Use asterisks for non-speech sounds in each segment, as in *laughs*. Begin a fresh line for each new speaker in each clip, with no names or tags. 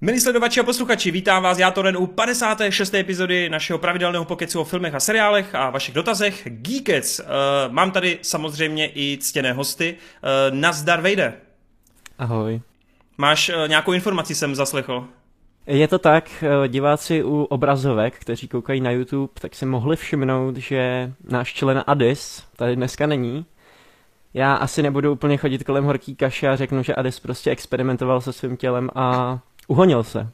Milí sledovači a posluchači, vítám vás já Toren u 56. epizody našeho pravidelného pokecu o filmech a seriálech a vašich dotazech Geekets. Uh, mám tady samozřejmě i ctěné hosty. Uh, nazdar Vejde.
Ahoj.
Máš uh, nějakou informaci jsem zaslechl?
Je to tak, diváci u obrazovek, kteří koukají na YouTube, tak si mohli všimnout, že náš člen Adis tady dneska není. Já asi nebudu úplně chodit kolem horký kaše a řeknu, že Adis prostě experimentoval se svým tělem a Uhonil se.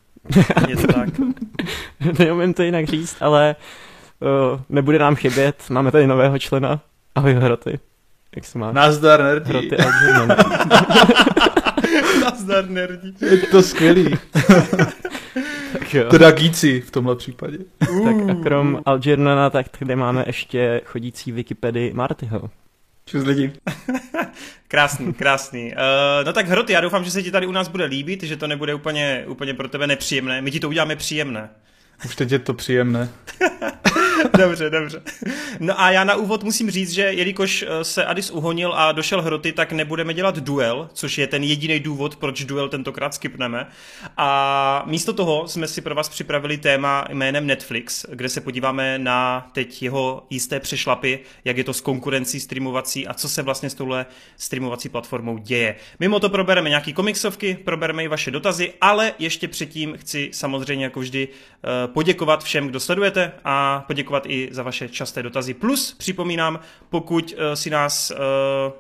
Je to tak. *laughs*
Neumím to jinak říct, ale uh, nebude nám chybět. Máme tady nového člena. Ahoj Hroty. Jak se máš?
Nazdar nerdi.
Hroty *laughs*
Nazdar nerdi.
Je to skvělý. *laughs*
tak jo.
Teda gíci v tomhle případě.
tak a krom Algernana, tak kde máme ještě chodící Wikipedii Martyho.
Čus lidi. *laughs*
krásný, krásný. Uh, no tak Hroty, já doufám, že se ti tady u nás bude líbit, že to nebude úplně, úplně pro tebe nepříjemné. My ti to uděláme příjemné.
Už teď je to příjemné. *laughs*
dobře, dobře. No a já na úvod musím říct, že jelikož eh, se Adis uhonil a došel hroty, tak nebudeme dělat duel, což je ten jediný důvod, proč duel tentokrát skipneme. A místo toho jsme si pro vás připravili téma jménem Netflix, kde se podíváme na teď jeho jisté přešlapy, jak je to s konkurencí streamovací a co se vlastně s touhle streamovací platformou děje. Mimo to probereme nějaký komiksovky, probereme i vaše dotazy, ale ještě předtím chci samozřejmě jako vždy eh, poděkovat všem, kdo sledujete a poděkovat i za vaše časté dotazy. Plus připomínám, pokud uh, si nás uh,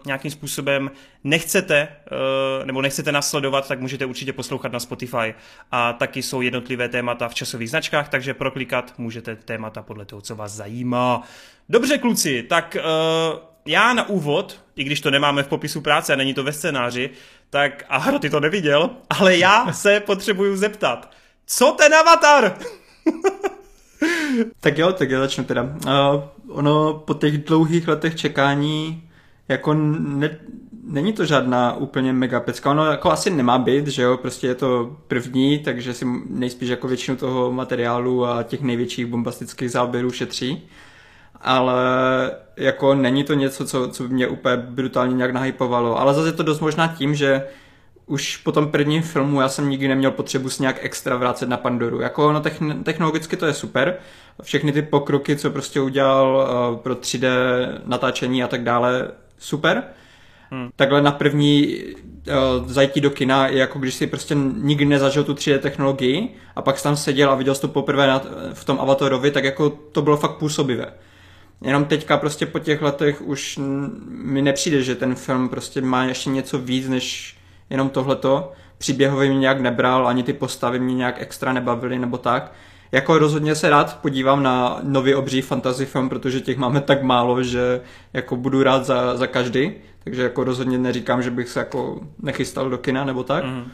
nějakým způsobem nechcete uh, nebo nechcete nás sledovat, tak můžete určitě poslouchat na Spotify a taky jsou jednotlivé témata v časových značkách, takže proklikat můžete témata podle toho, co vás zajímá. Dobře kluci, tak já na úvod, i když to nemáme v popisu práce a není to ve scénáři, tak Ahro, ty to neviděl, ale já se potřebuju zeptat. Co ten avatar? *laughs*
tak jo, tak já začnu teda. Uh, ono po těch dlouhých letech čekání jako ne, není to žádná úplně mega pecka. Ono jako asi nemá být, že jo, prostě je to první, takže si nejspíš jako většinu toho materiálu a těch největších bombastických záběrů šetří. Ale jako není to něco, co, co by mě úplně brutálně nějak nahypovalo. Ale zase je to dost možná tím, že už po tom prvním filmu já jsem nikdy neměl potřebu s nějak extra vrátit na Pandoru. Jako no, technologicky to je super, všechny ty pokroky, co prostě udělal uh, pro 3D natáčení a tak dále, super. Hmm. Takhle na první uh, zajítí do kina je jako když si prostě nikdy nezažil tu 3D technologii a pak jsi tam seděl a viděl jsi to poprvé na, v tom Avatarovi, tak jako to bylo fakt působivé. Jenom teďka prostě po těch letech už mi nepřijde, že ten film prostě má ještě něco víc, než jenom tohleto. Příběhově mě nějak nebral, ani ty postavy mě nějak extra nebavily nebo tak. Jako rozhodně se rád podívám na nový obří fantasy film, protože těch máme tak málo, že jako budu rád za, za každý. Takže jako rozhodně neříkám, že bych se jako nechystal do kina nebo tak. Mm.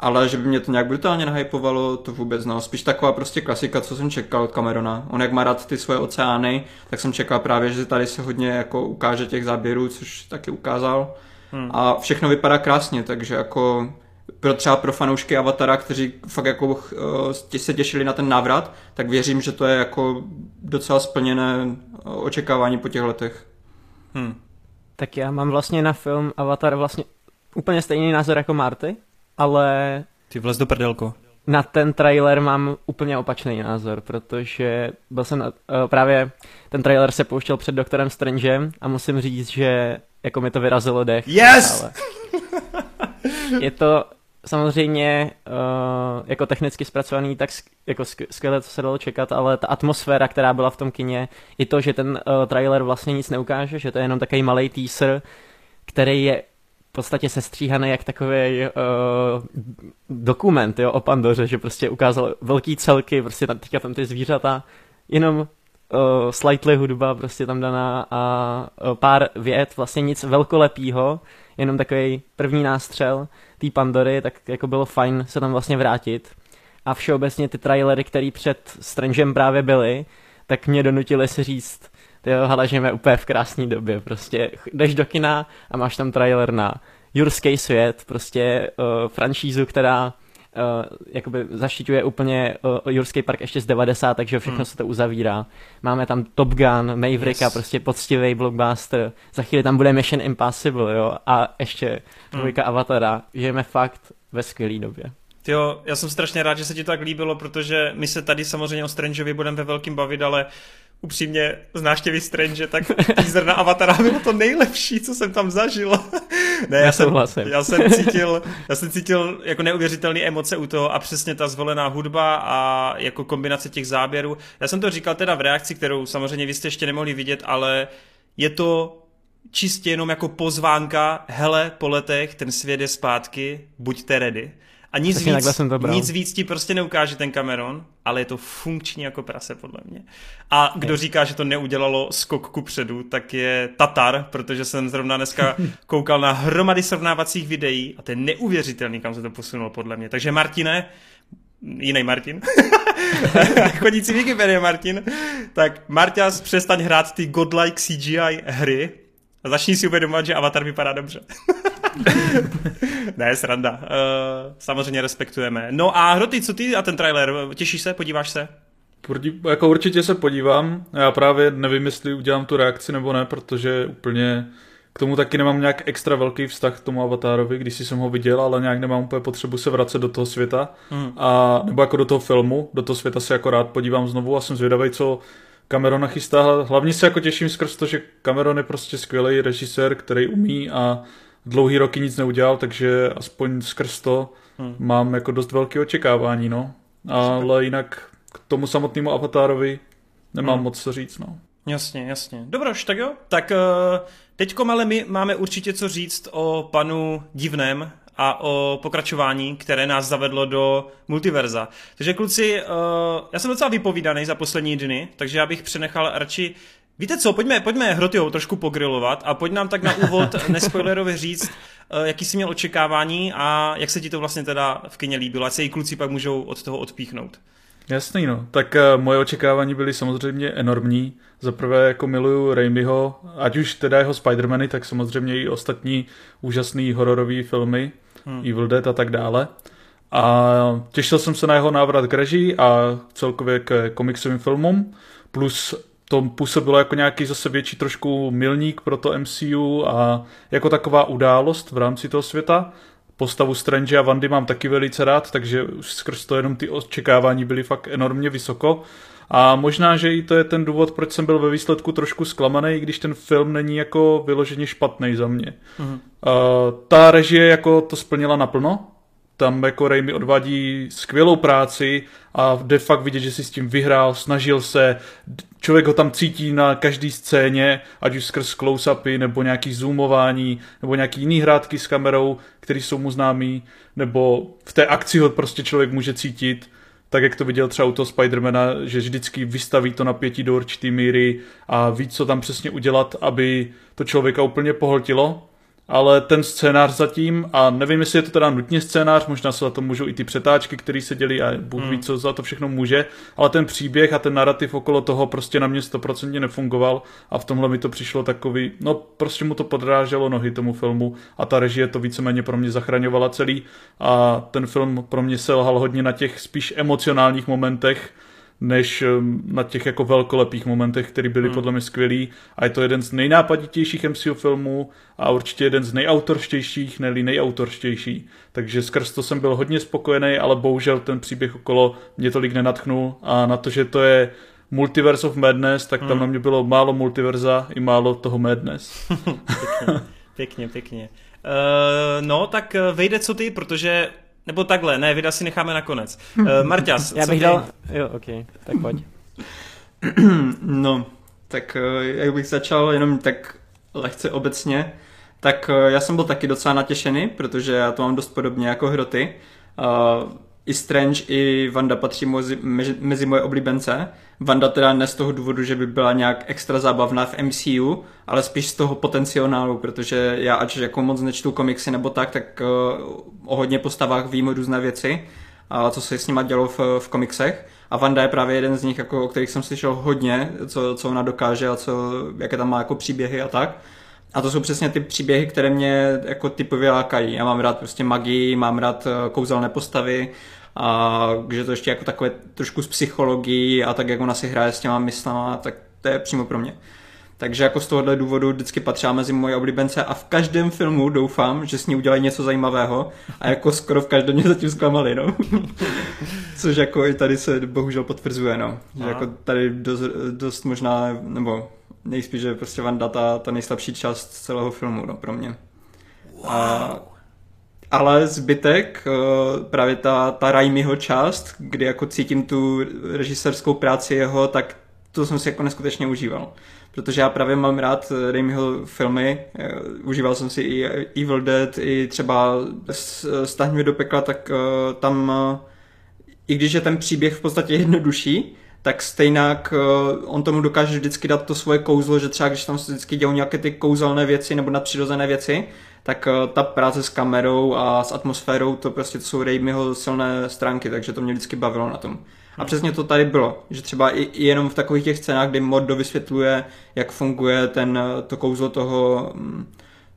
Ale že by mě to nějak brutálně nahypovalo, to vůbec no. Spíš taková prostě klasika, co jsem čekal od Camerona. On jak má rád ty svoje oceány, tak jsem čekal právě, že tady se hodně jako ukáže těch záběrů, což taky ukázal. Hmm. A všechno vypadá krásně, takže jako pro třeba pro fanoušky Avatara, kteří fakt jako uh, se těšili na ten návrat, tak věřím, že to je jako docela splněné očekávání po těch letech.
Hmm. Tak já mám vlastně na film Avatar vlastně úplně stejný názor jako Marty, ale...
Ty vlez do prdelko.
Na ten trailer mám úplně opačný názor, protože byl jsem uh, právě, ten trailer se pouštěl před Doktorem Strangem a musím říct, že jako mi to vyrazilo dech.
Yes! Ale *laughs*
je to samozřejmě uh, jako technicky zpracovaný, tak jako skvěle, co se dalo čekat, ale ta atmosféra, která byla v tom kině, i to, že ten uh, trailer vlastně nic neukáže, že to je jenom takový malý teaser, který je v podstatě sestříhaný jak takový uh, dokument jo, o Pandoře, že prostě ukázal velký celky, prostě tam, teďka tam ty zvířata, jenom uh, slightly hudba prostě tam daná a uh, pár vět, vlastně nic velkolepýho, jenom takový první nástřel té Pandory, tak jako bylo fajn se tam vlastně vrátit. A všeobecně ty trailery, které před Strangem právě byly, tak mě donutili si říct, ty jo, hele, žijeme úplně v krásné době, prostě jdeš do kina a máš tam trailer na Jurský svět, prostě uh, franšízu, která jakoby zaštiťuje úplně uh, Jurský park ještě z 90, takže všechno hmm. se to uzavírá. Máme tam Top Gun, Mavericka, yes. prostě poctivý blockbuster. Za chvíli tam bude Mission Impossible, jo, a ještě dvojka hmm. Avatara. Žijeme fakt ve skvělé době.
Jo, já jsem strašně rád, že se ti to tak líbilo, protože my se tady samozřejmě o Strangeovi budeme ve velkým bavit, ale upřímně znáš tě Strange, tak *laughs* teaser na Avatara bylo to nejlepší, co jsem tam zažil.
Ne, já, já, jsem,
já jsem cítil, já jsem cítil jako neuvěřitelné emoce u toho a přesně ta zvolená hudba a jako kombinace těch záběrů. Já jsem to říkal teda v reakci, kterou samozřejmě vy jste ještě nemohli vidět, ale je to čistě jenom jako pozvánka, hele, po letech, ten svět je zpátky, buďte ready. A nic víc, jsem to nic víc ti prostě neukáže ten Cameron, ale je to funkční jako prase podle mě. A kdo je. říká, že to neudělalo skok ku předu, tak je Tatar, protože jsem zrovna dneska *laughs* koukal na hromady srovnávacích videí a to je neuvěřitelný, kam se to posunulo podle mě. Takže Martine, jiný Martin, *laughs* chodící Wikipedia Martin, tak Marťas přestaň hrát ty godlike CGI hry a začni si uvědomovat, že Avatar vypadá dobře. *laughs* *laughs* ne, sranda. Uh, samozřejmě respektujeme. No a Hroty, co ty a ten trailer? Těšíš se? Podíváš se?
Jako určitě se podívám. Já právě nevím, jestli udělám tu reakci nebo ne, protože úplně k tomu taky nemám nějak extra velký vztah k tomu avatárovi, když jsem ho viděl, ale nějak nemám úplně potřebu se vracet do toho světa. Hmm. A, nebo jako do toho filmu, do toho světa se jako rád podívám znovu a jsem zvědavý, co Cameron chystá. Hlavně se jako těším skrz to, že Cameron je prostě skvělý režisér, který umí a dlouhý roky nic neudělal, takže aspoň skrz to hmm. mám jako dost velké očekávání, no. Ale jinak k tomu samotnému avatárovi nemám hmm. moc co říct, no.
Jasně, jasně. Dobroš, tak jo. Tak uh, teďko ale my máme určitě co říct o panu Divném a o pokračování, které nás zavedlo do multiverza. Takže kluci, uh, já jsem docela vypovídaný za poslední dny, takže já bych přenechal radši Víte co, pojďme, pojďme Hrotyho trošku pogrilovat a pojď nám tak na úvod *laughs* nespoilerově říct, uh, jaký jsi měl očekávání a jak se ti to vlastně teda v kině líbilo, ať se i kluci pak můžou od toho odpíchnout.
Jasný, no. Tak uh, moje očekávání byly samozřejmě enormní. Za prvé jako miluju Raimiho, ať už teda jeho Spider-Many, tak samozřejmě i ostatní úžasný hororové filmy, hmm. Evil Dead a tak dále. A těšil jsem se na jeho návrat k režii a celkově k komiksovým filmům, plus to působilo jako nějaký zase větší trošku milník pro to MCU a jako taková událost v rámci toho světa. Postavu Strange a Vandy mám taky velice rád, takže už skrz to jenom ty očekávání byly fakt enormně vysoko. A možná, že i to je ten důvod, proč jsem byl ve výsledku trošku zklamaný, když ten film není jako vyloženě špatný za mě. Uh-huh. Uh, ta režie jako to splnila naplno, tam jako Raimi odvádí skvělou práci a de fakt vidět, že si s tím vyhrál, snažil se, člověk ho tam cítí na každé scéně, ať už skrz close-upy, nebo nějaký zoomování, nebo nějaký jiný hrátky s kamerou, které jsou mu známý, nebo v té akci ho prostě člověk může cítit, tak jak to viděl třeba u toho Spidermana, že vždycky vystaví to napětí do určitý míry a ví, co tam přesně udělat, aby to člověka úplně pohltilo ale ten scénář zatím, a nevím, jestli je to teda nutně scénář, možná se za to můžou i ty přetáčky, které se dělí a Bůh hmm. ví, co za to všechno může, ale ten příběh a ten narrativ okolo toho prostě na mě stoprocentně nefungoval a v tomhle mi to přišlo takový, no prostě mu to podráželo nohy tomu filmu a ta režie to víceméně pro mě zachraňovala celý a ten film pro mě selhal hodně na těch spíš emocionálních momentech, než na těch jako velkolepých momentech, které byly hmm. podle mě skvělý. A je to jeden z nejnápaditějších MCU filmů a určitě jeden z nejautorštějších, ne nejautorštější. Takže skrz to jsem byl hodně spokojený, ale bohužel ten příběh okolo mě tolik nenatchnul a na to, že to je Multiverse of Madness, tak tam hmm. na mě bylo málo multiverza i málo toho Madness. *laughs*
pěkně, pěkně, pěkně. Uh, no, tak eh, vejde co ty, protože nebo takhle, ne, vida si necháme nakonec. Uh, *laughs* Marťas,
Já bych ty? dal... Jo, ok, tak pojď. *clears throat*
no, tak eh, jak bych začal jenom tak lehce obecně, tak eh, já jsem byl taky docela natěšený, protože já to mám dost podobně jako hroty. Uh, i Strange, i Vanda patří mezi, mezi moje oblíbence. Vanda teda ne z toho důvodu, že by byla nějak extra zábavná v MCU, ale spíš z toho potenciálu, protože já ač jako moc nečtu komiksy nebo tak, tak uh, o hodně postavách vím různé věci, a co se s nima dělo v, v komiksech. A Vanda je právě jeden z nich, jako, o kterých jsem slyšel hodně, co, co ona dokáže a co, jaké tam má jako příběhy a tak. A to jsou přesně ty příběhy, které mě jako typově lákají. Já mám rád prostě magii, mám rád eh, kouzelné postavy, a že to ještě jako takové trošku z psychologií a tak, jak ona si hraje s těma myslama, tak to je přímo pro mě. Takže jako z tohohle důvodu vždycky patřila mezi moje oblíbence a v každém filmu doufám, že s ní udělají něco zajímavého a jako skoro v každém mě zatím zklamali, no. *laughs* Což jako i tady se bohužel potvrzuje, no. Že jako tady dost, dost možná, nebo nejspíš, že prostě Vanda ta, ta nejslabší část celého filmu, no, pro mě. Wow. A, ale zbytek, eh, právě ta, ta Raimiho část, kdy jako cítím tu režisérskou práci jeho, tak to jsem si jako neskutečně užíval. Protože já právě mám rád eh, Raimiho filmy, eh, užíval jsem si i Evil Dead, i třeba Staň mi do pekla, tak tam, i když je ten příběh v podstatě jednodušší, tak stejnak on tomu dokáže vždycky dát to svoje kouzlo, že třeba když tam se vždycky dějou nějaké ty kouzelné věci nebo nadpřirozené věci, tak eh, ta práce s kamerou a s atmosférou, to prostě to jsou Raimiho silné stránky, takže to mě vždycky bavilo na tom. A přesně to tady bylo, že třeba i, jenom v takových těch scénách, kdy Mordo vysvětluje, jak funguje ten, eh, to kouzlo toho um,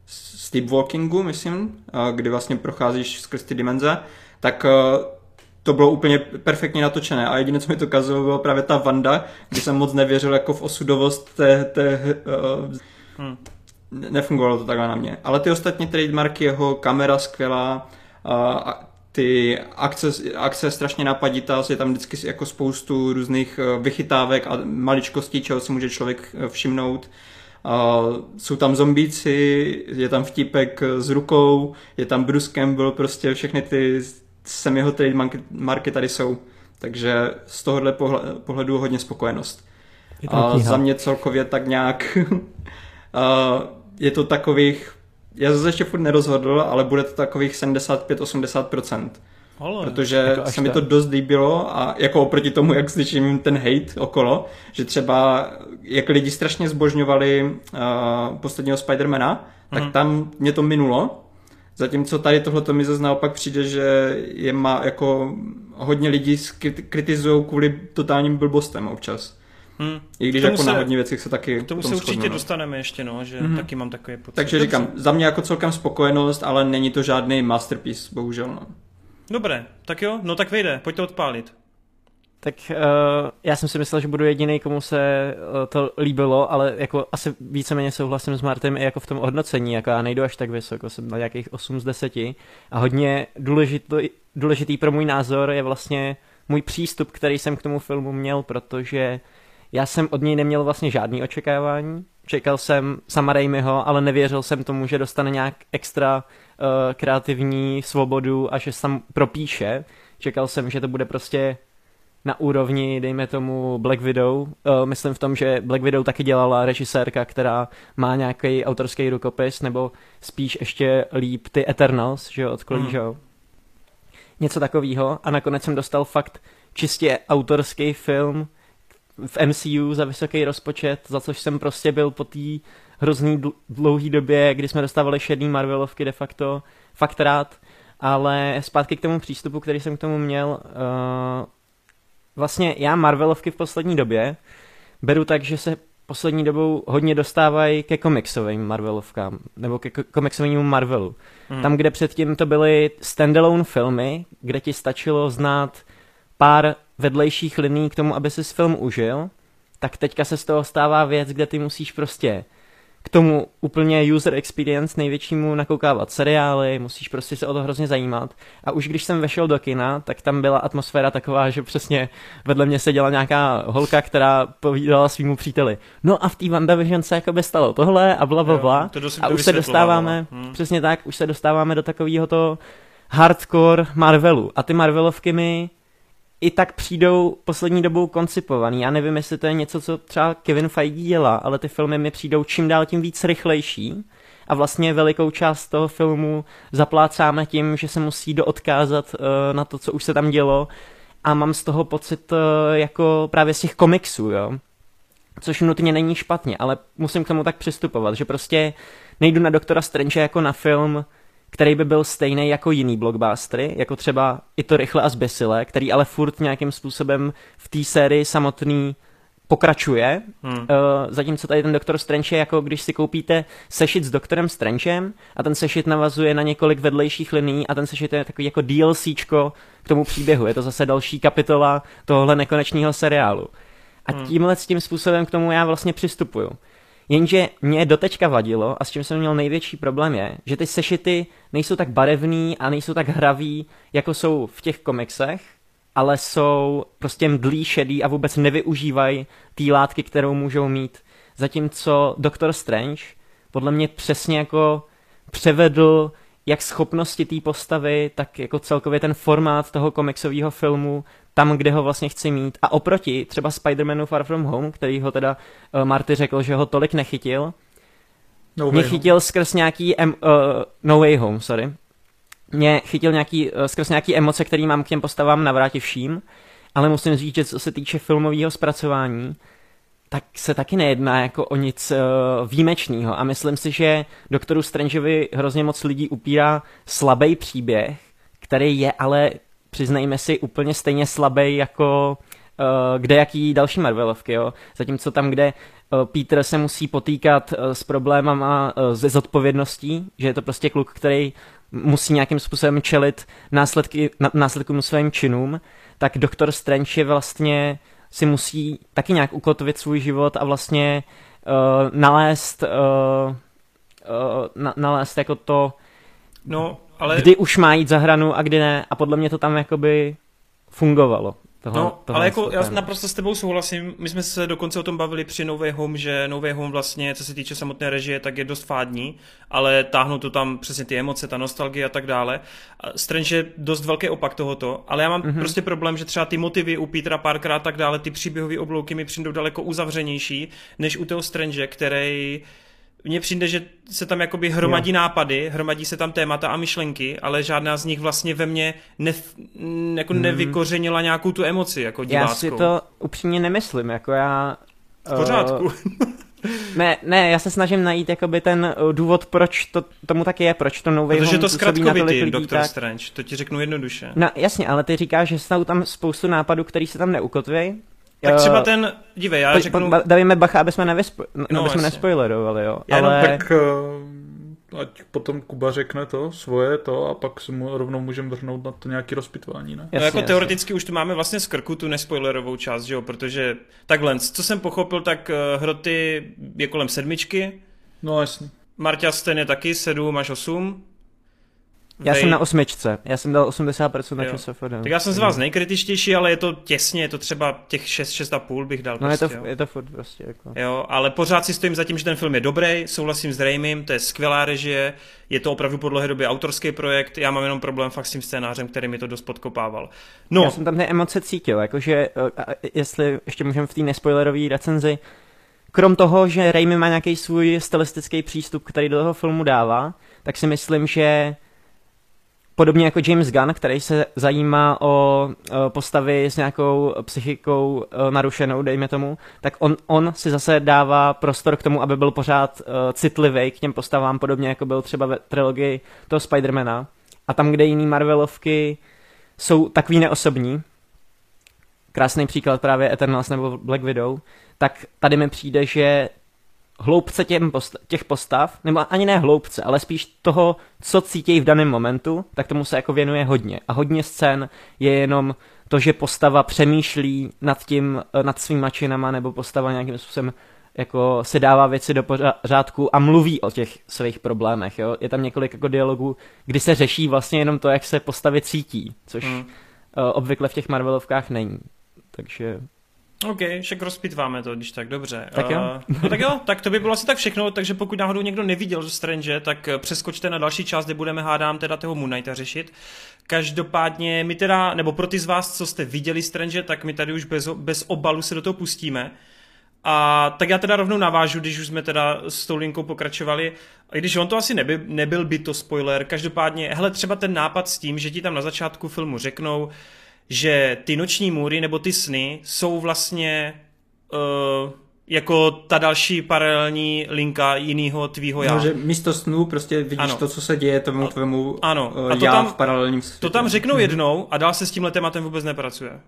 sleepwalkingu, myslím, kdy vlastně procházíš skrz ty dimenze, tak uh, to bylo úplně perfektně natočené a jediné, co mi to kazilo, byla právě ta Vanda, kdy jsem moc nevěřil jako v osudovost té, té uh, hmm nefungovalo to takhle na mě. Ale ty ostatní trademarky, jeho kamera skvělá, a ty akce, akce strašně napaditá, je tam vždycky jako spoustu různých e, vychytávek a maličkostí, čeho si může člověk e, všimnout. Uh, jsou tam zombíci, je tam vtipek s rukou, je tam Bruce Campbell, prostě všechny ty sem jeho trademarky tady jsou. Takže z tohohle pohledu hodně spokojenost. A za mě celkově tak nějak *laughs* je to takových, já se ještě furt nerozhodl, ale bude to takových 75-80%. Ale, Protože jako se mi to dost líbilo a jako oproti tomu, jak slyším ten hate okolo, že třeba jak lidi strašně zbožňovali uh, posledního Spidermana, tak mm. tam mě to minulo, Zatímco tady tohle mi zase naopak přijde, že je má jako hodně lidí kritizují kvůli totálním blbostem občas. Hmm. I když jako se, na hodně věcech se taky
K tomu se určitě shodnu, no. dostaneme ještě, no, že hmm. taky mám takový pocit.
Takže Dobře. říkám, za mě jako celkem spokojenost, ale není to žádný masterpiece, bohužel. No.
Dobré, tak jo, no tak vyjde, pojďte odpálit.
Tak uh, já jsem si myslel, že budu jediný, komu se uh, to líbilo, ale jako asi víceméně souhlasím s Martem i jako v tom hodnocení, jako já nejdu až tak vysoko, jsem na nějakých 8 z 10 a hodně důležitý, důležitý pro můj názor je vlastně můj přístup, který jsem k tomu filmu měl, protože já jsem od něj neměl vlastně žádný očekávání. Čekal jsem sama Raimiho, ale nevěřil jsem tomu, že dostane nějak extra uh, kreativní svobodu a že sam propíše. Čekal jsem, že to bude prostě na úrovni, dejme tomu, Black Widow. Uh, myslím v tom, že Black Widow taky dělala režisérka, která má nějaký autorský rukopis, nebo spíš ještě líp ty Eternals, že jo, od Chloe mm. Něco takového. A nakonec jsem dostal fakt čistě autorský film, v MCU za vysoký rozpočet, za což jsem prostě byl po té hrozný dlouhý době, kdy jsme dostávali šedný Marvelovky de facto, fakt rád, ale zpátky k tomu přístupu, který jsem k tomu měl, uh, vlastně já Marvelovky v poslední době beru tak, že se poslední dobou hodně dostávají ke komiksovým Marvelovkám, nebo ke komiksovému Marvelu. Hmm. Tam, kde předtím to byly standalone filmy, kde ti stačilo znát pár vedlejších liní k tomu, aby si film užil, tak teďka se z toho stává věc, kde ty musíš prostě k tomu úplně user experience největšímu nakoukávat seriály, musíš prostě se o to hrozně zajímat. A už když jsem vešel do kina, tak tam byla atmosféra taková, že přesně vedle mě seděla nějaká holka, která povídala svýmu příteli. No a v té WandaVision se jako by stalo tohle a bla bla bla. a už se dostáváme, hmm. přesně tak, už se dostáváme do takového to hardcore Marvelu. A ty Marvelovky mi i tak přijdou poslední dobou koncipovaný. Já nevím, jestli to je něco, co třeba Kevin Feige dělá, ale ty filmy mi přijdou čím dál tím víc rychlejší a vlastně velikou část toho filmu zaplácáme tím, že se musí doodkázat uh, na to, co už se tam dělo a mám z toho pocit uh, jako právě z těch komiksů, jo. Což nutně není špatně, ale musím k tomu tak přistupovat, že prostě nejdu na Doktora Strange jako na film, který by byl stejný jako jiný blockbustery, jako třeba i to Rychle a zbesile, který ale furt nějakým způsobem v té sérii samotný pokračuje, hmm. uh, zatímco tady ten Doktor Strange je jako když si koupíte sešit s Doktorem Strangem a ten sešit navazuje na několik vedlejších liní a ten sešit je takový jako DLCčko k tomu příběhu. Je to zase další kapitola tohohle nekonečného seriálu. A hmm. tímhle s tím způsobem k tomu já vlastně přistupuju. Jenže mě doteďka vadilo a s čím jsem měl největší problém je, že ty sešity nejsou tak barevný a nejsou tak hraví, jako jsou v těch komiksech, ale jsou prostě mdlý, šedý a vůbec nevyužívají té látky, kterou můžou mít. Zatímco Doctor Strange podle mě přesně jako převedl jak schopnosti té postavy, tak jako celkově ten formát toho komiksového filmu tam, kde ho vlastně chci mít. A oproti třeba Spider-Manu Far From Home, který ho teda uh, Marty řekl, že ho tolik nechytil, no mě chytil home. skrz nějaký em, uh, No Way Home, sorry. Mě chytil nějaký, uh, skrz nějaký emoce, který mám k těm postavám navrátivším, ale musím říct, že co se týče filmového zpracování, tak se taky nejedná jako o nic uh, výjimečného. A myslím si, že doktoru Strangeovi hrozně moc lidí upírá slabý příběh, který je ale, přiznejme si, úplně stejně slabý jako uh, kde jaký další Marvelovky, jo. Zatímco tam, kde uh, Peter se musí potýkat uh, s problémama uh, ze zodpovědností, že je to prostě kluk, který musí nějakým způsobem čelit následky, následkům svým činům, tak doktor Strange je vlastně si musí taky nějak ukotvit svůj život a vlastně uh, nalézt, uh, uh, na, nalézt jako to,
no, ale...
kdy už má jít za hranu a kdy ne. A podle mě to tam jakoby fungovalo.
Tohle, no, tohle ale jako já naprosto s tebou souhlasím. My jsme se dokonce o tom bavili při Nové Home, že Nové Home vlastně, co se týče samotné režie, tak je dost fádní, ale táhnou to tam přesně ty emoce, ta nostalgie a tak dále. Strange je dost velký opak tohoto, ale já mám mm-hmm. prostě problém, že třeba ty motivy u Petra Parkera a tak dále, ty příběhové oblouky mi přijdou daleko uzavřenější, než u toho Strange, který mně přijde, že se tam jakoby hromadí jo. nápady, hromadí se tam témata a myšlenky, ale žádná z nich vlastně ve mně ne, jako hmm. nevykořenila nějakou tu emoci jako diváckou.
Já si to upřímně nemyslím, jako já...
V pořádku. Uh,
ne, ne, já se snažím najít jakoby ten uh, důvod, proč to tomu tak je, proč to nový
Protože to zkratkovitý, Doctor tak... Strange, to ti řeknu jednoduše.
No jasně, ale ty říkáš, že jsou tam spoustu nápadů, který se tam neukotví,
tak třeba ten, dívej, já Pojď, řeknu...
Dávíme bacha, aby jsme, nevyspo... no, aby jsme nespoilerovali, jo.
Já Ale... tak uh, ať potom Kuba řekne to, svoje to a pak se mu rovnou můžeme vrhnout na to nějaký rozpitvání, ne?
Jasně, no jako jasně. teoreticky už tu máme vlastně z krku tu nespoilerovou část, že jo, protože takhle, co jsem pochopil, tak uh, hroty je kolem sedmičky.
No jasně.
Marťas ten je taky sedm až osm.
Já Vej... jsem na osmičce, já jsem dal 80% na ČSFD.
Tak já jsem z vás nejkritičtější, ale je to těsně, je to třeba těch 6, 6,5 bych dal.
No
prostě,
je, to, jo. je to furt prostě jako.
Jo, ale pořád si stojím za tím, že ten film je dobrý, souhlasím s Raimim, to je skvělá režie, je to opravdu po dlouhé době autorský projekt, já mám jenom problém fakt s tím scénářem, který mi to dost podkopával. No.
Já jsem tam ty emoce cítil, jakože, eh, jestli ještě můžeme v té nespoilerové recenzi, krom toho, že Raimi má nějaký svůj stylistický přístup, který do toho filmu dává, tak si myslím, že Podobně jako James Gunn, který se zajímá o postavy s nějakou psychikou e, narušenou, dejme tomu, tak on, on si zase dává prostor k tomu, aby byl pořád e, citlivý k těm postavám, podobně jako byl třeba ve trilogii toho Spidermana. A tam, kde jiný Marvelovky jsou takový neosobní, krásný příklad právě Eternals nebo Black Widow, tak tady mi přijde, že hloubce těm post- těch postav, nebo ani ne hloubce, ale spíš toho, co cítí v daném momentu, tak tomu se jako věnuje hodně. A hodně scén je jenom to, že postava přemýšlí nad tím, nad svýma činama, nebo postava nějakým způsobem jako se dává věci do pořádku a mluví o těch svých problémech. Jo? Je tam několik jako dialogů, kdy se řeší vlastně jenom to, jak se postavy cítí, což uh, obvykle v těch Marvelovkách není. Takže
OK, však rozpitváme to, když tak, dobře.
Tak jo.
Uh, no tak jo, tak to by bylo asi tak všechno, takže pokud náhodou někdo neviděl Strange, tak eh, přeskočte na další část, kde budeme hádám teda toho Moon Knighta řešit. Každopádně my teda, nebo pro ty z vás, co jste viděli Strange, tak my tady už bez, bez obalu se do toho pustíme. A tak já teda rovnou navážu, když už jsme teda s tou linkou pokračovali. A když on to asi neby, nebyl by to spoiler, každopádně, hele, třeba ten nápad s tím, že ti tam na začátku filmu řeknou, že ty noční můry nebo ty sny jsou vlastně uh, jako ta další paralelní linka jiného tvýho já.
No, že místo snů prostě vidíš ano. to, co se děje tomu tvému
ano.
Uh, a to já tam, v paralelním světě.
To tam řeknou jednou a dál se s tímhle tématem vůbec nepracuje.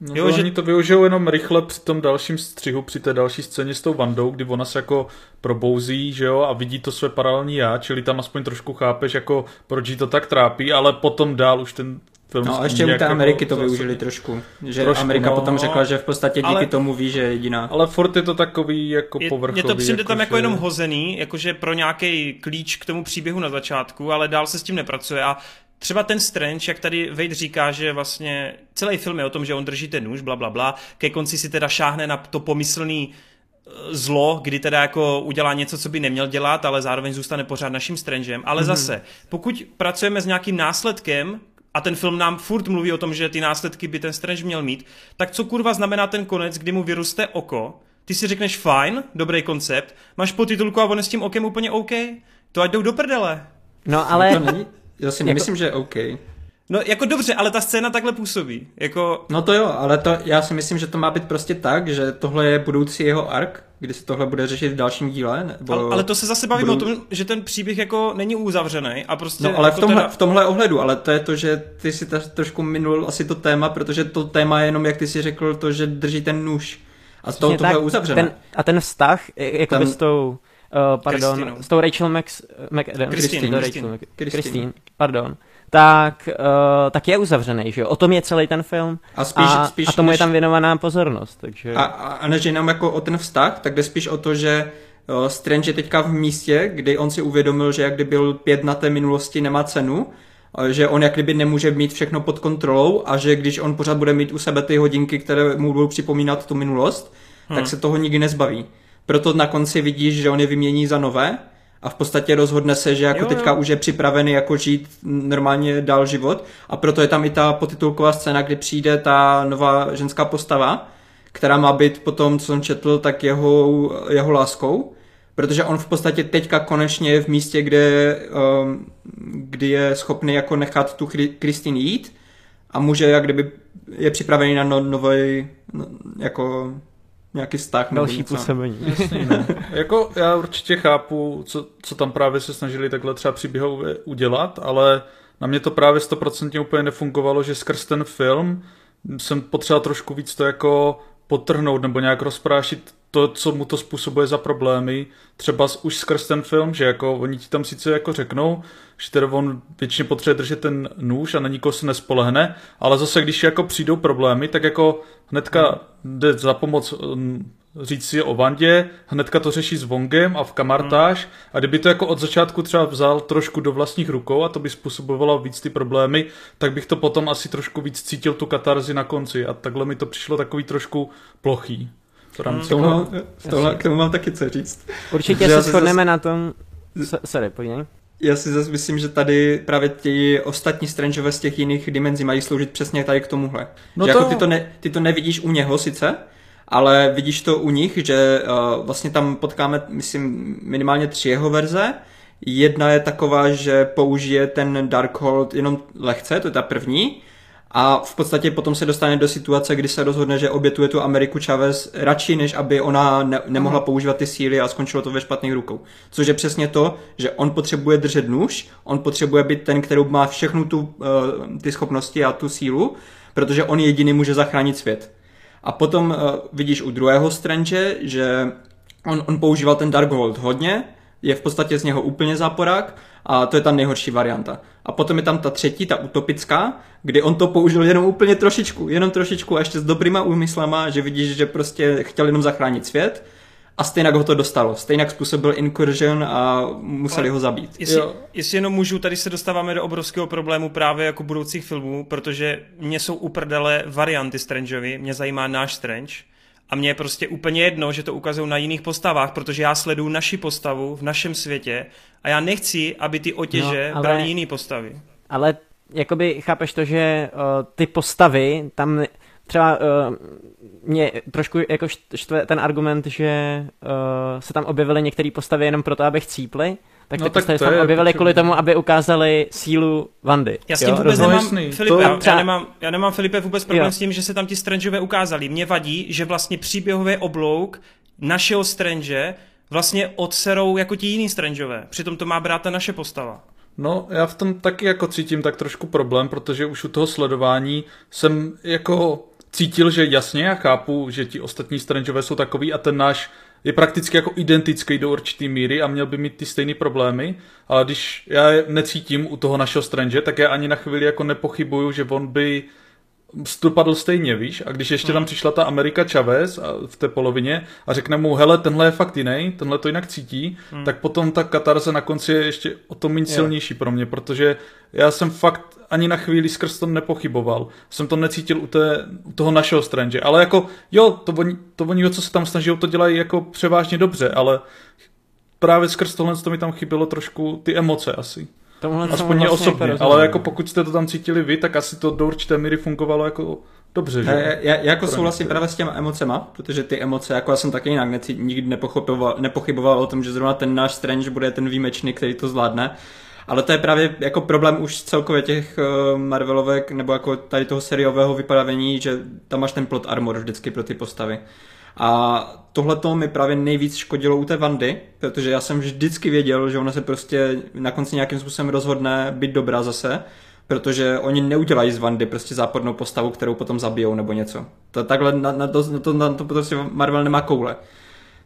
No jo, že... oni to využijou jenom rychle při tom dalším střihu, při té další scéně s tou Vandou, kdy ona se jako probouzí, že jo, a vidí to své paralelní já, čili tam aspoň trošku chápeš, jako proč jí to tak trápí, ale potom dál už ten film
No a ještě u té
jako
Ameriky to využili trošku. Že
Trošku,
Amerika
no.
potom řekla, že v podstatě díky
Ale-
tomu ví, že je jediná.
Ale furt je to takový jako
Je,
povrchový.
mně to přijde tam jako
že-
jenom hozený, jakože pro nějaký klíč k tomu příběhu na začátku, ale dál se s tím nepracuje a Třeba ten Strange, jak tady Wade říká, že vlastně celý film je o tom, že on drží ten nůž, bla, bla, bla. Ke konci si teda šáhne na to pomyslný eh, zlo, kdy teda jako udělá něco, co by neměl dělat, ale zároveň zůstane pořád naším Strangem. Ale mm-hmm. zase, pokud pracujeme s nějakým následkem, a ten film nám furt mluví o tom, že ty následky by ten Strange měl mít, tak co kurva znamená ten konec, kdy mu vyroste oko, ty si řekneš fajn, dobrý koncept, máš potitulku a on je s tím okem úplně OK, to ať jdou do prdele.
No ale
To není, já si nemyslím, že je OK.
No jako dobře, ale ta scéna takhle působí. Jako,
No to jo, ale to, já si myslím, že to má být prostě tak, že tohle je budoucí jeho ark, kdy se tohle bude řešit v dalším díle. Nebo
ale, ale to se zase bavíme
budou-
o tom, že ten příběh jako není uzavřený a prostě...
No ale v
jako
tomhle,
teda-
v tomhle ohledu, ale to je to, že ty si ta, trošku minul asi to téma, protože to téma je jenom, jak ty si řekl, to, že drží ten nůž. A z toho
Přesně
tohle je uzavřené.
Ten, a ten vztah, jako
Tam-
s tou, uh, pardon,
Kristinou.
s tou Rachel Max, McAdams,
Christine,
to
Christine.
Rachel Mc-
Christine.
Christine, pardon, tak, uh, tak je uzavřený, že jo? O tom je celý ten film.
A spíš-
a,
spíš
a tomu je
než-
tam věnovaná pozornost, takže...
A, a, a než jenom jako o ten vztah, tak jde spíš o to, že uh, Strange je teďka v místě, kdy on si uvědomil, že jak kdyby byl pět na té minulosti nemá cenu, že on jak kdyby nemůže mít všechno pod kontrolou a že když on pořád bude mít u sebe ty hodinky, které mu budou připomínat tu minulost, hmm. tak se toho nikdy nezbaví. Proto na konci vidíš, že on je vymění za nové a v podstatě rozhodne se, že jako
Jo, jo.
teďka už je připravený jako žít normálně dál život. A proto je tam i ta potitulková scéna, kdy přijde ta nová ženská postava, která má být potom, co jsem četl, tak jeho, jeho láskou, protože on v podstatě teďka konečně je v místě, kde, um, kdy je schopný jako nechat tu Kristin jít. A může, jak kdyby je připravený na no, nový no, jako nějaký vztah. nebo
Další
něco.
působení.
Jasný, no. *laughs* jako já určitě chápu, co, co tam právě se snažili takhle třeba příběhově udělat, ale na mě to právě stoprocentně úplně nefungovalo, že skrz ten film jsem potřeboval trošku víc to jako potrhnout nebo nějak rozprášit to, co mu to způsobuje za problémy, třeba už skrz ten film, že jako oni ti tam sice jako řeknou, že teda on většině potřebuje držet ten nůž a na nikoho se nespolehne, ale zase když jako přijdou problémy, tak jako hnedka jde za pomoc mm, říct si o Vandě, hnedka to řeší s Vongem a v kamartáž a kdyby to jako od začátku třeba vzal trošku do vlastních rukou a to by způsobovalo víc ty problémy, tak bych to potom asi trošku víc cítil tu katarzi na konci a takhle mi to přišlo takový trošku plochý. V rámci
K tomu, mám- v tohle, k tomu mám taky co říct.
Určitě se
si
shodneme na tom... S- Sorry, pojď.
Já si zase myslím, že tady právě ti ostatní Strangeové z těch jiných dimenzí mají sloužit přesně tady k tomuhle.
No
že
to-
jako ty, to ne, ty to nevidíš u něho sice, ale vidíš to u nich, že uh, vlastně tam potkáme, myslím, minimálně tři jeho verze. Jedna je taková, že použije ten Darkhold jenom lehce, to je ta první, a v podstatě potom se dostane do situace, kdy se rozhodne, že obětuje tu Ameriku Chavez radši, než aby ona ne- nemohla používat ty síly a skončilo to ve špatných rukou. Což je přesně to, že on potřebuje držet nůž, on potřebuje být ten, který má všechnu tu, uh, ty schopnosti a tu sílu, protože on jediný může zachránit svět. A potom uh, vidíš u druhého Strange, že on, on používal ten Darkhold hodně, je v podstatě z něho úplně záporák a to je ta nejhorší varianta. A potom je tam ta třetí, ta utopická, kdy on to použil jenom úplně trošičku, jenom trošičku a ještě s dobrýma úmyslama, že vidíš, že prostě chtěl jenom zachránit svět a stejně ho to dostalo. Stejně způsobil incursion a museli
Ale-
ho zabít.
Jestli,
Jo.
jestli jenom můžu, tady se dostáváme do obrovského problému právě jako budoucích filmů, protože mě jsou uprdele varianty Strangeovi, mě zajímá náš Strange a mně je prostě úplně jedno, že to ukazují na jiných postavách, protože já sleduju naši postavu v našem světě a já nechci, aby ty otěže
No, ale-
brali jiný postavy.
Ale jakoby chápeš to, že uh, ty postavy tam třeba uh, mě trošku jako št- štve ten argument, že uh, se tam objevily některé postavy jenom proto, aby chcíply, tak
No
no,
tak
postavy
to
se tam
potřeba.
kvůli tomu, aby ukázali sílu Vandy.
Já s tím
jo,
vůbec nemám,
jasný.
Filipe,
To-
já, nemám, já nemám Filipe vůbec problém
Jo.
s tím, že se tam ti Strangeové ukázali. Mě vadí, že vlastně příběhový oblouk našeho Strange vlastně odserou jako ti jiný Strangeové. Přitom to má brát ta naše postava.
No, já v tom taky jako cítím tak trošku problém, protože už u toho sledování jsem jako cítil, že jasně, já chápu, že ti ostatní Strangeové jsou takový a ten náš je prakticky jako identický do určitý míry a měl by mít ty stejné problémy, ale když já necítím u toho našeho Strange, tak já ani na chvíli jako nepochybuju, že on by dopadl stejně, víš? A když ještě tam hmm. přišla ta Amerika Chavez v té polovině a řekne mu, hele, tenhle je fakt jiný, tenhle to jinak cítí, hmm. tak potom ta katarze na konci je ještě o to méně silnější pro mě, protože já jsem fakt ani na chvíli skrz to nepochyboval. Jsem to necítil u, té, u toho našeho Strange. Ale jako, jo, to oni, to oni, co se tam snaží, to dělají jako převážně dobře, ale právě skrz tohle to mi tam chybělo trošku ty emoce asi. Tomuhle Aspoň mě vlastně osobně, jako ale jako pokud jste to tam cítili vy, tak asi to do určité míry fungovalo jako dobře, že?
Já, já, já jako souhlasím právě s těma emocema, protože ty emoce, jako já jsem taky jinak neci, nikdy nepochyboval, nepochyboval o tom, že zrovna ten náš Strange bude ten výjimečný, který to zvládne. Ale to je právě jako problém už celkově těch uh, Marvelovek, nebo jako tady toho seriového vypadavení, že tam máš ten plot armor vždycky pro ty postavy. A tohle to mi právě nejvíc škodilo u té Vandy, protože já jsem vždycky věděl, že ona se prostě na konci nějakým způsobem rozhodne být dobrá zase, protože oni neudělají z Vandy prostě zápornou postavu, kterou potom zabijou nebo něco. To takhle na, na, to, na, to, na to prostě Marvel nemá koule.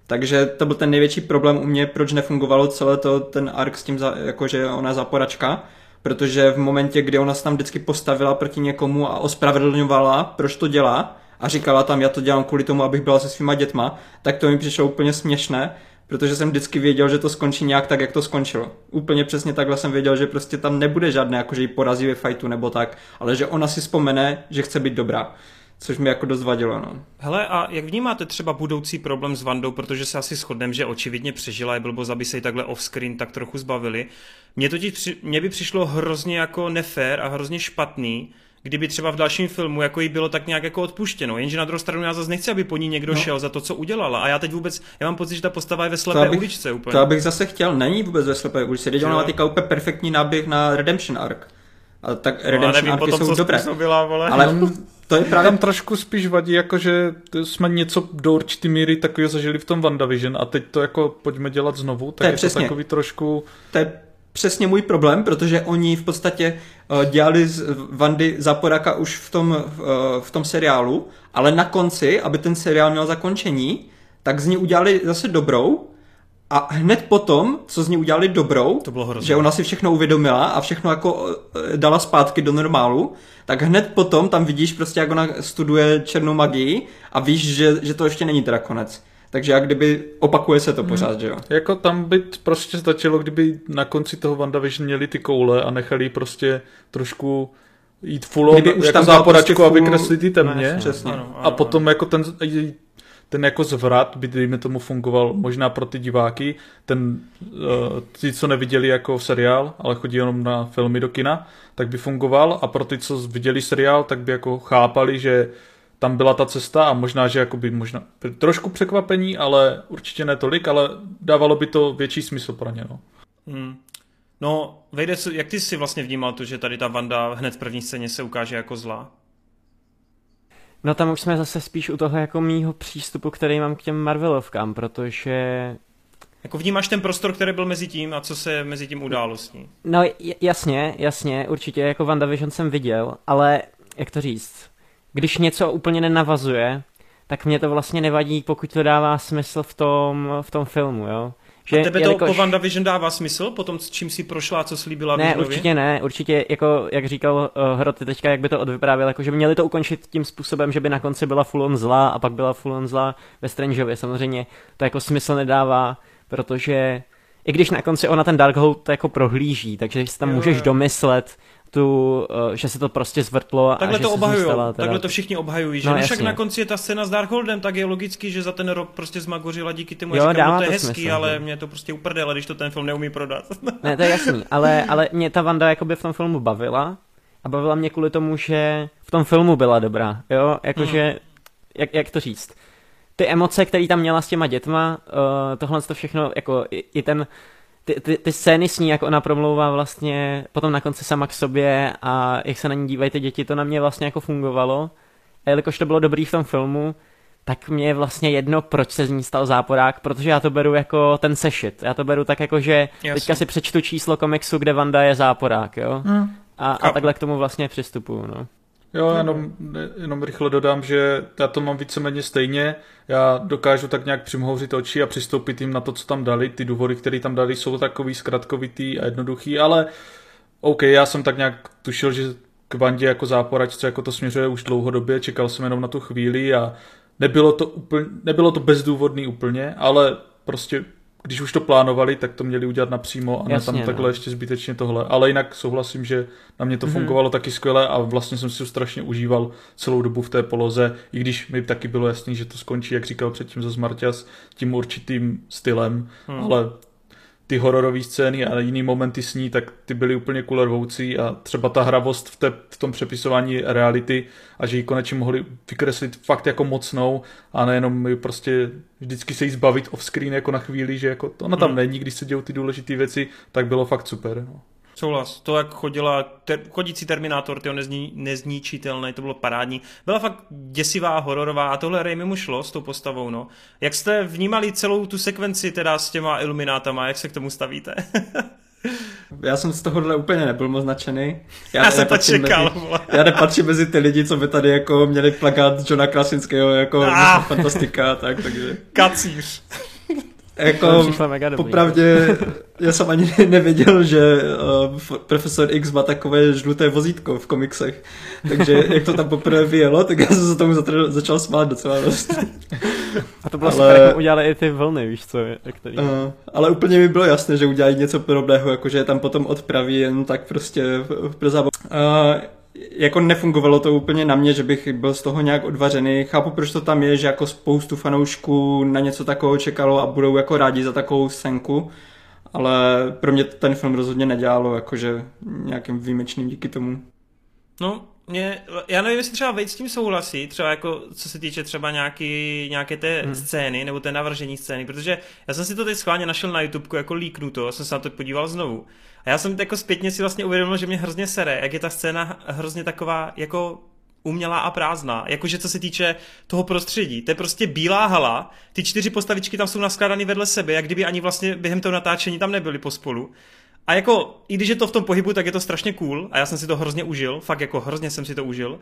Takže to byl ten největší problém u mě, proč nefungovalo celé to, ten arc s tím, za, jakože ona je záporačka, protože v momentě, kdy ona se tam vždycky postavila proti někomu a ospravedlňovala, proč to dělá, a říkala tam, já to dělám kvůli tomu, abych byla se svýma dětma, tak to mi přišlo úplně směšné, protože jsem vždycky věděl, že to skončí nějak tak, jak to skončilo. Úplně přesně takhle jsem věděl, že prostě tam nebude žádné, jako že ji porazí ve fightu nebo tak, ale že ona si vzpomene, že chce být dobrá. Což mi jako dost vadilo, no.
Hele, a jak vnímáte třeba budoucí problém s Vandou, protože se asi shodneme, že očividně přežila, je blbost, aby se jí takhle off-screen tak trochu zbavili. Mně totiž mně by přišlo hrozně jako nefér a hrozně špatný, kdyby třeba v dalším filmu jako jí bylo tak nějak jako odpuštěno. Jenže na druhou stranu já zase nechci, aby po ní někdo no. šel za to, co udělala. A já teď vůbec, já mám pocit, že ta postava je ve slepé abych, uličce úplně.
To bych zase chtěl, není vůbec ve slepé uličce. Teď ona má teďka úplně perfektní náběh na Redemption Arc. A tak no, Redemption no, Arc jsou dobré.
vole.
Ale to je právě...
Tam trošku spíš vadí, jako že jsme něco do určitý míry takového zažili v tom WandaVision a teď to jako pojďme dělat znovu, tak to je, je přesně. to takový trošku...
To je přesně můj problém, protože oni v podstatě uh, dělali z Vandy Zaporaka už v tom, uh, v tom seriálu, ale na konci, aby ten seriál měl zakončení, tak z ní udělali zase dobrou a hned potom, co z ní udělali dobrou,
to bylo
že ona si všechno uvědomila a všechno jako uh, dala zpátky do normálu, tak hned potom tam vidíš prostě, jak ona studuje černou magii a víš, že, že to ještě není teda konec. Takže jak kdyby opakuje se to hmm. pořád, hmm. že jo?
Jako tam by prostě stačilo, kdyby na konci toho WandaVision měli ty koule a nechali prostě trošku jít full on, už jako tam záporačku, prostě full... aby kresli ty temně.
přesně.
Ano, ano, a potom ano. jako ten, ten jako zvrat by, dejme tomu, fungoval možná pro ty diváky, ten, uh, ty, co neviděli jako seriál, ale chodí jenom na filmy do kina, tak by fungoval a pro ty, co viděli seriál, tak by jako chápali, že tam byla ta cesta a možná, že jakoby možná trošku překvapení, ale určitě ne tolik, ale dávalo by to větší smysl pro ně. No.
Hmm. No, Vejde, jak ty si vlastně vnímal to, že tady ta Vanda hned v první scéně se ukáže jako zlá?
No tam už jsme zase spíš u toho jako mýho přístupu, který mám k těm Marvelovkám, protože...
Jako vnímáš ten prostor, který byl mezi tím a co se mezi tím událo s ní?
No jasně, jasně, určitě jako WandaVision jsem viděl, ale jak to říct, když něco úplně nenavazuje, tak mě to vlastně nevadí, pokud to dává smysl v tom, v tom filmu, jo.
Že, a tebe to jelikož... po WandaVision dává smysl, po tom, s čím si prošla, co slíbila
Ne, Visionovi? určitě ne, určitě, jako, jak říkal uh, Hroty teďka, jak by to odvyprávěl, jako, že by měli to ukončit tím způsobem, že by na konci byla full on zlá a pak byla full on zlá ve Strangeově, samozřejmě to jako smysl nedává, protože i když na konci ona ten Darkhold to jako prohlíží, takže si tam jo, můžeš jo. domyslet, tu, uh, že se to prostě zvrtlo
takhle
a že
to obhajují,
teda...
takhle to všichni obhajují, že no, však na konci je ta scéna s Darkholdem, tak je logický, že za ten rok prostě zmagořila díky tomu, jo, říkám, no, to je to hezký, smysl, ale mě to prostě uprdele, když to ten film neumí prodat.
ne, to je jasný, ale, ale mě ta Vanda jakoby v tom filmu bavila a bavila mě kvůli tomu, že v tom filmu byla dobrá, jo, jakože, hmm. jak, jak to říct, ty emoce, které tam měla s těma dětma, uh, tohle to všechno, jako i, i ten ty, ty, ty scény s ní, jak ona promlouvá vlastně potom na konci sama k sobě a jak se na ní dívají ty děti, to na mě vlastně jako fungovalo. A jelikož to bylo dobrý v tom filmu, tak mě je vlastně jedno, proč se z ní stal záporák, protože já to beru jako ten sešit. Já to beru tak jako, že Jasně. teďka si přečtu číslo komiksu, kde Vanda je záporák, jo? Hmm. A, a takhle k tomu vlastně přistupuju, no.
Jo, jenom, jenom rychle dodám, že já to mám víceméně stejně. Já dokážu tak nějak přimhouřit oči a přistoupit jim na to, co tam dali. Ty důvody, které tam dali, jsou takový zkratkovitý a jednoduchý, ale OK, já jsem tak nějak tušil, že k bandě jako záporačce jako to směřuje už dlouhodobě, čekal jsem jenom na tu chvíli a nebylo to, úplně, nebylo to bezdůvodný úplně, ale prostě když už to plánovali, tak to měli udělat napřímo a ne tam takhle no. ještě zbytečně tohle. Ale jinak souhlasím, že na mě to mm-hmm. fungovalo taky skvěle a vlastně jsem si to strašně užíval celou dobu v té poloze, i když mi taky bylo jasný, že to skončí, jak říkal předtím za Marťas, tím určitým stylem, mm. ale ty hororové scény a jiný momenty s ní, tak ty byly úplně kulervoucí a třeba ta hravost v, té, v tom přepisování reality a že ji konečně mohli vykreslit fakt jako mocnou a nejenom prostě vždycky se jí zbavit off-screen jako na chvíli, že jako to ona tam hmm. není, když se dějou ty důležité věci, tak bylo fakt super. No.
Souhlas. To, jak chodila ter, chodící Terminátor, ty nezní, nezničitelný, to bylo parádní. Byla fakt děsivá, hororová a tohle Raimi mu šlo s tou postavou, no. Jak jste vnímali celou tu sekvenci teda s těma iluminátama, jak se k tomu stavíte? *laughs*
Já jsem z tohohle úplně nebyl moc nadšený. *laughs*
Já, já jsem to čekal.
Mezi, já nepatřím mezi ty lidi, co by tady jako měli plakát Johna Krasinského jako ah. fantastika, tak, takže...
Kacíř.
Jako, popravdě, já jsem ani nevěděl, že uh, Profesor X má takové žluté vozítko v komiksech. Takže jak to tam poprvé vyjelo, tak já jsem se tomu začal smát docela dost.
A to bylo ale, super, jak udělali i ty vlny, víš co? Který... Uh,
ale úplně mi bylo jasné, že udělají něco podobného, jakože je tam potom odpraví jen tak prostě pro zábavu. Uh, jako nefungovalo to úplně na mě, že bych byl z toho nějak odvařený. Chápu, proč to tam je, že jako spoustu fanoušků na něco takového čekalo a budou jako rádi za takovou scénku, ale pro mě ten film rozhodně nedělalo jakože nějakým výjimečným díky tomu.
No, mě, já nevím, jestli třeba Vejt s tím souhlasí, třeba jako co se týče třeba nějaký, nějaké té hmm. scény, nebo té navržení scény, protože já jsem si to teď schválně našel na YouTube jako líknuto, jsem se na to podíval znovu. A já jsem jako zpětně si vlastně uvědomil, že mě hrozně sere, jak je ta scéna hrozně taková jako umělá a prázdná. Jakože co se týče toho prostředí. To je prostě bílá hala, ty čtyři postavičky tam jsou naskládány vedle sebe, jak kdyby ani vlastně během toho natáčení tam nebyli pospolu. A jako, i když je to v tom pohybu, tak je to strašně cool a já jsem si to hrozně užil, fakt jako hrozně jsem si to užil,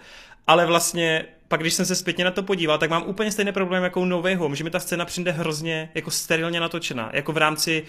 ale vlastně pak když jsem se zpětně na to podíval, tak mám úplně stejný problém jako No Way Home, že mi ta scéna přijde hrozně jako sterilně natočená, jako v rámci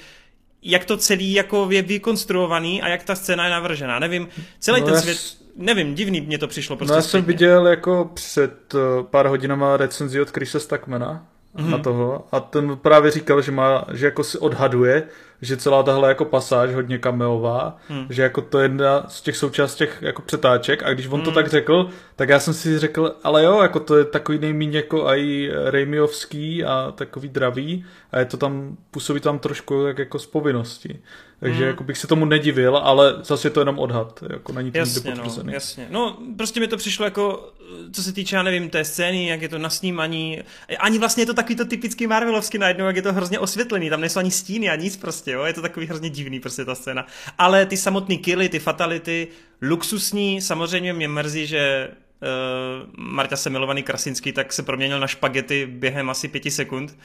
jak to celý jako je vykonstruovaný a jak ta scéna je navržená. Nevím, celý no ten svět, nevím, divný mě to přišlo prostě
No já jsem viděl jako před uh, pár hodinama recenzi od Chrisa Stackmana mm-hmm. na toho a ten právě říkal, že má, že jako si odhaduje, že celá tahle jako pasáž hodně kameová, hmm. že jako to je jedna z těch součástí těch jako přetáček a když on hmm. to tak řekl, tak já jsem si řekl, ale jo, jako to je takový nejmíň jako i Raimiovský a takový dravý a je to tam, působí tam trošku jak jako z povinnosti. Takže hmm. jako bych se tomu nedivil, ale zase je to jenom odhad, jako není to jasně,
no, jasně. No, prostě mi to přišlo jako, co se týče, já nevím, té scény, jak je to na snímaní, ani vlastně je to takový to typický Marvelovský najednou, jak je to hrozně osvětlený, tam nejsou ani stíny a nic prostě, jo, je to takový hrozně divný prostě ta scéna. Ale ty samotné killy, ty fatality, luxusní, samozřejmě mě mrzí, že uh, Marta se milovaný Krasinský, tak se proměnil na špagety během asi pěti sekund,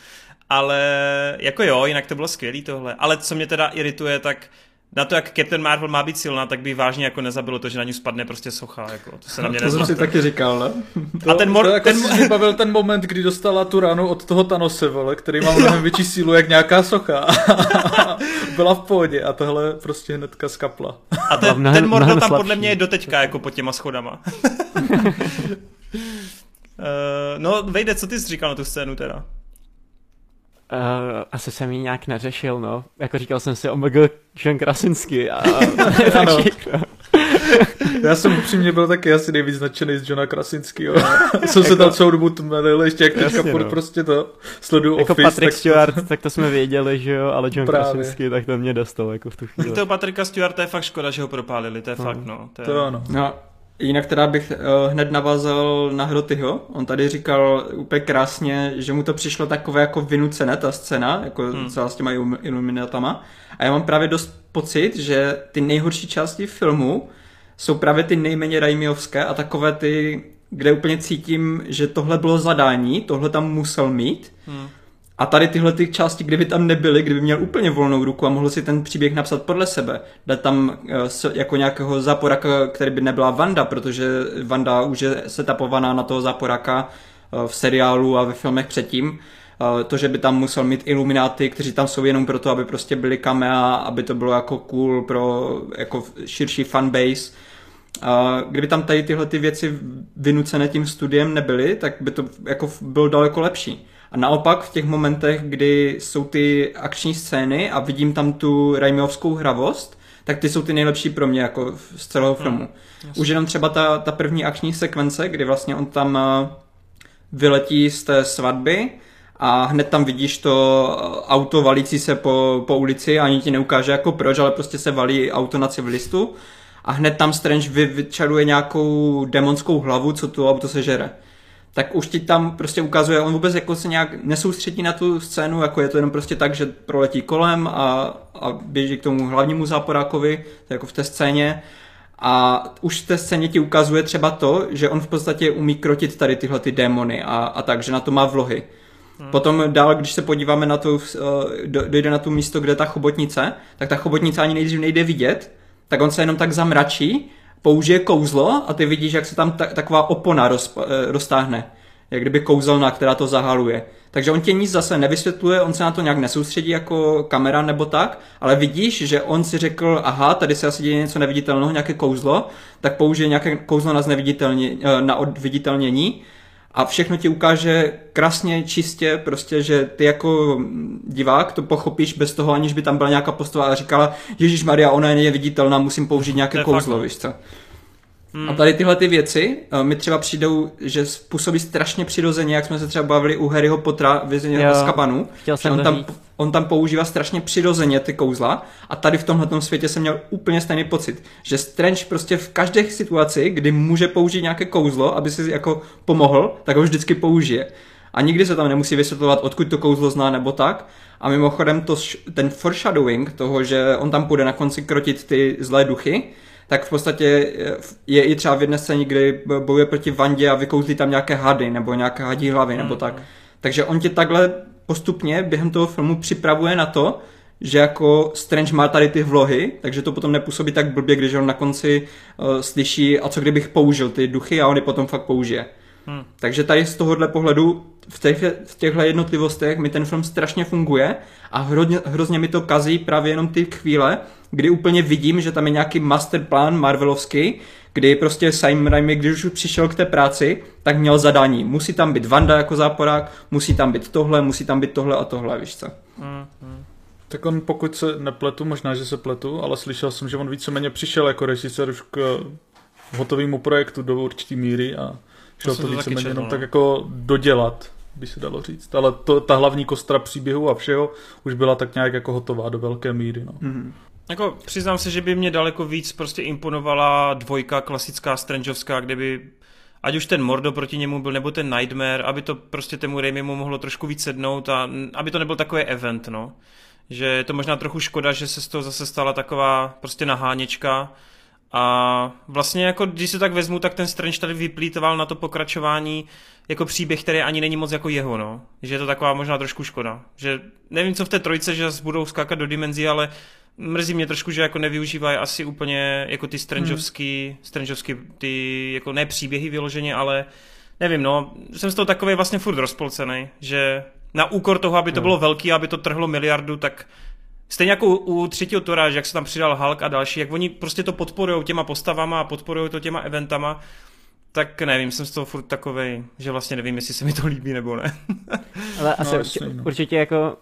ale jako jo, jinak to bylo skvělý tohle. Ale co mě teda irituje, tak na to, jak Captain Marvel má být silná, tak by vážně jako nezabilo to, že na ní spadne prostě socha. Jako. To se na mě
To jsem si taky říkal, ne?
To, a ten, mor- to jako ten... si bavil ten moment, kdy dostala tu ránu od toho Thanose, vole, který má mnohem větší sílu jak nějaká socha. *laughs* Byla v pohodě a tohle prostě hnedka skapla.
A ten, mnohem, ten Mordor tam podle mě je doteďka jako pod těma schodama. uh, *laughs* no, Vejde, co ty jsi říkal na tu scénu teda?
Uh, asi jsem ji nějak neřešil, no. Jako říkal jsem si omg John Krasinski a *laughs* ano.
Já jsem upřímně byl taky asi nejvíc značený z Johna Krasinského. *laughs* jsem se tam celou dobu tmelil, ještě jak teďka no. prostě to sleduju
jako
Office.
Patrick tak Stewart, to... tak to jsme věděli, že jo, ale John Právě. Krasinski, tak to mě dostal jako v tu chvíli.
Toho Patricka Stewarta je fakt škoda, že ho propálili, to je no. fakt, no.
To, je... to ano.
No, Jinak teda bych uh, hned navázal na Hrotyho. On tady říkal úplně krásně, že mu to přišlo takové jako vynucené ta scéna, jako hmm. celá s těma iluminatama. A já mám právě dost pocit, že ty nejhorší části filmu jsou právě ty nejméně Raimiovské a takové ty, kde úplně cítím, že tohle bylo zadání, tohle tam musel mít. Hmm. A tady tyhle ty části, kdyby tam nebyly, kdyby měl úplně volnou ruku a mohl si ten příběh napsat podle sebe, dát tam uh, jako nějakého záporaka, který by nebyla Vanda, protože Vanda už je setapovaná na toho záporaka uh, v seriálu a ve filmech předtím, uh, to, že by tam musel mít ilumináty, kteří tam jsou jenom proto, aby prostě byli kamea, aby to bylo jako cool pro jako širší fanbase, a kdyby tam tady tyhle ty věci vynucené tím studiem nebyly, tak by to jako bylo daleko lepší. A naopak v těch momentech, kdy jsou ty akční scény a vidím tam tu Raimiovskou hravost, tak ty jsou ty nejlepší pro mě jako z celého hmm, filmu. Hmm, Už jenom třeba ta, ta první akční sekvence, kdy vlastně on tam uh, vyletí z té svatby a hned tam vidíš to uh, auto valící se po, po ulici a ani ti neukáže jako proč, ale prostě se valí auto na civilistu. A hned tam Strange vy, vyčaruje nějakou demonskou hlavu, co tu auto sežere tak už ti tam prostě ukazuje, on vůbec jako se nějak nesoustředí na tu scénu, jako je to jenom prostě tak, že proletí kolem a, a běží k tomu hlavnímu záporákovi, jako v té scéně. A už v té scéně ti ukazuje třeba to, že on v podstatě umí krotit tady tyhle ty démony a, a tak, že na to má vlohy. Hmm. Potom dál, když se podíváme na to, eh, dojde na to místo, kde je ta chobotnice, tak ta chobotnice ani nejdřív nejde vidět, tak on se jenom tak zamračí použije kouzlo a ty vidíš, jak se tam ta, taková opona roz, eh, roztáhne. Jak kdyby kouzelná, která to zahaluje. Takže on tě nic zase nevysvětluje, on se na to nějak nesoustředí jako kamera nebo tak, ale vidíš, že on si řekl, aha, tady se asi děje něco neviditelného, nějaké kouzlo, tak použije nějaké kouzlo na, eh, na odviditelnění a všechno ti ukáže krásně, čistě, prostě, že ty jako divák to pochopíš bez toho, aniž by tam byla nějaká postava a říkala, Ježíš Maria, ona je neviditelná, musím použít nějaké kouzlo, víš co. Hmm. A tady tyhle ty věci uh, mi třeba přijdou, že způsobí strašně přirozeně, jak jsme se třeba bavili u Harryho Pottera vězeně z kabanu.
Chtěl jsem
on tam, on tam používá strašně přirozeně ty kouzla a tady v tomhle světě jsem měl úplně stejný pocit, že Strange prostě v každé situaci, kdy může použít nějaké kouzlo, aby si jako pomohl, tak ho vždycky použije. A nikdy se tam nemusí vysvětlovat, odkud to kouzlo zná nebo tak. A mimochodem to, ten foreshadowing toho, že on tam půjde na konci krotit ty zlé duchy, tak v podstatě je i třeba v jedné scéně, kdy bojuje proti Vandě a vykouzlí tam nějaké hady nebo nějaké hadí hlavy mm. nebo hmm, tak. Takže on tě takhle postupně během toho filmu připravuje na to, že jako Strange má tady ty vlohy, takže to potom nepůsobí tak blbě, když on na konci uh, slyší, a co kdybych použil ty duchy a on je potom fakt použije. Hmm. Takže tady z tohohle pohledu v, těch, v těchto jednotlivostech mi ten film strašně funguje a hrozně, hrozně mi to kazí právě jenom ty chvíle, kdy úplně vidím, že tam je nějaký masterplan Marvelovský, kdy prostě Sam Raimi, když už přišel k té práci, tak měl zadání. Musí tam být Vanda jako záporák, musí tam být tohle, musí tam být tohle a tohle, víš co. Hmm,
hmm. Tak on, pokud se nepletu, možná, že se pletu, ale slyšel jsem, že on víceméně přišel jako režisér už k hotovému projektu do určité míry a šel to, to víceméně jenom no. tak jako dodělat, by se dalo říct. Ale to, ta hlavní kostra příběhu a všeho už byla tak nějak jako hotová do velké míry. No. Mm-hmm.
Jako přiznám se, že by mě daleko víc prostě imponovala dvojka klasická Strangeovská, kde by ať už ten Mordo proti němu byl, nebo ten Nightmare, aby to prostě tému Raimimu mohlo trošku víc sednout a aby to nebyl takový event, no. Že je to možná trochu škoda, že se z toho zase stala taková prostě naháněčka, a vlastně jako, když se tak vezmu, tak ten Strange tady vyplýtoval na to pokračování jako příběh, který ani není moc jako jeho, no. Že je to taková možná trošku škoda. Že nevím, co v té trojce, že budou skákat do dimenzí, ale mrzí mě trošku, že jako nevyužívají asi úplně jako ty strangeovský, hmm. strangeovský ty jako ne příběhy vyloženě, ale nevím, no, jsem z toho takový vlastně furt rozpolcený, že na úkor toho, aby to bylo velký, aby to trhlo miliardu, tak Stejně jako u, u třetího Tora, jak se tam přidal Hulk a další, jak oni prostě to podporují těma postavama a podporují to těma eventama, tak nevím, jsem z toho furt takovej, že vlastně nevím, jestli se mi to líbí nebo ne. *laughs*
ale asi no, určitě, no. určitě jako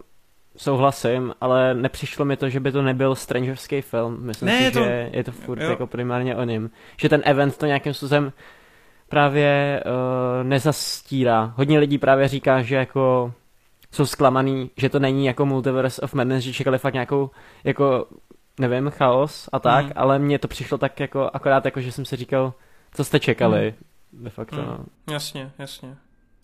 souhlasím, ale nepřišlo mi to, že by to nebyl strangerský film. Myslím ne, si, to... že je to furt jo. jako primárně o něm. Že ten event to nějakým způsobem právě uh, nezastírá. Hodně lidí právě říká, že jako jsou zklamaný, že to není jako Multiverse of Madness, že čekali fakt nějakou, jako, nevím, chaos a tak, mm. ale mně to přišlo tak jako, akorát jako, že jsem si říkal, co jste čekali, mm. de facto, mm. no.
Jasně, jasně.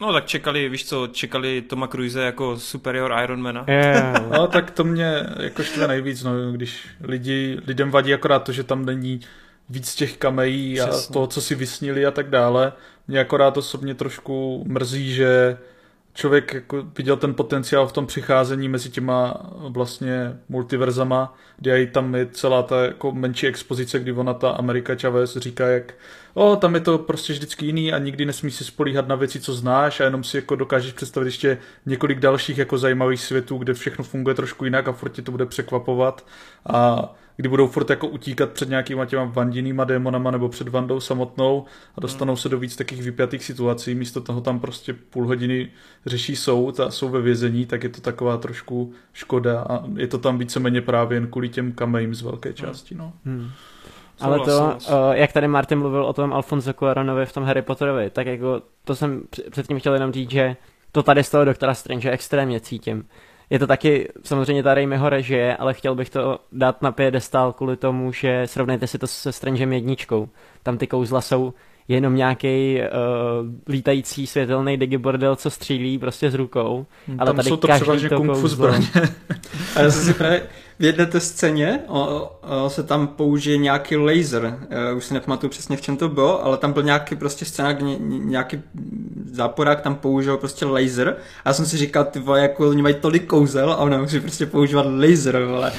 No tak čekali, víš co, čekali Toma Cruise jako superior Ironmana.
Yeah. no tak to mě jako štve nejvíc, no, když lidi, lidem vadí akorát to, že tam není víc těch kamejí a toho, co si vysnili a tak dále. Mě akorát osobně trošku mrzí, že člověk jako viděl ten potenciál v tom přicházení mezi těma vlastně multiverzama, kde tam je celá ta jako menší expozice, kdy ona ta Amerika Chavez říká, jak o, tam je to prostě vždycky jiný a nikdy nesmí si spolíhat na věci, co znáš a jenom si jako dokážeš představit ještě několik dalších jako zajímavých světů, kde všechno funguje trošku jinak a furt ti to bude překvapovat. A kdy budou furt jako utíkat před nějakýma těma vandinýma démonama nebo před Vandou samotnou a dostanou se do víc takových vypjatých situací, místo toho tam prostě půl hodiny řeší soud a jsou ve vězení, tak je to taková trošku škoda a je to tam víceméně právě jen kvůli těm kamejím z velké části. No. Hmm.
Ale to, uh, jak tady Martin mluvil o tom Alfonso Cuaronovi v tom Harry Potterovi, tak jako to jsem předtím chtěl jenom říct, že to tady z toho Doktora Strange extrémně cítím. Je to taky samozřejmě ta Raimiho režie, ale chtěl bych to dát na piedestal kvůli tomu, že srovnejte si to se Strangem jedničkou. Tam ty kouzla jsou jenom nějaký uh, lítající světelný digibordel, co střílí prostě s rukou.
Hmm, ale Tam tady jsou to převážně kung fu zbraně. *laughs*
a já jsem si právě v jedné té scéně o, o, se tam použije nějaký laser. Uh, už si nepamatuju přesně v čem to bylo, ale tam byl nějaký prostě scéna, kde nějaký záporák tam použil prostě laser. A já jsem si říkal, ty vole, jako oni mají tolik kouzel a ona musí prostě používat laser, vole.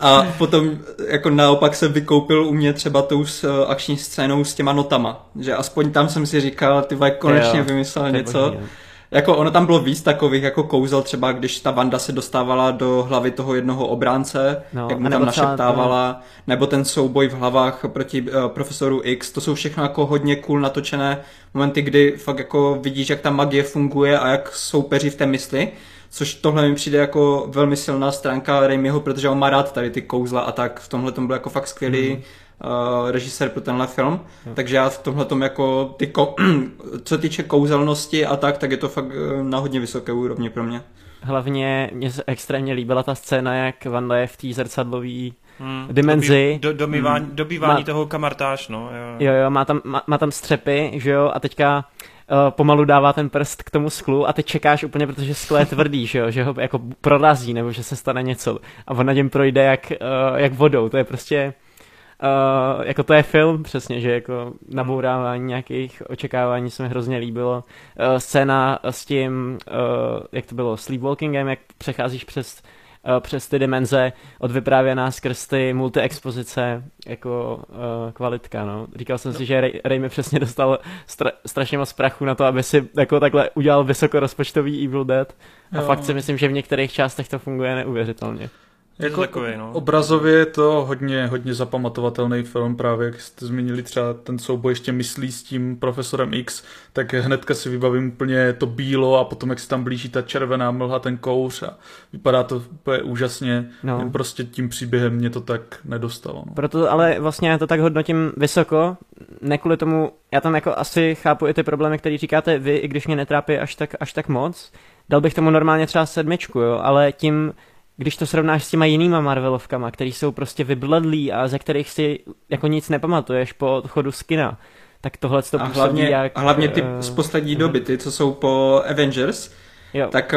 A *laughs* potom jako naopak se vykoupil u mě třeba tou s, uh, akční scénou s těma notama. Že aspoň tam jsem si říkal, ty vole, konečně jo, vymyslel něco. Boží, jako ono tam bylo víc takových jako kouzel, třeba když ta Vanda se dostávala do hlavy toho jednoho obránce, no, jak mu tam našeptávala, to... nebo ten souboj v hlavách proti uh, profesoru X, to jsou všechno jako hodně cool natočené momenty, kdy fakt jako vidíš, jak ta magie funguje a jak soupeří v té mysli, což tohle mi přijde jako velmi silná stránka Raimiho, protože on má rád tady ty kouzla a tak, v tomhle tom byl jako fakt skvělý mm uh, režisér pro tenhle film, hmm. takže já v tomhle tom jako ty ko- *clears throat* co týče kouzelnosti a tak, tak je to fakt uh, na hodně vysoké úrovni pro mě.
Hlavně mě se extrémně líbila ta scéna, jak Vanda je v té zrcadlový hmm, dimenzi.
Dobý, do, dobývání, hmm, dobývání má, toho kamartáž, no.
Jo, jo, jo má, tam, má, má tam střepy, že jo, a teďka uh, pomalu dává ten prst k tomu sklu a ty čekáš úplně, protože sklo je tvrdý, *laughs* že jo, že ho jako prorazí nebo že se stane něco a on na něm projde jak, uh, jak vodou, to je prostě Uh, jako to je film přesně, že jako nabourávání nějakých očekávání se mi hrozně líbilo. Uh, scéna s tím, uh, jak to bylo, sleepwalkingem, jak přecházíš přes uh, přes ty dimenze odvyprávěná skrz ty multi-expozice jako uh, kvalitka, no. Říkal jsem no. si, že Ray, Ray mi přesně dostal stra- strašně moc prachu na to, aby si jako takhle udělal vysokorozpočtový Evil Dead a jo. fakt si myslím, že v některých částech to funguje neuvěřitelně.
Jako takový, no. Obrazově je to hodně, hodně zapamatovatelný film, právě jak jste zmínili třeba ten souboj ještě myslí s tím profesorem X, tak hnedka si vybavím úplně to bílo a potom jak se tam blíží ta červená mlha, ten kouř a vypadá to úplně úžasně, no. jen prostě tím příběhem mě to tak nedostalo. No.
Proto ale vlastně já to tak hodnotím vysoko, ne kvůli tomu, já tam jako asi chápu i ty problémy, které říkáte vy, i když mě netrápí až tak, až tak moc, dal bych tomu normálně třeba sedmičku, jo, ale tím když to srovnáš s těma jinýma Marvelovkama, který jsou prostě vybledlí a ze kterých si jako nic nepamatuješ po odchodu z kina, tak tohle to
a hlavně, jak... A hlavně ty uh, z poslední uh, doby, ty, co jsou po Avengers, jo. tak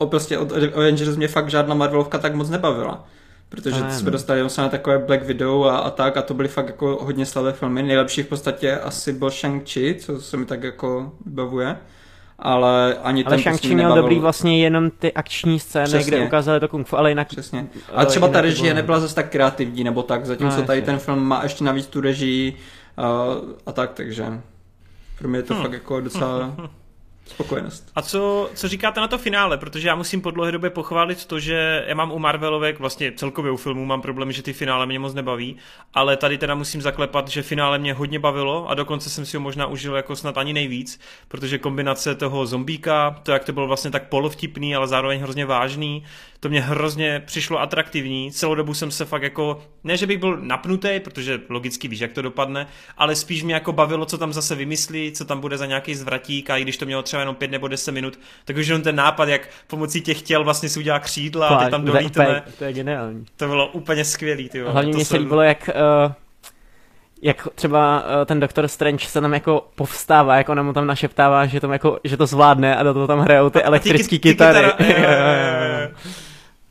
uh, prostě od Avengers mě fakt žádná Marvelovka tak moc nebavila. Protože no, jsme dostali na takové Black Widow a, a tak a to byly fakt jako hodně slavé filmy. Nejlepší v podstatě asi byl Shang-Chi, co se mi tak jako vybavuje ale ani
ale ten Shang-Chi měl dobrý vlastně jenom ty akční scény, Přesně. kde ukázali to kung fu, ale jinak...
Přesně. A třeba ta režie nebyla zase tak kreativní, nebo tak, zatímco no, tady ten film má ještě navíc tu režii uh, a tak, takže pro mě je to hmm. fakt jako docela *laughs* spokojenost.
A co, co říkáte na to finále? Protože já musím po dlouhé době pochválit to, že já mám u Marvelovek, vlastně celkově u filmů mám problém, že ty finále mě moc nebaví, ale tady teda musím zaklepat, že finále mě hodně bavilo a dokonce jsem si ho možná užil jako snad ani nejvíc, protože kombinace toho zombíka, to jak to bylo vlastně tak polovtipný, ale zároveň hrozně vážný, to mě hrozně přišlo atraktivní. Celou dobu jsem se fakt jako, ne že bych byl napnutý, protože logicky víš, jak to dopadne, ale spíš mě jako bavilo, co tam zase vymyslí, co tam bude za nějaký zvratík a i když to mělo třeba jenom pět nebo deset minut, tak už jenom ten nápad, jak pomocí těch těl vlastně si udělá křídla a ty tam dolítne.
To je geniální.
To bylo úplně skvělý. Ty
Hlavně mě se líbilo, jak uh jak třeba uh, ten Doktor Strange se tam jako povstává, jako nám tam našeptává, že, tam jako, že to zvládne a do toho tam hrajou ty elektrické kytary. *laughs*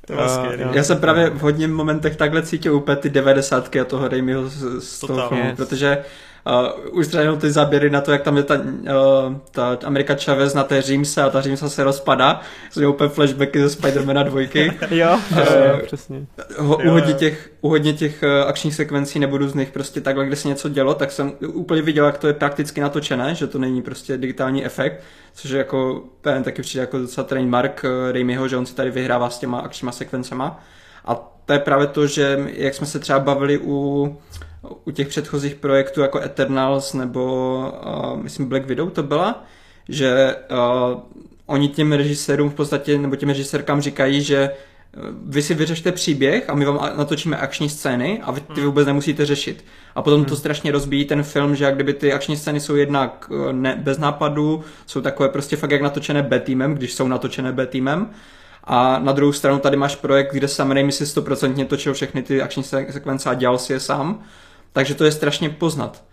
To bylo skvělý. Já jsem právě v hodně momentech takhle cítil úplně ty devadesátky a toho Raimiho z, z toho filmu, protože Uh, už třeba jenom ty záběry na to, jak tam je ta, uh, ta Amerika Chavez na té Římse a ta Římsa se rozpadá. Jsou úplně flashbacky ze Spidermana dvojky. *laughs*
jo, uh, jo, přesně.
Ho, u, hodně těch, u hodně těch uh, akčních sekvencí nebudu z nich prostě takhle, kde se něco dělo, tak jsem úplně viděl, jak to je prakticky natočené, že to není prostě digitální efekt, což je jako, ten taky přijde jako docela trademark uh, Raimiho, že on si tady vyhrává s těma akčníma sekvencema. A to je právě to, že jak jsme se třeba bavili u u těch předchozích projektů jako Eternals nebo uh, myslím Black Widow to byla, že uh, oni těm režisérům v podstatě, nebo těm režisérkám říkají, že vy si vyřešte příběh a my vám natočíme akční scény a vy ty vůbec nemusíte řešit. A potom to hmm. strašně rozbíjí ten film, že jak kdyby ty akční scény jsou jednak ne, bez nápadu, jsou takové prostě fakt jak natočené B-teamem, když jsou natočené B-teamem. A na druhou stranu tady máš projekt, kde Sam Raimi si stoprocentně točil všechny ty akční sekvence a dělal si je sám. Takže to je strašně poznat.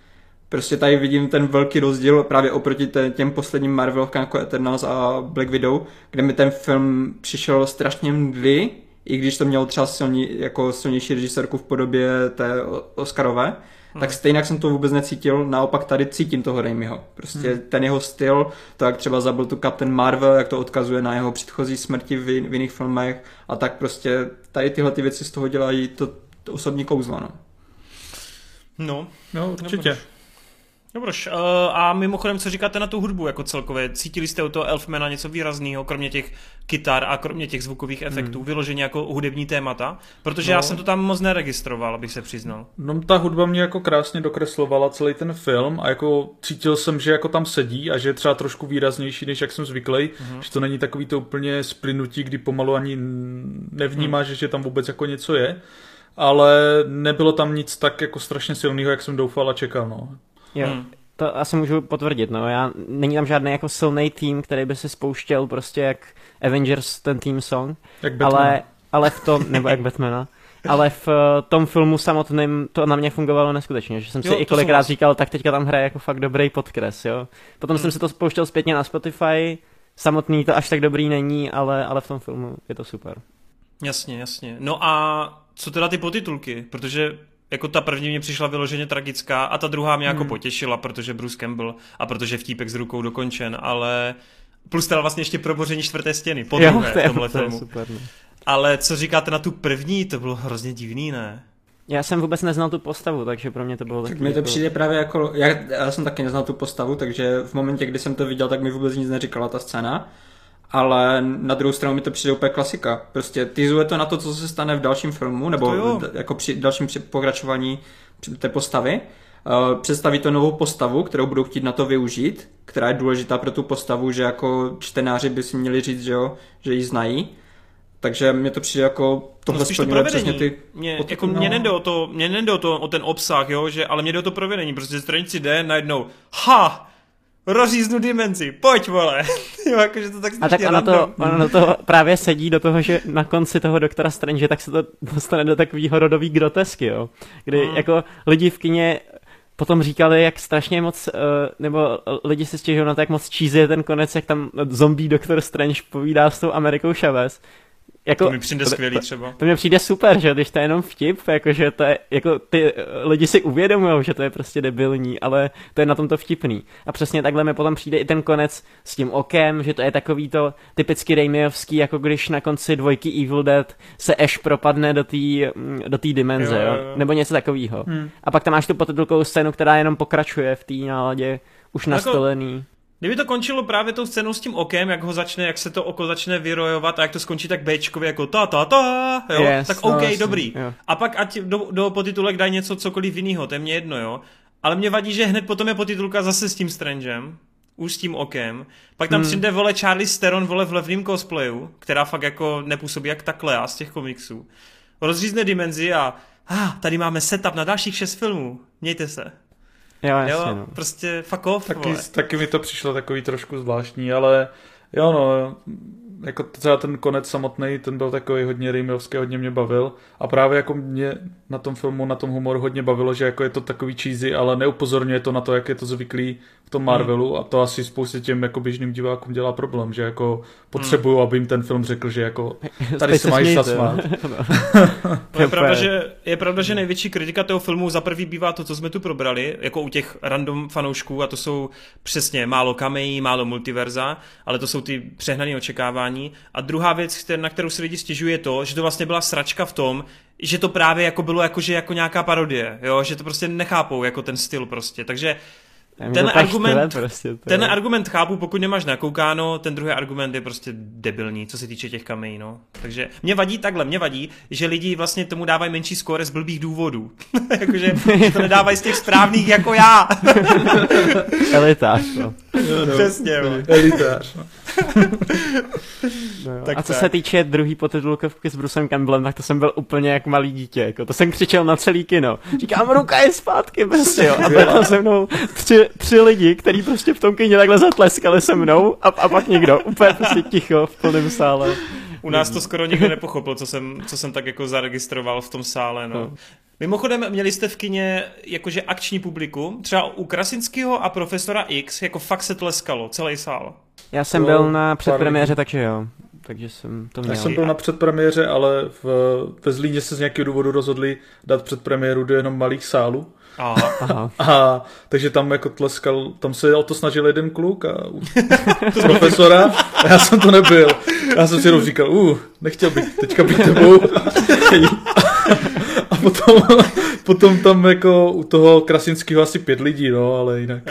Prostě tady vidím ten velký rozdíl právě oproti těm posledním Marvelovkám jako Eternals a Black Widow, kde mi ten film přišel strašně mdlý, i když to mělo třeba silní, jako silnější režisérku v podobě té Oscarové, hmm. tak stejně jsem to vůbec necítil, naopak tady cítím toho Raimiho. Prostě hmm. ten jeho styl, to jak třeba zabil tu Captain Marvel, jak to odkazuje na jeho předchozí smrti v, v jiných filmech a tak prostě tady tyhle ty věci z toho dělají to, to osobní kouzlo. No.
No,
no určitě.
Dobroš, uh, a mimochodem, co říkáte na tu hudbu jako celkově? Cítili jste u toho Elfmana něco výrazného, kromě těch kytar a kromě těch zvukových efektů, hmm. vyloženě jako hudební témata? Protože no. já jsem to tam moc neregistroval, abych se přiznal.
No ta hudba mě jako krásně dokreslovala celý ten film a jako cítil jsem, že jako tam sedí a že je třeba trošku výraznější, než jak jsem zvyklý, hmm. že to není takový to úplně splynutí, kdy pomalu ani nevnímáš, hmm. že tam vůbec jako něco je ale nebylo tam nic tak jako strašně silného, jak jsem doufal a čekal, no.
Jo, hmm. to asi můžu potvrdit, no. Já, není tam žádný jako silný tým, který by se spouštěl prostě jak Avengers ten team song.
Jak Batman.
Ale, ale v tom, nebo jak Batmana. ale v eh, tom filmu samotném to na mě fungovalo neskutečně, že jsem si jo, i kolikrát říkal, tak teďka tam hraje jako fakt dobrý podkres, jo. Potom hmm. jsem si to spouštěl zpětně na Spotify, samotný to až tak dobrý není, ale, ale v tom filmu je to super.
Jasně, jasně. No a co teda ty potitulky? Protože jako ta první mě přišla vyloženě tragická a ta druhá mě jako hmm. jako potěšila, protože Bruce Campbell a protože vtípek s rukou dokončen, ale plus teda vlastně ještě proboření čtvrté stěny, po *laughs* jo, druhé v tomhle filmu. Super, ne. Ale co říkáte na tu první, to bylo hrozně divný, ne?
Já jsem vůbec neznal tu postavu, takže pro mě to bylo
tak mi to jako... přijde právě jako, já, já jsem taky neznal tu postavu, takže v momentě, kdy jsem to viděl, tak mi vůbec nic neříkala ta scéna ale na druhou stranu mi to přijde úplně klasika. Prostě tyzuje to na to, co se stane v dalším filmu, nebo jako při dalším pokračování té postavy. Uh, představí to novou postavu, kterou budou chtít na to využít, která je důležitá pro tu postavu, že jako čtenáři by si měli říct, že, jo, že ji znají. Takže mě to přijde jako
tohle no to přesně ty... Mě, jako no. mě nejde o to, mě nejde o to, o ten obsah, jo, že, ale mě jde o to provedení, prostě stranici jde najednou, ha, rozříznu dimenzi, pojď vole. *laughs* jo, jakože to tak
A tak ono to, ono to právě sedí do toho, že na konci toho Doktora Strange, tak se to dostane do takového rodový grotesky, jo. Kdy hmm. jako lidi v kině potom říkali, jak strašně moc, uh, nebo lidi si stěžují na to, jak moc cheesy je ten konec, jak tam zombie Doktor Strange povídá s tou Amerikou Chavez.
Jako, to mi přijde skvělý třeba.
To, to mi přijde super, že když to je jenom vtip, jakože to je, jako ty lidi si uvědomují, že to je prostě debilní, ale to je na tom to vtipný. A přesně takhle mi potom přijde i ten konec s tím okem, že to je takový to typicky Raimiovský, jako když na konci dvojky Evil Dead se Ash propadne do té do tý dimenze, jo, jo, jo. nebo něco takového. Hmm. A pak tam máš tu potitulkovou scénu, která jenom pokračuje v té náladě už nastolený. Jako
Kdyby to končilo právě tou scénou s tím okem, jak ho začne, jak se to oko začne vyrojovat a jak to skončí tak Bčkově jako ta ta ta, jo, yes, tak OK, no, dobrý. Jo. A pak ať do, do potitulek dají něco cokoliv jiného, to je mě jedno, jo. Ale mě vadí, že hned potom je potitulka zase s tím Strangem, už s tím okem. Pak tam hmm. přijde vole Charlie Steron vole v levným cosplayu, která fakt jako nepůsobí jak takhle a z těch komiksů. Rozřízne dimenzi a ah, tady máme setup na dalších šest filmů. Mějte se.
Jo, jasně, jo
no. prostě fuck off.
Taky, taky mi to přišlo takový trošku zvláštní, ale jo no, jako třeba ten konec samotný, ten byl takový hodně rýmovský, hodně mě bavil a právě jako mě na tom filmu, na tom humoru hodně bavilo, že jako je to takový cheesy, ale neupozorňuje to na to, jak je to zvyklý v tom Marvelu hmm. a to asi spoustě těm jako běžným divákům dělá problém, že jako hmm. aby jim ten film řekl, že jako *laughs* tady se mají zasmát. *laughs*
no, je, pravda, že, je pravda, že největší kritika toho filmu za prvý bývá to, co jsme tu probrali, jako u těch random fanoušků a to jsou přesně málo kamejí, málo multiverza, ale to jsou ty přehnané očekávání. A druhá věc, na kterou se lidi stěžují, je to, že to vlastně byla sračka v tom, že to právě jako bylo jako, že jako nějaká parodie, jo? že to prostě nechápou jako ten styl prostě, takže ten argument, prostě, to ten argument chápu, pokud nemáš nakoukáno, ten druhý argument je prostě debilní, co se týče těch kamejí, no. Takže mě vadí takhle, mě vadí, že lidi vlastně tomu dávají menší skóre z blbých důvodů. *laughs* Jakože že to nedávají z těch správných jako já. *laughs*
Elitář, no.
no, no. Přesně, no.
Elitář, no.
No tak a co tak. se týče druhý potitulkovky s Brusem Campbellem, tak to jsem byl úplně jak malý dítě, jako to jsem křičel na celý kino. Říkám, ruka je zpátky, prostě, jo. A byl se mnou tři, tři lidi, kteří prostě v tom kyně takhle zatleskali se mnou a, a pak někdo, úplně prostě ticho v plném sále.
U nás to skoro nikdo nepochopil, co jsem, co jsem tak jako zaregistroval v tom sále, no. Mimochodem, měli jste v kině jakože akční publikum, třeba u Krasinského a profesora X, jako fakt se tleskalo, celý sál.
Já jsem no, byl na předpremiéře, takže jo. Takže jsem to měl.
Já jsem byl na předpremiéře, ale v, ve Zlíně se z nějakého důvodu rozhodli dát předpremiéru do jenom malých sálů.
Aha.
Aha. *laughs* A, takže tam jako tleskal, tam se o to snažil jeden kluk a u *laughs* profesora a já jsem to nebyl. Já jsem si jenom říkal, uh, nechtěl bych teďka být tebou. *laughs* potom, *laughs* potom tam jako u toho Krasinského asi pět lidí, no, ale jinak.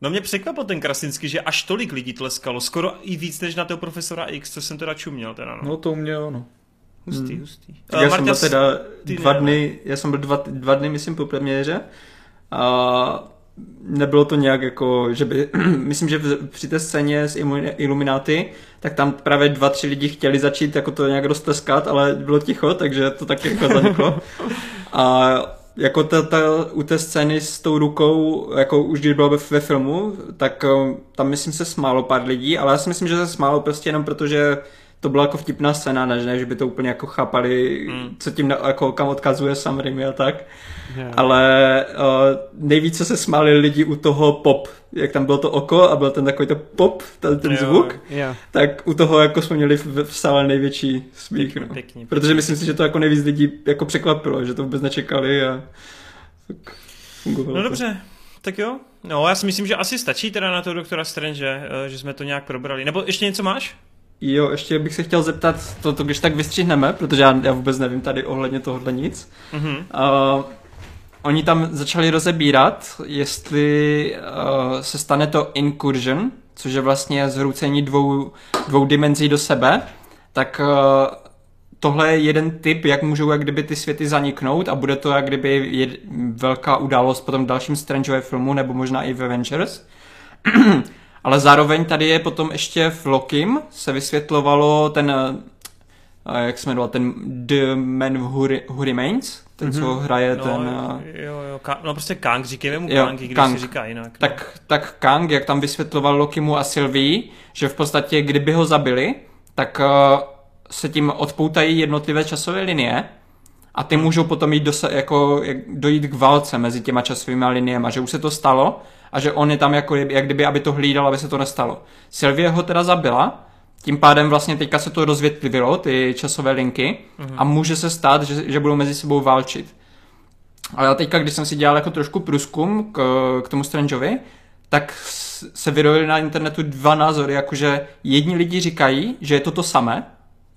No mě překvapil ten Krasinský, že až tolik lidí tleskalo, skoro i víc než na toho profesora X, co jsem teda čuměl. Teda, no.
no to mě ano.
Hustý, hmm. hustý.
Tak já Marta, jsem byl teda dva dny, já jsem byl dva, dva dny, myslím, po premiéře a nebylo to nějak jako, že by, *clears throat* myslím, že při té scéně s Illuminati, tak tam právě dva, tři lidi chtěli začít jako to nějak roztleskat, ale bylo ticho, takže to tak jako zaniklo. A jako ta, ta, u té scény s tou rukou, jako už když bylo ve, filmu, tak tam myslím se smálo pár lidí, ale já si myslím, že se smálo prostě jenom protože to byla jako vtipná scéna, než ne, že by to úplně jako chápali, mm. co tím jako kam odkazuje Sam Raimi a tak. Yeah. Ale uh, nejvíce se smáli lidi u toho pop, jak tam bylo to oko a byl ten takový to pop, ten, ten jo, zvuk,
yeah.
tak u toho jako jsme měli v, v sále největší smích. No. Pěkný, Protože myslím si, že to jako nejvíc lidí jako překvapilo, že to vůbec nečekali a tak
fungovalo. No to. dobře, tak jo. No já si myslím, že asi stačí teda na to doktora Strange, eh, že jsme to nějak probrali. Nebo ještě něco máš?
Jo, ještě bych se chtěl zeptat, to, to když tak vystřihneme, protože já, já vůbec nevím tady ohledně tohohle nic. Mm-hmm. Uh, oni tam začali rozebírat, jestli uh, se stane to incursion, což je vlastně zhroucení dvou, dvou dimenzí do sebe, tak uh, tohle je jeden typ, jak můžou jak kdyby ty světy zaniknout a bude to jak kdyby jed, velká událost potom v dalším Strangeové filmu nebo možná i v Avengers. *clears throat* Ale zároveň tady je potom ještě v Lokim se vysvětlovalo ten, eh, jak se jmenoval, ten The Man Who, Who Remains, ten, mm-hmm. co mhm. hraje
no,
ten...
Eh, jo, jo, Ka- no prostě Kang, říkejme mu Kang, když Kang. si říká jinak. No.
Tak, tak Kang, jak tam vysvětloval Lokimu a Sylvie, že v podstatě kdyby ho zabili, tak uh, se tím odpoutají jednotlivé časové linie a ty můžou potom jít do, jako, dojít k válce mezi těma časovými liniemi, že už se to stalo a že on je tam jako, jak kdyby, aby to hlídal, aby se to nestalo. Sylvie ho teda zabila, tím pádem vlastně teďka se to rozvětvilo, ty časové linky, mm-hmm. a může se stát, že, že budou mezi sebou válčit. Ale teďka, když jsem si dělal jako trošku průzkum k, k tomu Strangeovi, tak se vyrojily na internetu dva názory, jakože jedni lidi říkají, že je to to samé,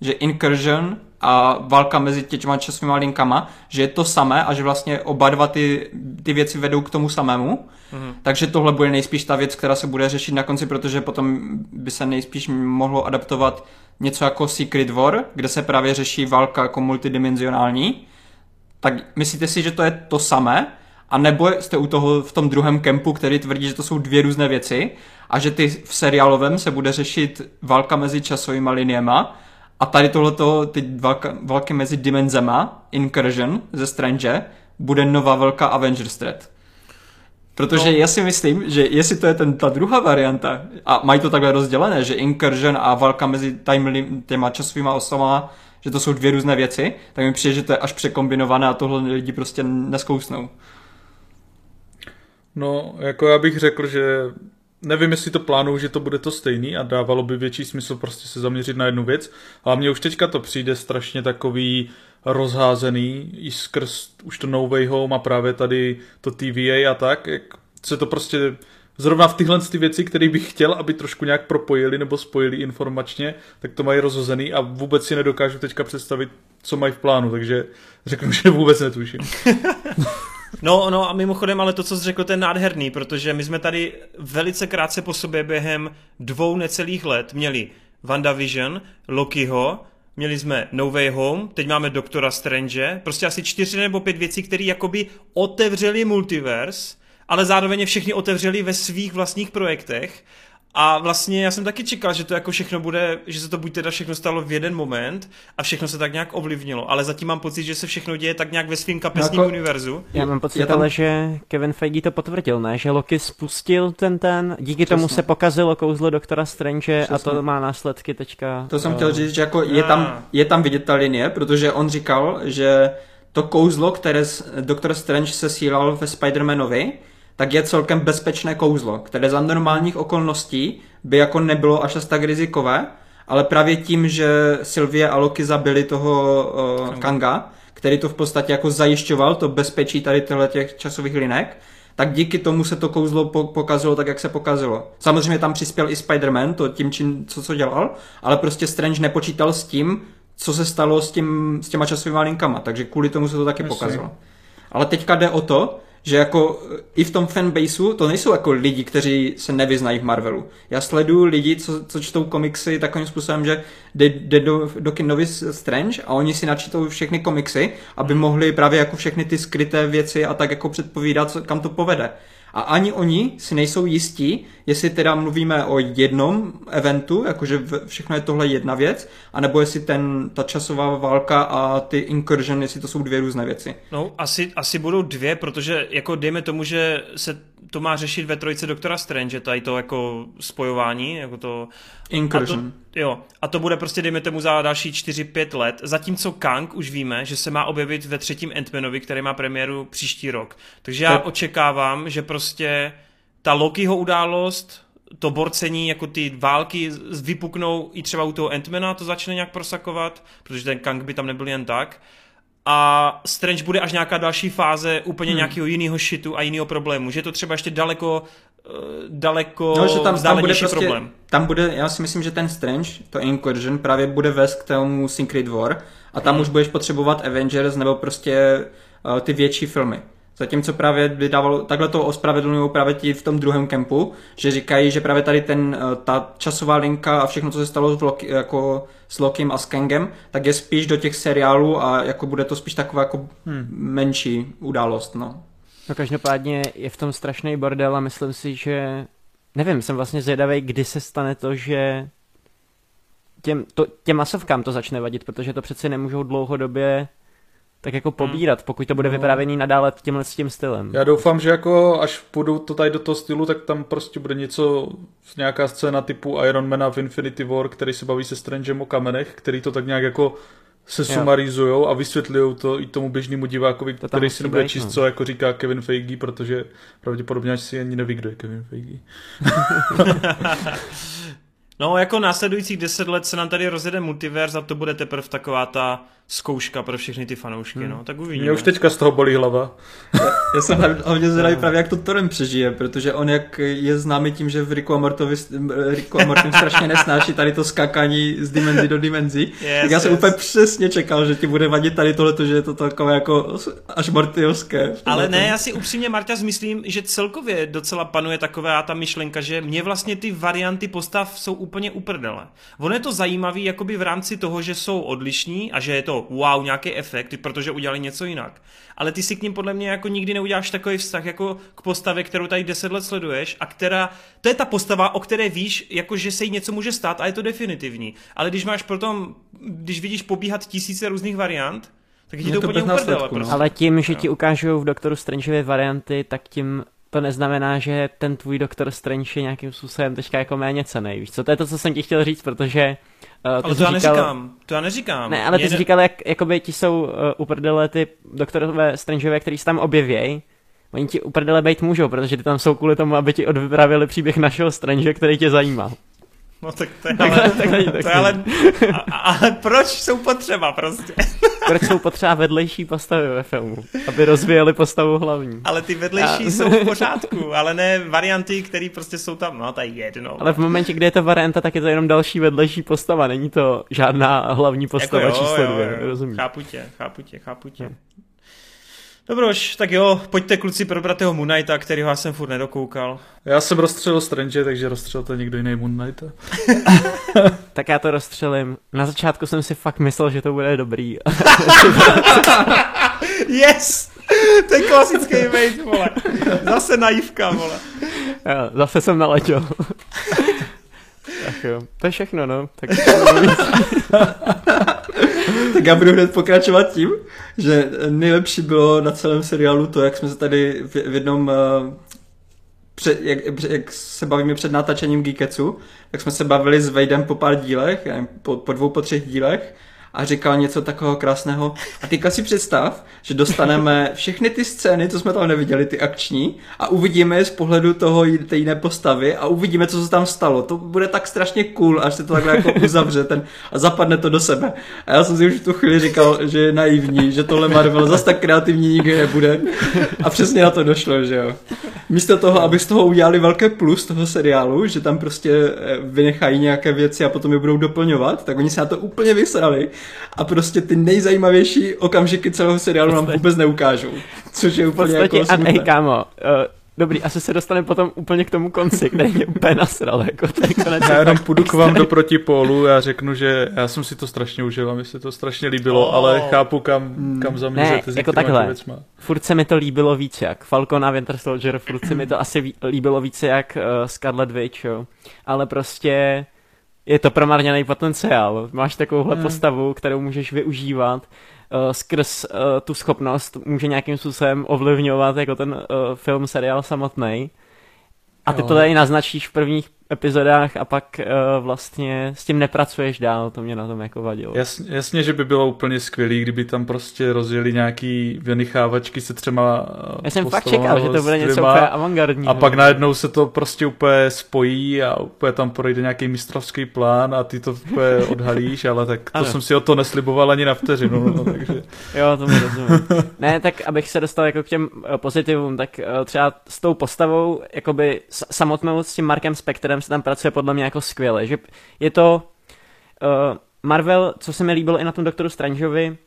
že Incursion a válka mezi těma časovými linkama, že je to samé a že vlastně oba dva ty, ty věci vedou k tomu samému. Mm-hmm. Takže tohle bude nejspíš ta věc, která se bude řešit na konci, protože potom by se nejspíš mohlo adaptovat něco jako Secret War, kde se právě řeší válka jako multidimenzionální. Tak myslíte si, že to je to samé? A nebo jste u toho v tom druhém kempu, který tvrdí, že to jsou dvě různé věci a že ty v seriálovém se bude řešit válka mezi časovými liniema a tady tohleto, ty válka, války mezi dimenzema, Incursion ze Strange, bude nová velká Avengers threat. Protože no. já si myslím, že jestli to je ten, ta druhá varianta, a mají to takhle rozdělené, že Incursion a válka mezi time, těma časovými osama, že to jsou dvě různé věci, tak mi přijde, že to je až překombinované a tohle lidi prostě neskousnou.
No, jako já bych řekl, že nevím, jestli to plánuju, že to bude to stejný a dávalo by větší smysl prostě se zaměřit na jednu věc, ale mně už teďka to přijde strašně takový rozházený i skrz už to No Way Home a právě tady to TVA a tak, jak se to prostě zrovna v tyhle ty věci, které bych chtěl, aby trošku nějak propojili nebo spojili informačně, tak to mají rozhozený a vůbec si nedokážu teďka představit, co mají v plánu, takže řeknu, *laughs* že vůbec netuším. *laughs*
No, no a mimochodem, ale to, co jsi řekl, to je nádherný, protože my jsme tady velice krátce po sobě během dvou necelých let měli WandaVision, Lokiho, měli jsme No Way Home, teď máme Doktora Strange, prostě asi čtyři nebo pět věcí, které jakoby otevřeli multiverse, ale zároveň všechny otevřeli ve svých vlastních projektech a vlastně já jsem taky čekal, že to jako všechno bude, že se to buď teda všechno stalo v jeden moment a všechno se tak nějak ovlivnilo, ale zatím mám pocit, že se všechno děje tak nějak ve svým kapesním no jako, univerzu.
Já mám pocit, tam... ale že Kevin Feige to potvrdil, ne? Že Loki spustil ten ten, díky Přesně. tomu se pokazilo kouzlo doktora Strange Přesně. a to má následky teďka.
To jsem uh... chtěl říct, že jako je tam, je tam vidět ta linie, protože on říkal, že to kouzlo, které doktor Strange se sílal ve Spider-Manovi, tak je celkem bezpečné kouzlo, které za normálních okolností by jako nebylo až tak rizikové, ale právě tím, že Sylvie a Loki zabili toho uh, Kanga, který to v podstatě jako zajišťoval, to bezpečí tady těch časových linek, tak díky tomu se to kouzlo pokazilo tak, jak se pokazilo. Samozřejmě tam přispěl i Spider-Man, to tím, čím, co, co dělal, ale prostě Strange nepočítal s tím, co se stalo s, tím, s těma časovými linkama, takže kvůli tomu se to taky Myslím. pokazilo. Ale teďka jde o to, že jako i v tom fanbaseu to nejsou jako lidi, kteří se nevyznají v Marvelu. Já sleduju lidi, co, co čtou komiksy takovým způsobem, že jde, jde do, do Kindovi Strange a oni si načítou všechny komiksy, aby mohli právě jako všechny ty skryté věci a tak jako předpovídat, kam to povede. A ani oni si nejsou jistí, jestli teda mluvíme o jednom eventu, jakože všechno je tohle jedna věc, anebo jestli ten, ta časová válka a ty incursion, jestli to jsou dvě různé věci.
No, asi, asi budou dvě, protože jako dejme tomu, že se to má řešit ve trojce Doktora Strange, tady to jako spojování, jako to...
Incursion.
A to, jo, a to bude prostě, dejme tomu, za další 4-5 let, zatímco Kang už víme, že se má objevit ve třetím Ant-Manovi, který má premiéru příští rok. Takže já to... očekávám, že prostě ta Lokiho událost, to borcení, jako ty války vypuknou i třeba u toho Ant-Mana, to začne nějak prosakovat, protože ten Kang by tam nebyl jen tak a Strange bude až nějaká další fáze úplně hmm. nějakého jiného shitu a jiného problému, že je to třeba ještě daleko eh, daleko no, že tam, tam bude prostě, problém.
Tam bude, já si myslím, že ten Strange, to Incursion, právě bude vést k tomu Secret War a tam hmm. už budeš potřebovat Avengers nebo prostě uh, ty větší filmy. Zatímco právě vydávalo, takhle to ospravedlňují právě ti v tom druhém kempu, že říkají, že právě tady ten, eh, ta časová linka a všechno, co se stalo v Loki, jako s Lokim a s Kangem, tak je spíš do těch seriálů a jako bude to spíš taková jako hmm. menší událost, no.
No každopádně je v tom strašný bordel a myslím si, že nevím, jsem vlastně zvědavý, kdy se stane to, že těm, to, těm masovkám to začne vadit, protože to přeci nemůžou dlouhodobě tak jako hmm. pobírat, pokud to bude no. vyprávěný nadále tímhle s tím stylem.
Já doufám, že jako až půjdu to tady do toho stylu, tak tam prostě bude něco, nějaká scéna typu Iron Mana v Infinity War, který se baví se Strangem o kamenech, který to tak nějak jako se sumarizujou a vysvětlují to i tomu běžnému divákovi, to který si nebude číst, no. co jako říká Kevin Feige, protože pravděpodobně až si ani neví, kdo je Kevin Feige. *laughs*
no, jako následujících deset let se nám tady rozjede multiverz a to bude teprve taková ta zkouška pro všechny ty fanoušky, hmm. no, tak uvidíme.
Mě už teďka z toho bolí hlava.
já, *laughs* já jsem hodně zvědavý právě, jak to Torem přežije, protože on jak je známý tím, že v Riku a, Mortovi, Riku a Mortim strašně nesnáší tady to skákání z dimenzí do dimenzí, yes, tak já jsem yes. úplně přesně čekal, že ti bude vadit tady tohle, že je to takové jako až Mortiovské.
Ale ne, já si upřímně, Marta, myslím, že celkově docela panuje taková ta myšlenka, že mě vlastně ty varianty postav jsou úplně uprdele. Ono je to zajímavý jakoby v rámci toho, že jsou odlišní a že je to wow, nějaký efekt, protože udělali něco jinak. Ale ty si k ním podle mě jako nikdy neuděláš takový vztah jako k postavě, kterou tady 10 let sleduješ a která, to je ta postava, o které víš, jako že se jí něco může stát a je to definitivní. Ale když máš potom, když vidíš pobíhat tisíce různých variant, tak je to, to úplně uprdele,
prostě. Ale tím, že ti ukážou v Doktoru Strangeově varianty, tak tím to neznamená, že ten tvůj Doktor Strange je nějakým způsobem teďka jako méně cený. Víš co, to je to, co jsem ti chtěl říct, protože
Uh, ale to já říkal... neříkám, to já neříkám.
Ne, ale ty jsi říkal, jak jakoby ti jsou uh, uprdele ty doktorové Strangeové, který se tam objevějí, Oni ti uprdele být můžou, protože ty tam jsou kvůli tomu, aby ti odvyprávěli příběh našeho Strange, který tě zajímá.
No tak to je ale, tak není, tak to je ale, a, ale proč jsou potřeba prostě? *laughs*
Proč jsou potřeba vedlejší postavy ve filmu, aby rozvíjeli postavu hlavní.
Ale ty vedlejší a... jsou v pořádku, ale ne varianty, které prostě jsou tam, no to je jedno.
Ale v momentě, kdy je to varianta, tak je to jenom další vedlejší postava, není to žádná hlavní postava jako jo, číslo dvě, rozumím.
Chápu tě, chápu tě, chápu tě. Dobroš, tak jo, pojďte kluci probrat toho Moon Knighta, kterýho já jsem furt nedokoukal.
Já jsem rozstřelil Strange, takže rozstřelil to někdo jiný Moon Knighta. *laughs*
tak já to rozstřelím. Na začátku jsem si fakt myslel, že to bude dobrý. *laughs*
yes! To je klasický mate, vole. Zase naivka, vole.
Já, zase jsem naletěl. *laughs* tak jo, to je všechno, no. Tak, *laughs*
tak já budu hned pokračovat tím, že nejlepší bylo na celém seriálu to, jak jsme se tady v, v jednom uh, před, jak, jak se bavíme před natáčením Geeketsu, tak jsme se bavili s Vejdem po pár dílech, po, po dvou, po třech dílech a říkal něco takového krásného. A teďka si představ, že dostaneme všechny ty scény, co jsme tam neviděli, ty akční, a uvidíme je z pohledu toho té jiné postavy a uvidíme, co se tam stalo. To bude tak strašně cool, až se to takhle jako uzavře ten, a zapadne to do sebe. A já jsem si už v tu chvíli říkal, že je naivní, že tohle Marvel zase tak kreativní nikdy nebude. A přesně na to došlo, že jo. Místo toho, aby z toho udělali velké plus toho seriálu, že tam prostě eh, vynechají nějaké věci a potom je budou doplňovat, tak oni se na to úplně vysrali a prostě ty nejzajímavější okamžiky celého seriálu nám vůbec neukážou. Což je úplně
jako
smutné.
A kámo, uh, Dobrý, asi se dostaneme potom úplně k tomu konci, který mě úplně nasral, jako ten konec.
Já jenom půjdu k vám do protipólu, já řeknu, že já jsem si to strašně užil a mi se to strašně líbilo, oh. ale chápu, kam, hmm. kam zamířete
ne, jako takhle. Věcma. Furt se mi to líbilo víc jak Falcon a Winter Soldier, furt se mi to asi líbilo víc jak uh, Scarlet Witch, jo. Ale prostě je to promarněný potenciál. Máš takovouhle hmm. postavu, kterou můžeš využívat uh, skrz uh, tu schopnost, může nějakým způsobem ovlivňovat jako ten uh, film, seriál samotný. A ty jo. to tady naznačíš v prvních epizodách a pak uh, vlastně s tím nepracuješ dál, to mě na tom jako vadilo.
Jasně, jasně, že by bylo úplně skvělý, kdyby tam prostě rozjeli nějaký vynichávačky se třema
uh, Já jsem fakt čekal, že to bude něco úplně avantgardní.
A pak najednou se to prostě úplně spojí a úplně tam projde nějaký mistrovský plán a ty to úplně odhalíš, ale tak to ano. jsem si o to nesliboval ani na vteřinu. No, takže... *laughs*
jo, to mi rozumím. ne, tak abych se dostal jako k těm uh, pozitivům, tak třeba s tou postavou, jakoby samotnou s tím Markem Spektrem kterém se tam pracuje podle mě jako skvěle, že je to uh, Marvel, co se mi líbilo i na tom Doktoru Strangeovi,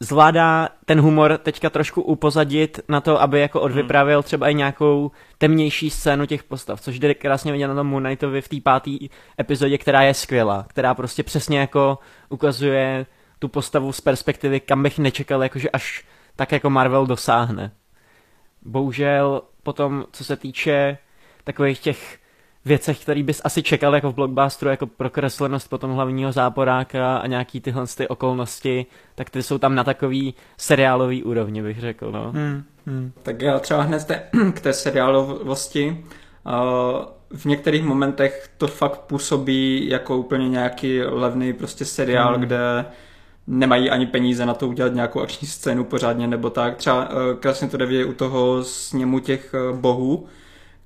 zvládá ten humor teďka trošku upozadit na to, aby jako odvypravil třeba i nějakou temnější scénu těch postav, což jde krásně vidět na tom Moon Knightovi v té páté epizodě, která je skvělá, která prostě přesně jako ukazuje tu postavu z perspektivy, kam bych nečekal, jakože až tak jako Marvel dosáhne. Bohužel potom, co se týče takových těch věcech, který bys asi čekal jako v blockbusteru, jako prokreslenost potom hlavního záporáka a nějaký tyhle ty okolnosti, tak ty jsou tam na takový seriálový úrovni, bych řekl, no. Hmm,
hmm. Tak já třeba hned *clears throat* k té seriálovosti. v některých momentech to fakt působí jako úplně nějaký levný prostě seriál, hmm. kde nemají ani peníze na to udělat nějakou akční scénu pořádně nebo tak. Třeba uh, krásně to jde u toho sněmu těch uh, bohů,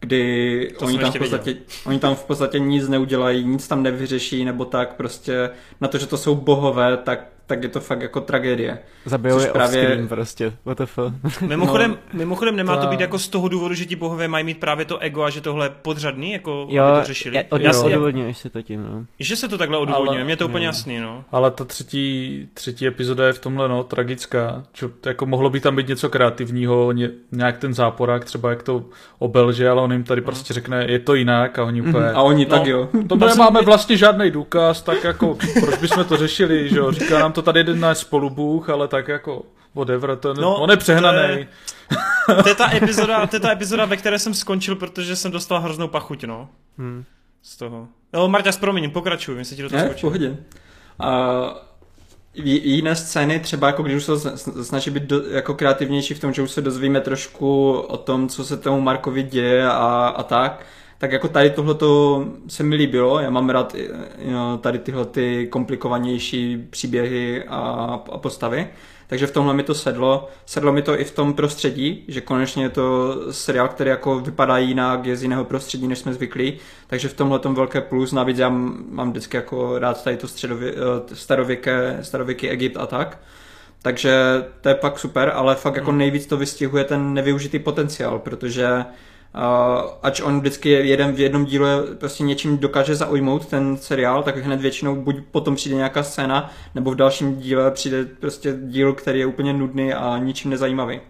kdy oni tam, v podstatě, oni tam v podstatě nic neudělají, nic tam nevyřeší, nebo tak prostě na to, že to jsou bohové, tak tak je to fakt jako tragédie.
Zabijou je právě... prostě, WTF. *laughs*
Mimochodem, no, mimochodem nemá to... to být jako z toho důvodu, že ti bohové mají mít právě to ego a že tohle podřadný, jako
jo,
aby to řešili.
Je, od, Jasně. odůvodňuješ si to tím, no.
Že se to takhle odůvodňuje, mně to úplně jasný, no.
Ale ta třetí, třetí epizoda je v tomhle, no, tragická. Čo, jako mohlo by tam být něco kreativního, ně, nějak ten záporák, třeba jak to obelže, ale on jim tady prostě řekne, je to jinak a oni úplně...
A oni no, tak jo.
To nemáme vlastně žádný důkaz, tak jako proč bychom to řešili, že jo? Říká nám to tady jeden náš spolubůh, ale tak jako whatever, to, no, on je přehnaný. To je,
to, je ta epizoda, to je ta epizoda, ve které jsem skončil, protože jsem dostal hroznou pachuť, no. Hmm. Z toho. No, Marta, promiň, pokračuj, mi se ti do toho
skočil. v pohodě. Uh, jiné scény, třeba jako když už se snaží být do, jako kreativnější v tom, že už se dozvíme trošku o tom, co se tomu Markovi děje a, a tak, tak jako tady tohleto se mi líbilo, já mám rád tady tyhle ty komplikovanější příběhy a, a postavy, takže v tomhle mi to sedlo. Sedlo mi to i v tom prostředí, že konečně je to seriál, který jako vypadá jinak, je z jiného prostředí, než jsme zvyklí. Takže v tomhle tom velké plus. Navíc já mám vždycky jako rád tady to středově, eh, starověké, starověký Egypt a tak. Takže to je pak super, ale fakt jako hmm. nejvíc to vystihuje ten nevyužitý potenciál, protože ač on vždycky jeden v jednom díle prostě něčím dokáže zaujmout ten seriál, tak hned většinou buď potom přijde nějaká scéna, nebo v dalším díle přijde prostě díl, který je úplně nudný a ničím nezajímavý.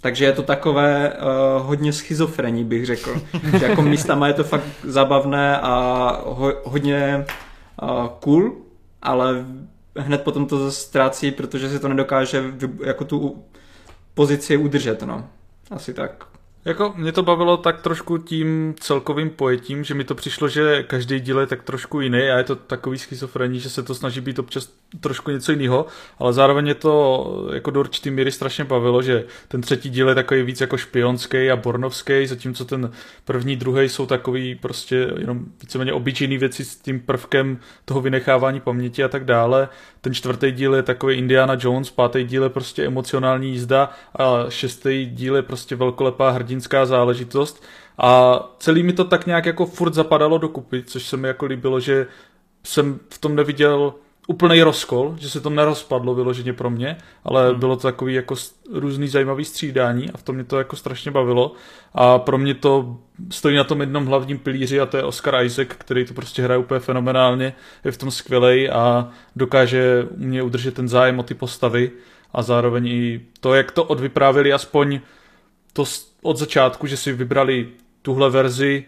Takže je to takové uh, hodně schizofrení, bych řekl. že jako místama je to fakt zabavné a ho, hodně uh, cool, ale hned potom to ztrácí, protože si to nedokáže jako tu pozici udržet, no. Asi tak.
Jako mě to bavilo tak trošku tím celkovým pojetím, že mi to přišlo, že každý díl je tak trošku jiný a je to takový schizofrení, že se to snaží být občas trošku něco jiného, ale zároveň je to jako do určitý míry strašně bavilo, že ten třetí díl je takový víc jako špionský a bornovský, zatímco ten první, druhý jsou takový prostě jenom víceméně obyčejný věci s tím prvkem toho vynechávání paměti a tak dále. Ten čtvrtý díl je takový Indiana Jones, pátý díl je prostě emocionální jízda a šestý díl je prostě velkolepá hrdinská záležitost. A celý mi to tak nějak jako furt zapadalo dokupy, což se mi jako líbilo, že jsem v tom neviděl úplný rozkol, že se to nerozpadlo vyloženě pro mě, ale hmm. bylo to takový jako různý zajímavý střídání a v tom mě to jako strašně bavilo a pro mě to stojí na tom jednom hlavním pilíři a to je Oscar Isaac, který to prostě hraje úplně fenomenálně, je v tom skvělej a dokáže mě udržet ten zájem o ty postavy a zároveň i to, jak to odvyprávili aspoň to od začátku, že si vybrali tuhle verzi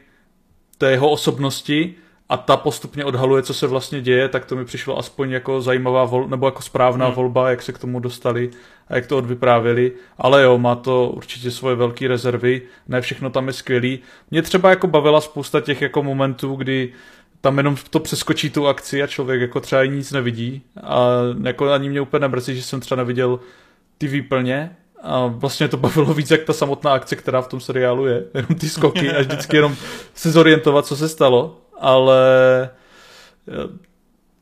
té jeho osobnosti a ta postupně odhaluje, co se vlastně děje, tak to mi přišlo aspoň jako zajímavá vol, nebo jako správná hmm. volba, jak se k tomu dostali a jak to odvyprávěli. Ale jo, má to určitě svoje velké rezervy, ne všechno tam je skvělý. Mě třeba jako bavila spousta těch jako momentů, kdy tam jenom to přeskočí tu akci a člověk jako třeba nic nevidí a jako ani mě úplně nemrzí, že jsem třeba neviděl ty výplně, a vlastně to bavilo víc, jak ta samotná akce, která v tom seriálu je. Jenom ty skoky a vždycky jenom se zorientovat, co se stalo ale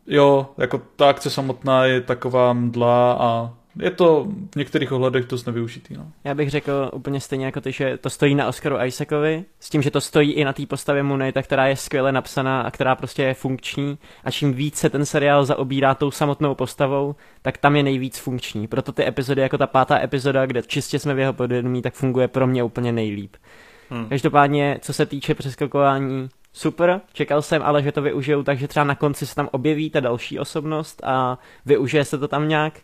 jo, jako ta akce samotná je taková mdla a je to v některých ohledech dost nevyužitý. No.
Já bych řekl úplně stejně jako ty, že to stojí na Oscaru Isaacovi, s tím, že to stojí i na té postavě Moonlighta, která je skvěle napsaná a která prostě je funkční a čím víc se ten seriál zaobírá tou samotnou postavou, tak tam je nejvíc funkční. Proto ty epizody, jako ta pátá epizoda, kde čistě jsme v jeho podvědomí, tak funguje pro mě úplně nejlíp. Hmm. Každopádně, co se týče přeskakování, super, čekal jsem ale, že to využijou takže třeba na konci se tam objeví ta další osobnost a využije se to tam nějak.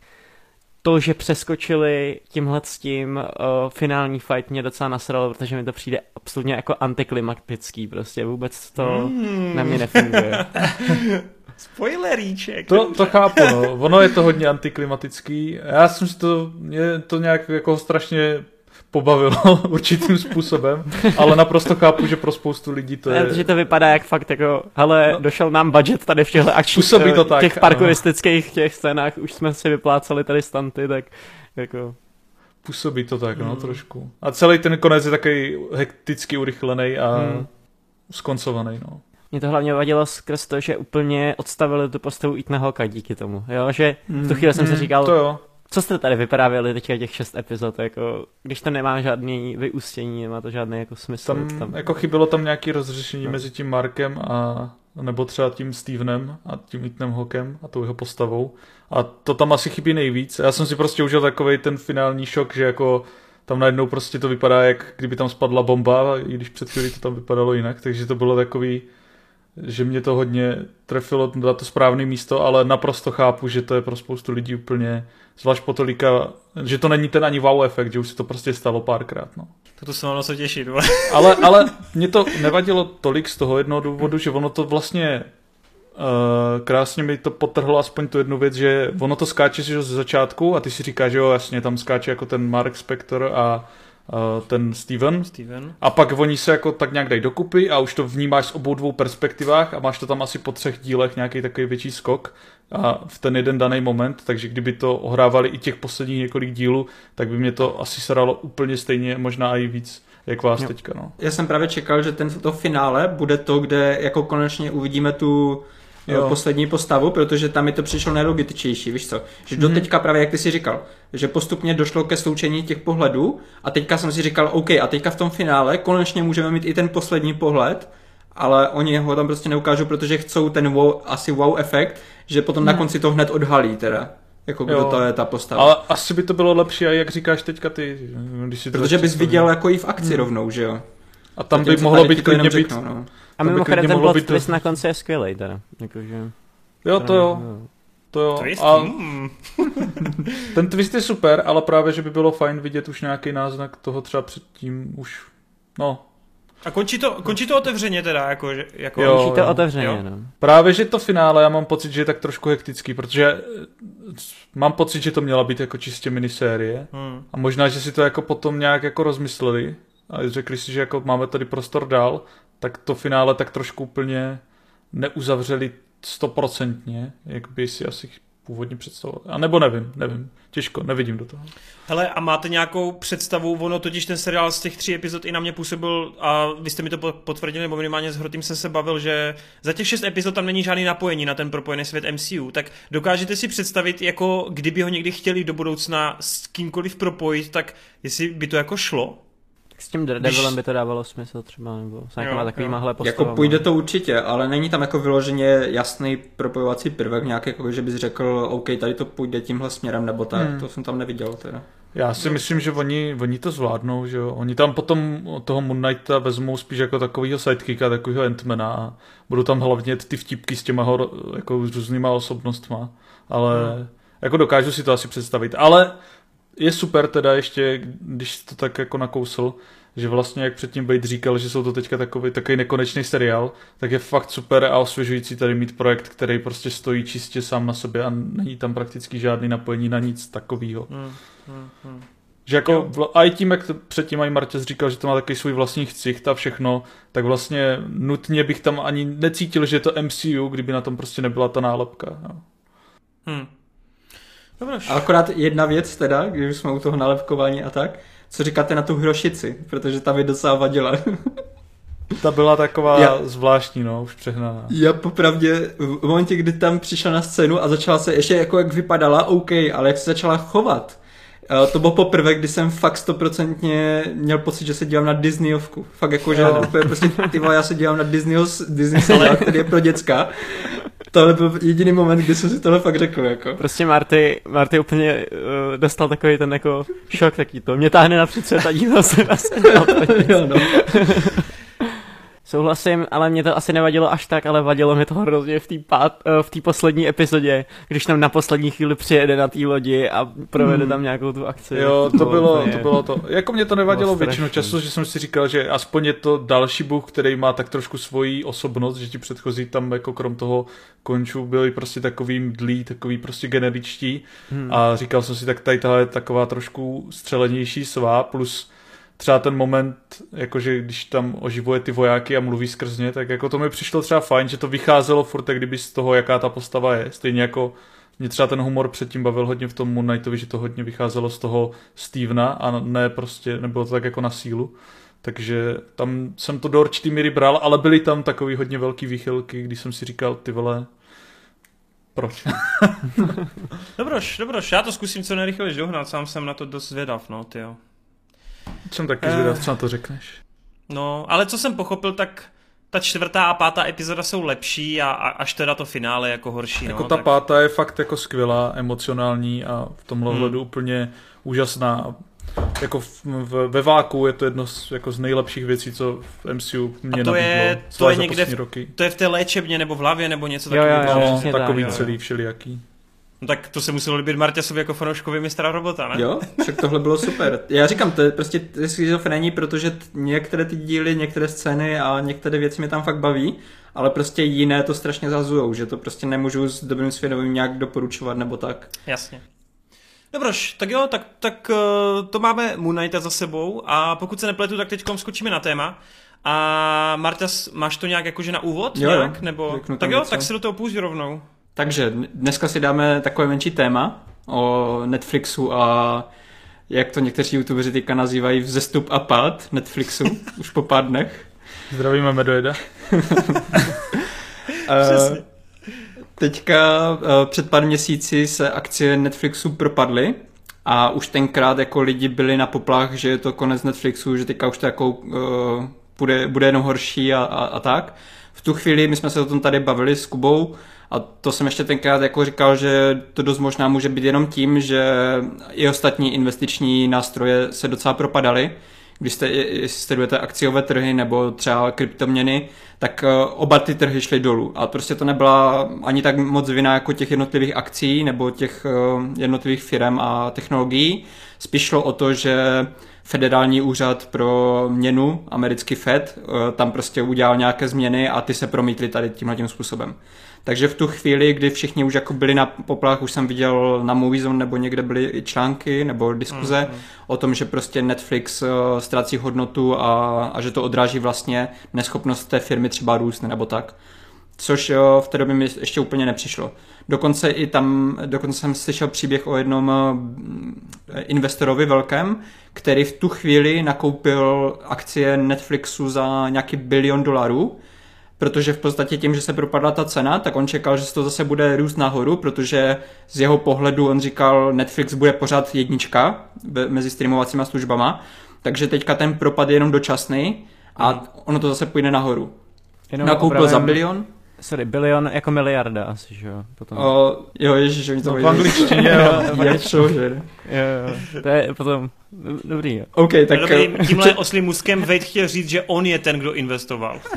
To, že přeskočili tímhle s tím uh, finální fight mě docela nasralo, protože mi to přijde absolutně jako antiklimatický, prostě vůbec to mm. na mě nefunguje. *laughs*
Spoileríček.
To, to chápu, no. Ono je to hodně antiklimatický. Já jsem si to, mě to nějak jako strašně pobavilo *laughs* určitým způsobem, ale naprosto chápu, že pro spoustu lidí to je...
Že to vypadá jak fakt jako, hele, no. došel nám budget tady v těchto akčních, to tak, těch parkouristických těch scénách, už jsme si vypláceli tady stanty, tak jako...
Působí to tak, no, hmm. trošku. A celý ten konec je takový hekticky urychlený a hmm. skoncovaný, no.
Mě to hlavně vadilo skrz to, že úplně odstavili tu postavu Itna Hoka díky tomu, jo, že v tu chvíli jsem si hmm, říkal, to jo co jste tady vyprávěli teďka těch šest epizod, jako, když to nemá žádný vyústění, nemá to žádný jako smysl.
Tam, tam... jako chybilo tam nějaké rozřešení no. mezi tím Markem a nebo třeba tím Stevenem a tím Ethanem Hawkem a tou jeho postavou. A to tam asi chybí nejvíc. Já jsem si prostě užil takový ten finální šok, že jako tam najednou prostě to vypadá, jak kdyby tam spadla bomba, i když před chvíli to tam vypadalo jinak, takže to bylo takový, že mě to hodně trefilo na to správné místo, ale naprosto chápu, že to je pro spoustu lidí úplně Zvlášť po tolika, že to není ten ani wow efekt, že už se to prostě stalo párkrát. No.
To se ono se těšit. *laughs*
ale, ale mě to nevadilo tolik z toho jednoho důvodu, že ono to vlastně Uh, krásně mi to potrhlo aspoň tu jednu věc, že ono to skáče že ze začátku a ty si říkáš, že jo, jasně, tam skáče jako ten Mark Spector a ten Steven.
Steven.
A pak oni se jako tak nějak dají dokupy a už to vnímáš z obou dvou perspektivách a máš to tam asi po třech dílech nějaký takový větší skok a v ten jeden daný moment, takže kdyby to ohrávali i těch posledních několik dílů, tak by mě to asi sralo úplně stejně, možná i víc. jak vás
Jo.
teďka, no.
Já jsem právě čekal, že ten, to finále bude to, kde jako konečně uvidíme tu
Jo.
jo. poslední postavu, protože tam mi to přišlo nejlogičtější, víš co? Že
Mhm.
do teďka právě, jak ty si říkal, že postupně došlo ke sloučení těch pohledů a teďka jsem si říkal, OK, a teďka v tom finále konečně můžeme mít i ten poslední pohled, ale oni ho tam prostě neukážou, protože chcou ten wow, asi wow efekt, že potom na konci to hned odhalí teda. Jako kdo
Mhm. Jo.
to je ta postava.
Ale asi by to bylo lepší, a jak říkáš teďka ty, když si to
Protože bys viděl jako i v akci rovnou, že jo?
A tam by
Zatímco
mohlo být klidně být,
řeknou, no.
A mimochodem ten
mohlo
plot
být to-
twist na konci je skvělý teda. Jakože,
jo to jo, to jo.
Twist?
A
Hmm. *laughs*
ten twist je super, ale právě, že by bylo fajn vidět už nějaký náznak toho třeba předtím už, no,
A končí to, končí to otevřeně teda, jako, že- jako
Jo.
Končí to
jo.
otevřeně,
Jo.
no.
Právě, že to finále, já mám pocit, že je tak trošku hektický, protože eh, mám pocit, že to měla být jako čistě minisérie
Hmm.
a možná, že si to jako potom nějak jako rozmysleli a řekli si, že jako máme tady prostor dál, tak to finále tak trošku úplně neuzavřeli stoprocentně, jak by si asi původně představoval. A nebo nevím, nevím. Těžko, nevidím do toho.
Hele, a máte nějakou představu, ono totiž ten seriál z těch tří epizod i na mě působil, a vy jste mi to po- potvrdili, nebo minimálně s Hrotým jsem se bavil, že za těch šest epizod tam není žádný napojení na ten propojený svět MCU, tak dokážete si představit, jako kdyby ho někdy chtěli do budoucna s kýmkoliv propojit, tak jestli by to jako šlo?
S tím Daredevilem by to dávalo smysl třeba, nebo s nějakýma takovýmahle
Jako
postavama.
půjde to určitě, ale není tam jako vyloženě jasný propojovací prvek, nějak jako, že bys řekl, OK, tady to půjde tímhle směrem, nebo tak,
Hmm.
to jsem tam neviděl teda.
Já si myslím, že oni, oni to zvládnou, že jo. Oni tam potom od toho Moon Knighta vezmou spíš jako takovýho sidekicka, takovýho Ant-Mana a budou tam hlavně ty vtipky s těma hor, jako různýma osobnostma, ale jako dokážu si to asi představit. Ale je super teda ještě, když to tak jako nakousl, že vlastně jak předtím Bejt říkal, že jsou to teďka takový, takový nekonečný seriál, tak je fakt super a osvěžující tady mít projekt, který prostě stojí čistě sám na sobě a není tam prakticky žádný napojení na nic takového.
Hmm. Hmm. Hmm.
Že jako, a i tím, jak to předtím i Martěz říkal, že to má takový svůj vlastní chcicht a všechno, tak vlastně nutně bych tam ani necítil, že je to MCU, kdyby na tom prostě nebyla ta nálepka. No.
Hmm. Dobře.
A akorát jedna věc teda, když už jsme u toho nalepkování a tak, co říkáte na tu hrošici, protože ta mi docela vadila.
Ta byla taková
Já-
zvláštní, no, už přehnaná.
Já popravdě v momentě, kdy tam přišla na scénu a začala se, ještě jako jak vypadala, OK, ale jak se začala chovat, to bylo poprvé, kdy jsem fakt stoprocentně měl pocit, že se dívám na Disneyovku. Fakt jako, že
Jo.
úplně prostě, ty vole, já se dívám na Disneyho, Disney seriál, který je pro děcka. Tohle byl jediný moment, kdy jsem si tohle fakt řekl, jako.
Prostě Marty, Marty úplně uh, dostal takový ten jako šok taký to. Mě táhne napřed svět a díval se na seriál.
jo, no.
Souhlasím, ale mě to asi nevadilo až tak, ale vadilo mi to hrozně v té eh, v poslední epizodě, když tam na poslední chvíli přijede na té lodi a provede tam nějakou tu akci.
Jo, to bylo,
úplně-
to bylo to. Jako mě to nevadilo
Bylo
většinu času, že jsem si říkal, že aspoň je to další bůh, který má tak trošku svoji osobnost, že ti předchozí tam jako krom toho končů byli prostě takový mdlí, takový prostě generičtí
Hmm.
a říkal jsem si, tak tady tahle je taková trošku střelenější svá, plus třeba ten moment, jakože když tam oživuje ty vojáky a mluví skrz ně, tak jako to mi přišlo třeba fajn, že to vycházelo furt jak kdyby z toho, jaká ta postava je. Stejně jako mě třeba ten humor předtím bavil hodně v tom Moon Knightovi, že to hodně vycházelo z toho Stevena a ne prostě, nebylo to tak jako na sílu. Takže tam jsem to do určitý míry bral, ale byly tam takový hodně velký výchylky, když jsem si říkal, ty vole, proč? *laughs*
Dobroš, dobroš, já to zkusím co nejrychleji dohnat, sám jsem na to dost zvědav, no, ty jo.
Jsem taky
Eh.
zvědav, co na to řekneš.
No, ale co jsem pochopil, tak ta čtvrtá a pátá epizoda jsou lepší a, a až teda to finále jako horší,
Jako
no.
ta
tak...
pátá je fakt jako skvělá, emocionální a v tomhle
Hmm.
ohledu úplně úžasná. Jako v, v, ve váku je to jedno z, jako z nejlepších věcí, co v MCU mě
A to je- to je někde v-
roky.
To je v té léčebně nebo v hlavě nebo něco
Jo, jo,
takového.
jo,
No,
tak,
takový
jo.
celý všelijaký.
No tak to se muselo líbit Marťasovi jako fanouškovi mistra robota, ne?
Jo, však tohle bylo super. Já říkám, to je prostě schizofrení, protože některé ty díly, některé scény a některé věci mě tam fakt baví, ale prostě jiné to strašně zazujou, že to prostě nemůžu s dobrým svědomím nějak doporučovat nebo tak.
Jasně. Dobroš, tak jo, tak, tak eh, to máme Moon Knighta za sebou a pokud se nepletu, tak teď skočíme na téma. A Marťas, máš to nějak jakože na úvod?
Jo,
nějak? Nebo... Tak jo,
něco.
tak se do toho půjď rovnou.
Takže dneska si dáme takové menší téma o Netflixu a jak to někteří youtubeři teďka nazývají, vzestup a pád Netflixu už po pár dnech.
Zdravíme Medoida.
uh, *laughs* teďka uh, před pár měsíci se akcie Netflixu propadly a už tenkrát jako lidi byli na poplach, že je to konec Netflixu, že teďka už to jako uh, bude, bude jenom horší a, a, a tak. V tu chvíli my jsme se o tom tady bavili s Kubou a to jsem ještě tenkrát jako říkal, že to dost možná může být jenom tím, že i ostatní investiční nástroje se docela propadaly. Když jste, sledujete akciové trhy nebo třeba kryptoměny, tak eh, oba ty trhy šly dolů. A prostě to nebyla ani tak moc vina jako těch jednotlivých akcí nebo těch eh, jednotlivých firm a technologií. Spíš šlo o to, že federální úřad pro měnu, americký Fed, eh, tam prostě udělal nějaké změny a ty se promítly tady tímhle tím způsobem. Takže v tu chvíli, kdy všichni už jako byli na poplach, už jsem viděl na Moviezone nebo někde byly i články nebo diskuze mm, mm. o tom, že prostě Netflix uh, ztrácí hodnotu a, a že to odráží vlastně neschopnost té firmy třeba růst nebo tak. Což uh, v té době mi ještě úplně nepřišlo. Dokonce i tam, dokonce jsem slyšel příběh o jednom uh, investorovi velkém, který v tu chvíli nakoupil akcie Netflixu za nějaký bilion dolarů protože v podstatě tím, že se propadla ta cena, tak on čekal, že se to zase bude růst nahoru, protože z jeho pohledu on říkal, Netflix bude pořád jednička mezi streamovacíma službama, takže teďka ten propad je jenom dočasný a hmm. ono to zase půjde nahoru. Jenom Nakoupil za bilion,
Sorry, bilion jako miliarda asi, že jo?
Potom. O, jo, ježiš, oni to
no, v angličtině,
jo. *laughs* Je že?
Jo, jo, to je potom dobrý, jo.
OK, tak... Dobrý,
eh, tímhle oslým muskem Wade chtěl říct, že on je ten, kdo investoval. *laughs*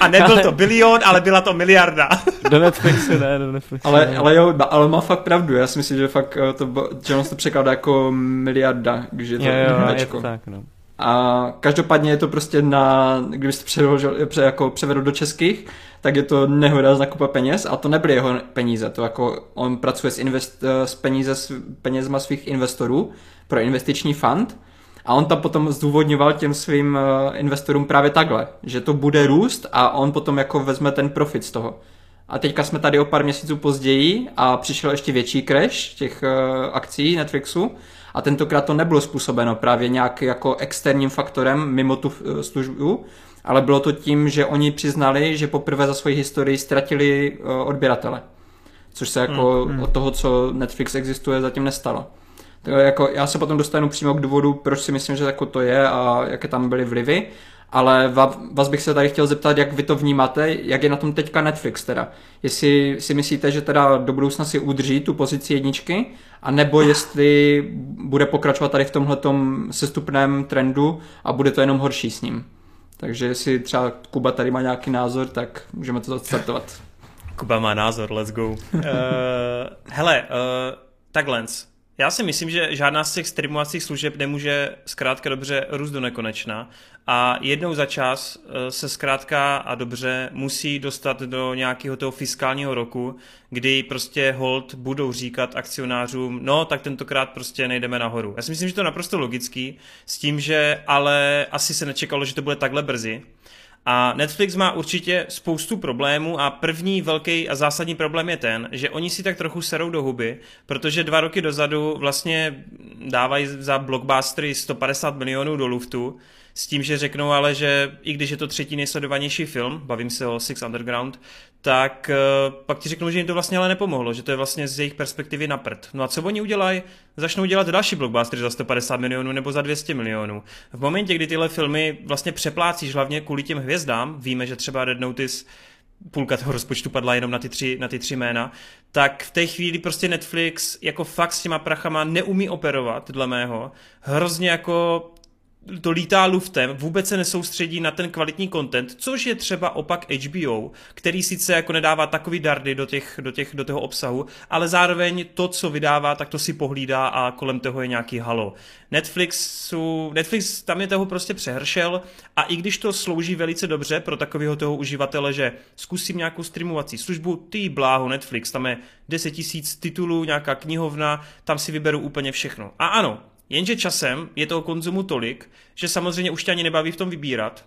A nebyl to bilion, ale byla to miliarda. *laughs*
Do Netflixu, ne, do Netflixu.
Ale, ale jo, ale má fakt pravdu, já si myslím, že fakt eh, to, že on to překládá jako miliarda, když je to jo, jo, je to tak, no. A každopádně je to prostě na, kdybyste převedl, jako převedl do českých, tak je to nehoda z nakupa peněz a to nebyly jeho peníze, to jako on pracuje s, invest, s, peníze, s penězma svých investorů pro investiční fund a on tam potom zdůvodňoval těm svým eh, investorům právě takhle, že to bude růst a on potom jako vezme ten profit z toho. A teďka jsme tady o pár měsíců později a přišel ještě větší crash těch uh, akcí Netflixu a tentokrát to nebylo způsobeno právě nějak jako externím faktorem mimo tu uh, službu, ale bylo to tím, že oni přiznali, že poprvé za svoji historii ztratili uh, odběratele. Což se jako mm, mm. od toho, co Netflix existuje, zatím nestalo. Tak jako já se potom dostanu přímo k důvodu, proč si myslím, že jako to je a jaké tam byly vlivy ale vás bych se tady chtěl zeptat, jak vy to vnímáte, jak je na tom teďka Netflix teda. Jestli si myslíte, že teda do budoucna si udrží tu pozici jedničky, a nebo jestli bude pokračovat tady v tomhletom sestupném trendu a bude to jenom horší s ním. Takže jestli třeba Kuba tady má nějaký názor, tak můžeme to odstartovat.
Kuba má názor, let's go. uh, *laughs* hele, uh, takhle. Já si myslím, že žádná z těch streamovacích služeb nemůže zkrátka dobře růst do nekonečna a jednou za čas eh, se zkrátka a dobře musí dostat do nějakého toho fiskálního roku, kdy prostě hold budou říkat akcionářům, no tak tentokrát prostě nejdeme nahoru. Já si myslím, že to je naprosto logický, s tím, že ale asi se nečekalo, že to bude takhle brzy. A Netflix má určitě spoustu problémů a první velký a zásadní problém je ten, že oni si tak trochu serou do huby, protože dva roky dozadu vlastně dávají za blockbustery 150 milionů do luftu, s tím, že řeknou ale, že i když je to třetí nejsledovanější film, bavím se o Six Underground, tak uh, pak ti řeknou, že jim to vlastně ale nepomohlo, že to je vlastně z jejich perspektivy na prd. No a co oni udělají? Začnou dělat další blockbustery za 150 milionů nebo za 200 milionů. V momentě, kdy tyhle filmy vlastně přeplácíš hlavně kvůli těm hvězdám, víme, že třeba Red Notice půlka toho rozpočtu padla jenom na ty, tři, na ty tři jména, tak v té chvíli prostě Netflix jako fakt s těma prachama neumí operovat, dle mého. Hrozně jako to lítá luftem, vůbec se nesoustředí na ten kvalitní content, což je třeba opak HBO, který sice jako nedává takový dardy do, těch, do, těch, do toho obsahu, ale zároveň to, co vydává, tak to si pohlídá a kolem toho je nějaký halo. Netflixu, Netflix tam je toho prostě přehršel a i když to slouží velice dobře pro takového toho uživatele, že zkusím nějakou streamovací službu, ty bláho Netflix, tam je 10 tisíc titulů, nějaká knihovna, tam si vyberu úplně všechno. A ano, Jenže časem je toho konzumu tolik, že samozřejmě už tě ani nebaví v tom vybírat.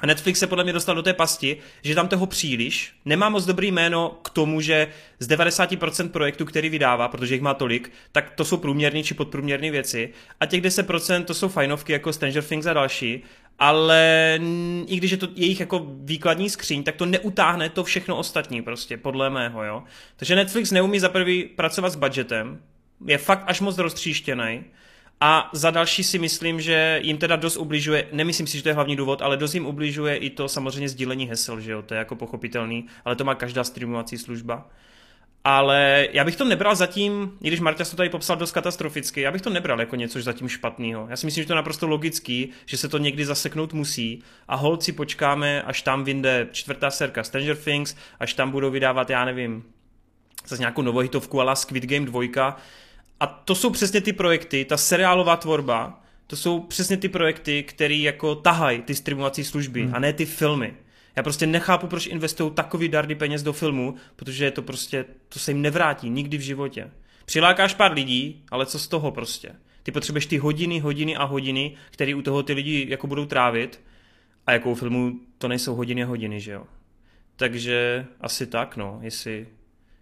A Netflix se podle mě dostal do té pasti, že tam toho příliš, nemá moc dobrý jméno k tomu, že z 90% projektů, který vydává, protože jich má tolik, tak to jsou průměrné či podprůměrné věci a těch 10% to jsou fajnovky jako Stranger Things a další, ale i když je to jejich jako výkladní skříň, tak to neutáhne to všechno ostatní prostě, podle mého, jo. Takže Netflix neumí za prvý pracovat s budgetem, je fakt až moc roztříštěný a za další si myslím, že jim teda dost ubližuje, nemyslím si, že to je hlavní důvod, ale dost jim ubližuje i to samozřejmě sdílení hesel, že jo, to je jako pochopitelný, ale to má každá streamovací služba. Ale já bych to nebral zatím, i když Marta to tady popsal dost katastroficky, já bych to nebral jako něco zatím špatného. Já si myslím, že to je naprosto logický, že se to někdy zaseknout musí a holci počkáme, až tam vyjde čtvrtá serka Stranger Things, až tam budou vydávat, já nevím, zase nějakou novohitovku ala Squid Game 2, a to jsou přesně ty projekty, ta seriálová tvorba, to jsou přesně ty projekty, které jako tahají ty streamovací služby hmm. a ne ty filmy. Já prostě nechápu, proč investují takový dardy peněz do filmu, protože je to prostě, to se jim nevrátí nikdy v životě. Přilákáš pár lidí, ale co z toho prostě? Ty potřebuješ ty hodiny, hodiny a hodiny, které u toho ty lidi jako budou trávit a jako u filmu to nejsou hodiny a hodiny, že jo? Takže asi tak, no, jestli,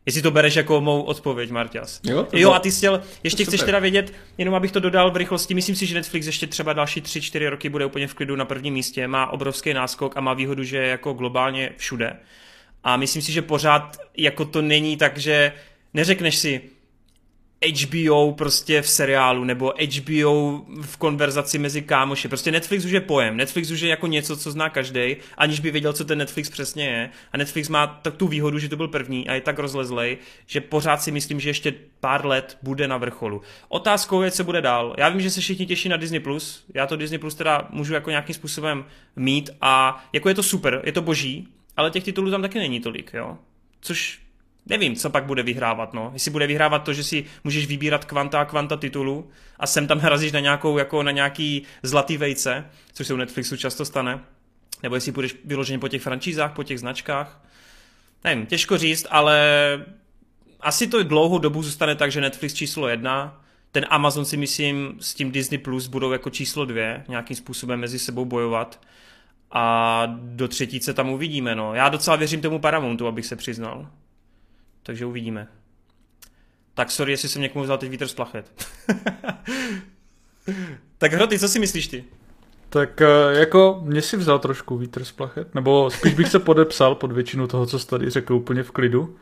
Jestli to bereš jako mou odpověď, Martias.
Jo,
jo a ty chtěl, ještě chceš teda vědět, jenom abych to dodal v rychlosti, myslím si, že Netflix ještě třeba další 3-4 roky bude úplně v klidu na prvním místě, má obrovský náskok a má výhodu, že je jako globálně všude. A myslím si, že pořád jako to není tak, že neřekneš si, HBO prostě v seriálu, nebo HBO v konverzaci mezi kámoši. Prostě Netflix už je pojem. Netflix už je jako něco, co zná každý, aniž by věděl, co ten Netflix přesně je. A Netflix má tak tu výhodu, že to byl první a je tak rozlezlej, že pořád si myslím, že ještě pár let bude na vrcholu. Otázkou je, co bude dál. Já vím, že se všichni těší na Disney+. Plus. Já to Disney Plus teda můžu jako nějakým způsobem mít a jako je to super, je to boží, ale těch titulů tam taky není tolik, jo. Což nevím, co pak bude vyhrávat, no. Jestli bude vyhrávat to, že si můžeš vybírat kvanta a kvanta titulů a sem tam *laughs* narazíš na nějakou, jako na nějaký zlatý vejce, což se u Netflixu často stane, nebo jestli budeš vyloženě po těch franšízách, po těch značkách. Nevím, těžko říct, ale asi to dlouhou dobu zůstane tak, že Netflix číslo jedna, ten Amazon si myslím s tím Disney Plus budou jako číslo dvě, nějakým způsobem mezi sebou bojovat a do třetíce tam uvidíme, no. Já docela věřím tomu Paramountu, abych se přiznal takže uvidíme. Tak sorry, jestli jsem někomu vzal teď vítr z plachet. *laughs* tak Hroty, co si myslíš ty?
Tak eh, jako mě si vzal trošku vítr z plachet, nebo spíš bych se podepsal pod většinu toho, co jsi tady řekl úplně v klidu.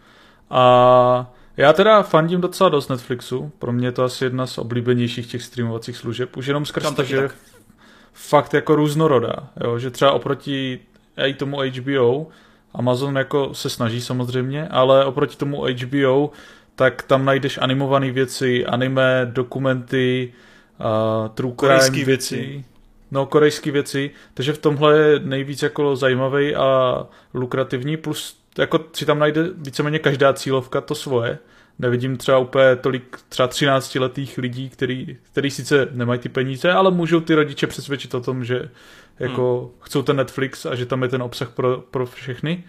A já teda fandím docela dost Netflixu, pro mě je to asi jedna z oblíbenějších těch streamovacích služeb, už jenom skrz to, že je fakt jako různorodá, jo? že třeba oproti i tomu HBO, Amazon jako se snaží samozřejmě, ale oproti tomu HBO, tak tam najdeš animované věci, anime, dokumenty, uh, true crime věci. No, korejské věci, takže v tomhle je nejvíc jako zajímavý a lukrativní, plus jako si tam najde víceméně každá cílovka to svoje. Nevidím třeba úplně tolik třeba 13 letých lidí, který, který sice nemají ty peníze, ale můžou ty rodiče přesvědčit o tom, že jako hmm. chcou ten Netflix a že tam je ten obsah pro, pro všechny.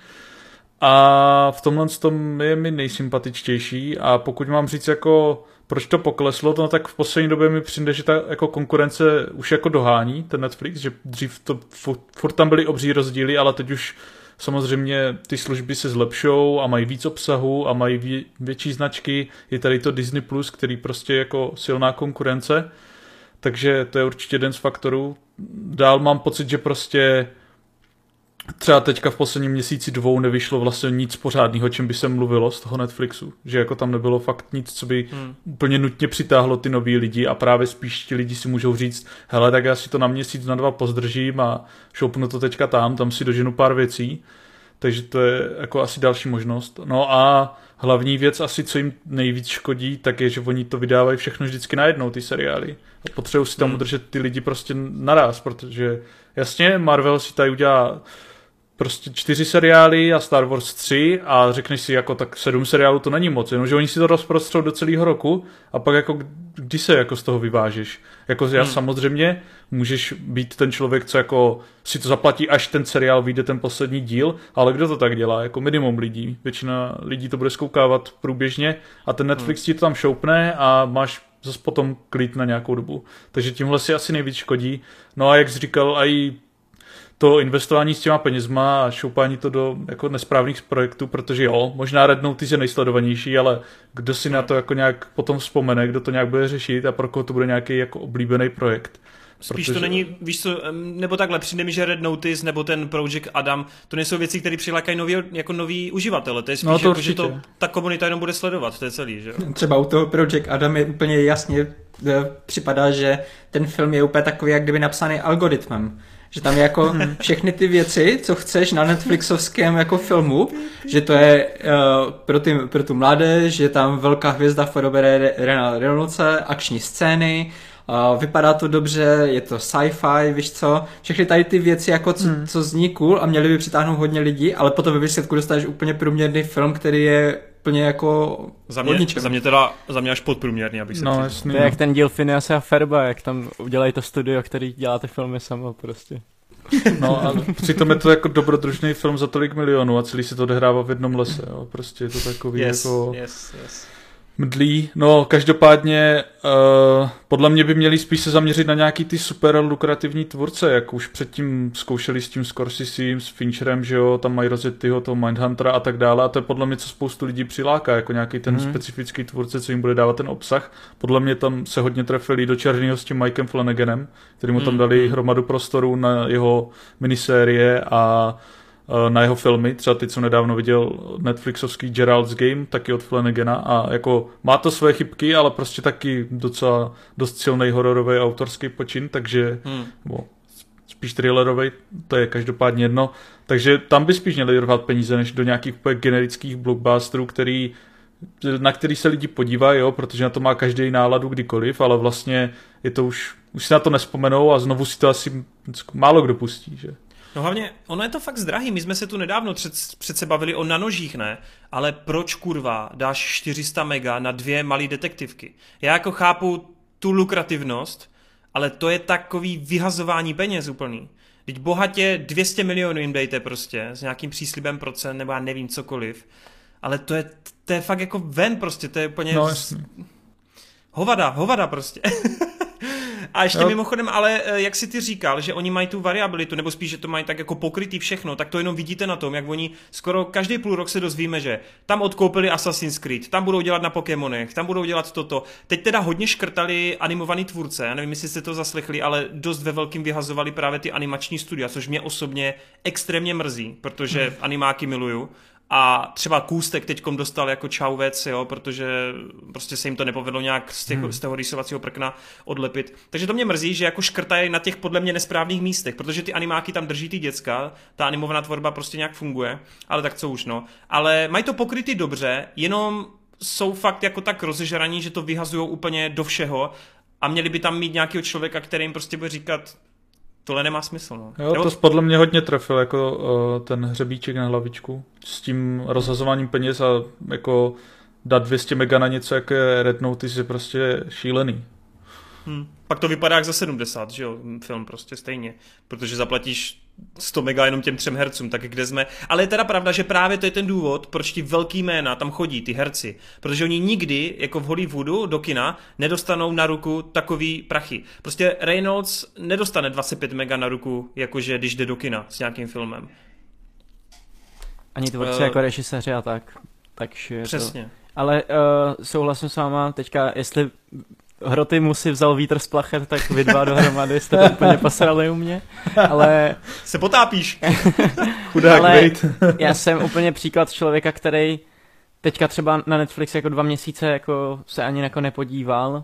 A v tomhle tom je mi nejsympatičtější a pokud mám říct jako proč to pokleslo, no tak v poslední době mi přijde, že ta jako konkurence už jako dohání ten Netflix, že dřív to furt, furt tam byly obří rozdíly, ale teď už samozřejmě ty služby se zlepšou a mají víc obsahu a mají vě, větší značky. Je tady to Disney+, Plus, který prostě jako silná konkurence, takže to je určitě jeden z faktorů. Dál mám pocit, že prostě třeba teďka v posledním měsíci dvou nevyšlo vlastně nic pořádného, čím by se mluvilo z toho Netflixu. Že jako tam nebylo fakt nic, co by hmm. úplně nutně přitáhlo ty nový lidi a právě spíš ti lidi si můžou říct, hele, tak já si to na měsíc, na dva pozdržím a šoupnu to teďka tam, tam si doženu pár věcí. Takže to je jako asi další možnost. No a hlavní věc asi, co jim nejvíc škodí, tak je, že oni to vydávají všechno vždycky najednou, ty seriály. A potřebují si tam hmm. udržet ty lidi prostě naraz, protože jasně, Marvel si tady udělá prostě čtyři seriály a Star Wars 3 a řekneš si jako tak sedm seriálů to není moc, jenomže oni si to rozprostřou do celého roku a pak jako kdy se jako z toho vyvážeš. Jako já hmm. samozřejmě můžeš být ten člověk, co jako si to zaplatí, až ten seriál vyjde ten poslední díl, ale kdo to tak dělá? Jako minimum lidí. Většina lidí to bude zkoukávat průběžně a ten Netflix hmm. ti to tam šoupne a máš zase potom klid na nějakou dobu. Takže tímhle si asi nejvíc škodí. No a jak jsi říkal, i to investování s těma penězma a šoupání to do jako nesprávných projektů, protože jo, možná Red Notice je nejsledovanější, ale kdo si na to jako nějak potom vzpomene, kdo to nějak bude řešit a pro koho to bude nějaký jako oblíbený projekt.
Spíš protože... to není, víš co, nebo takhle, přijde mi, že Red Notice nebo ten Project Adam, to nejsou věci, které přilákají nový, jako nový uživatele, to je spíš,
no to
jako, že to ta komunita jenom bude sledovat, to je celý, že
Třeba u toho Project Adam je úplně jasně, e, připadá, že ten film je úplně takový, jak kdyby napsaný algoritmem že tam je jako hmm. všechny ty věci, co chceš na Netflixovském jako filmu, že to je uh, pro, ty, pro tu mládež, že tam velká hvězda v podobě Rena Reynoldse, akční scény, Uh, vypadá to dobře, je to sci-fi, víš co, všechny tady ty věci, jako co, hmm. co zní cool a měli by přitáhnout hodně lidí, ale potom ve výsledku dostaneš úplně průměrný film, který je úplně jako
za mě, za mě teda, za mě až podprůměrný, abych se
no, jasný, To je jak ten díl Phineas a Ferba, jak tam udělají to studio, který dělá ty filmy samo prostě.
No a přitom je to jako dobrodružný film za tolik milionů a celý se to odehrává v jednom lese, jo. Prostě je to takový
yes,
jako...
Yes, yes
mdlí. No, každopádně uh, podle mě by měli spíš se zaměřit na nějaký ty super lukrativní tvůrce, jak už předtím zkoušeli s tím Scorsese, s Fincherem, že jo, tam mají Rosettyho, toho Mindhuntera a tak dále a to je podle mě, co spoustu lidí přiláká, jako nějaký ten hmm. specifický tvůrce, co jim bude dávat ten obsah. Podle mě tam se hodně trefili do černého s tím Mikem Flanaganem, který mu tam mhm, dali hmm. hromadu prostoru na jeho minisérie a na jeho filmy, třeba ty, co nedávno viděl Netflixovský Gerald's Game, taky od Flanagana a jako má to své chybky, ale prostě taky docela dost silný hororový autorský počin, takže hmm. bo, spíš thrillerový, to je každopádně jedno, takže tam by spíš měli rvat peníze, než do nějakých úplně generických blockbusterů, který na který se lidi podívají, jo, protože na to má každý náladu kdykoliv, ale vlastně je to už, už si na to nespomenou a znovu si to asi málo kdo pustí, že?
No hlavně, ono je to fakt zdrahý, my jsme se tu nedávno před, přece bavili o nanožích, ne? Ale proč kurva dáš 400 mega na dvě malé detektivky? Já jako chápu tu lukrativnost, ale to je takový vyhazování peněz úplný. Teď bohatě 200 milionů jim dejte prostě s nějakým příslibem procent nebo já nevím cokoliv. Ale to je, to je fakt jako ven prostě, to je úplně...
No, jasný.
Hovada, hovada prostě. *laughs* A ještě jo. mimochodem, ale eh, jak si ty říkal, že oni mají tu variabilitu, nebo spíš, že to mají tak jako pokrytý všechno, tak to jenom vidíte na tom, jak oni skoro každý půl rok se dozvíme, že tam odkoupili Assassin's Creed, tam budou dělat na Pokémonech, tam budou dělat toto. Teď teda hodně škrtali animovaný tvůrce, já nevím, jestli jste to zaslechli, ale dost ve velkým vyhazovali právě ty animační studia, což mě osobně extrémně mrzí, protože hmm. animáky miluju a třeba Kůstek teďkom dostal jako čauvec, jo, protože prostě se jim to nepovedlo nějak z, těch, hmm. z toho rýsovacího prkna odlepit. Takže to mě mrzí, že jako škrtají na těch podle mě nesprávných místech, protože ty animáky tam drží ty děcka, ta animovaná tvorba prostě nějak funguje, ale tak co už no. Ale mají to pokryty dobře, jenom jsou fakt jako tak rozežraní, že to vyhazují úplně do všeho a měli by tam mít nějakého člověka, který jim prostě bude říkat, tohle nemá smysl. No.
Jo, Nebo... to podle mě hodně trefil, jako uh, ten hřebíček na hlavičku s tím rozhazováním peněz a jako dát 200 mega na něco, jako je Red Notice, je prostě šílený.
Hmm. Pak to vypadá jak za 70, že jo, film prostě stejně, protože zaplatíš 100 mega jenom těm třem hercům, tak kde jsme. Ale je teda pravda, že právě to je ten důvod, proč ti velký jména tam chodí, ty herci. Protože oni nikdy, jako v Hollywoodu, do kina, nedostanou na ruku takový prachy. Prostě Reynolds nedostane 25 mega na ruku, jakože když jde do kina s nějakým filmem.
Ani tvůrci uh, jako režiséři a tak. Takže
přesně. To...
Ale uh, souhlasím s váma teďka, jestli hroty mu si vzal vítr z plachet, tak vy dva dohromady jste to úplně posrali u mě, ale...
Se potápíš. *laughs*
Chudák, ale
já jsem úplně příklad člověka, který teďka třeba na Netflix jako dva měsíce jako se ani jako nepodíval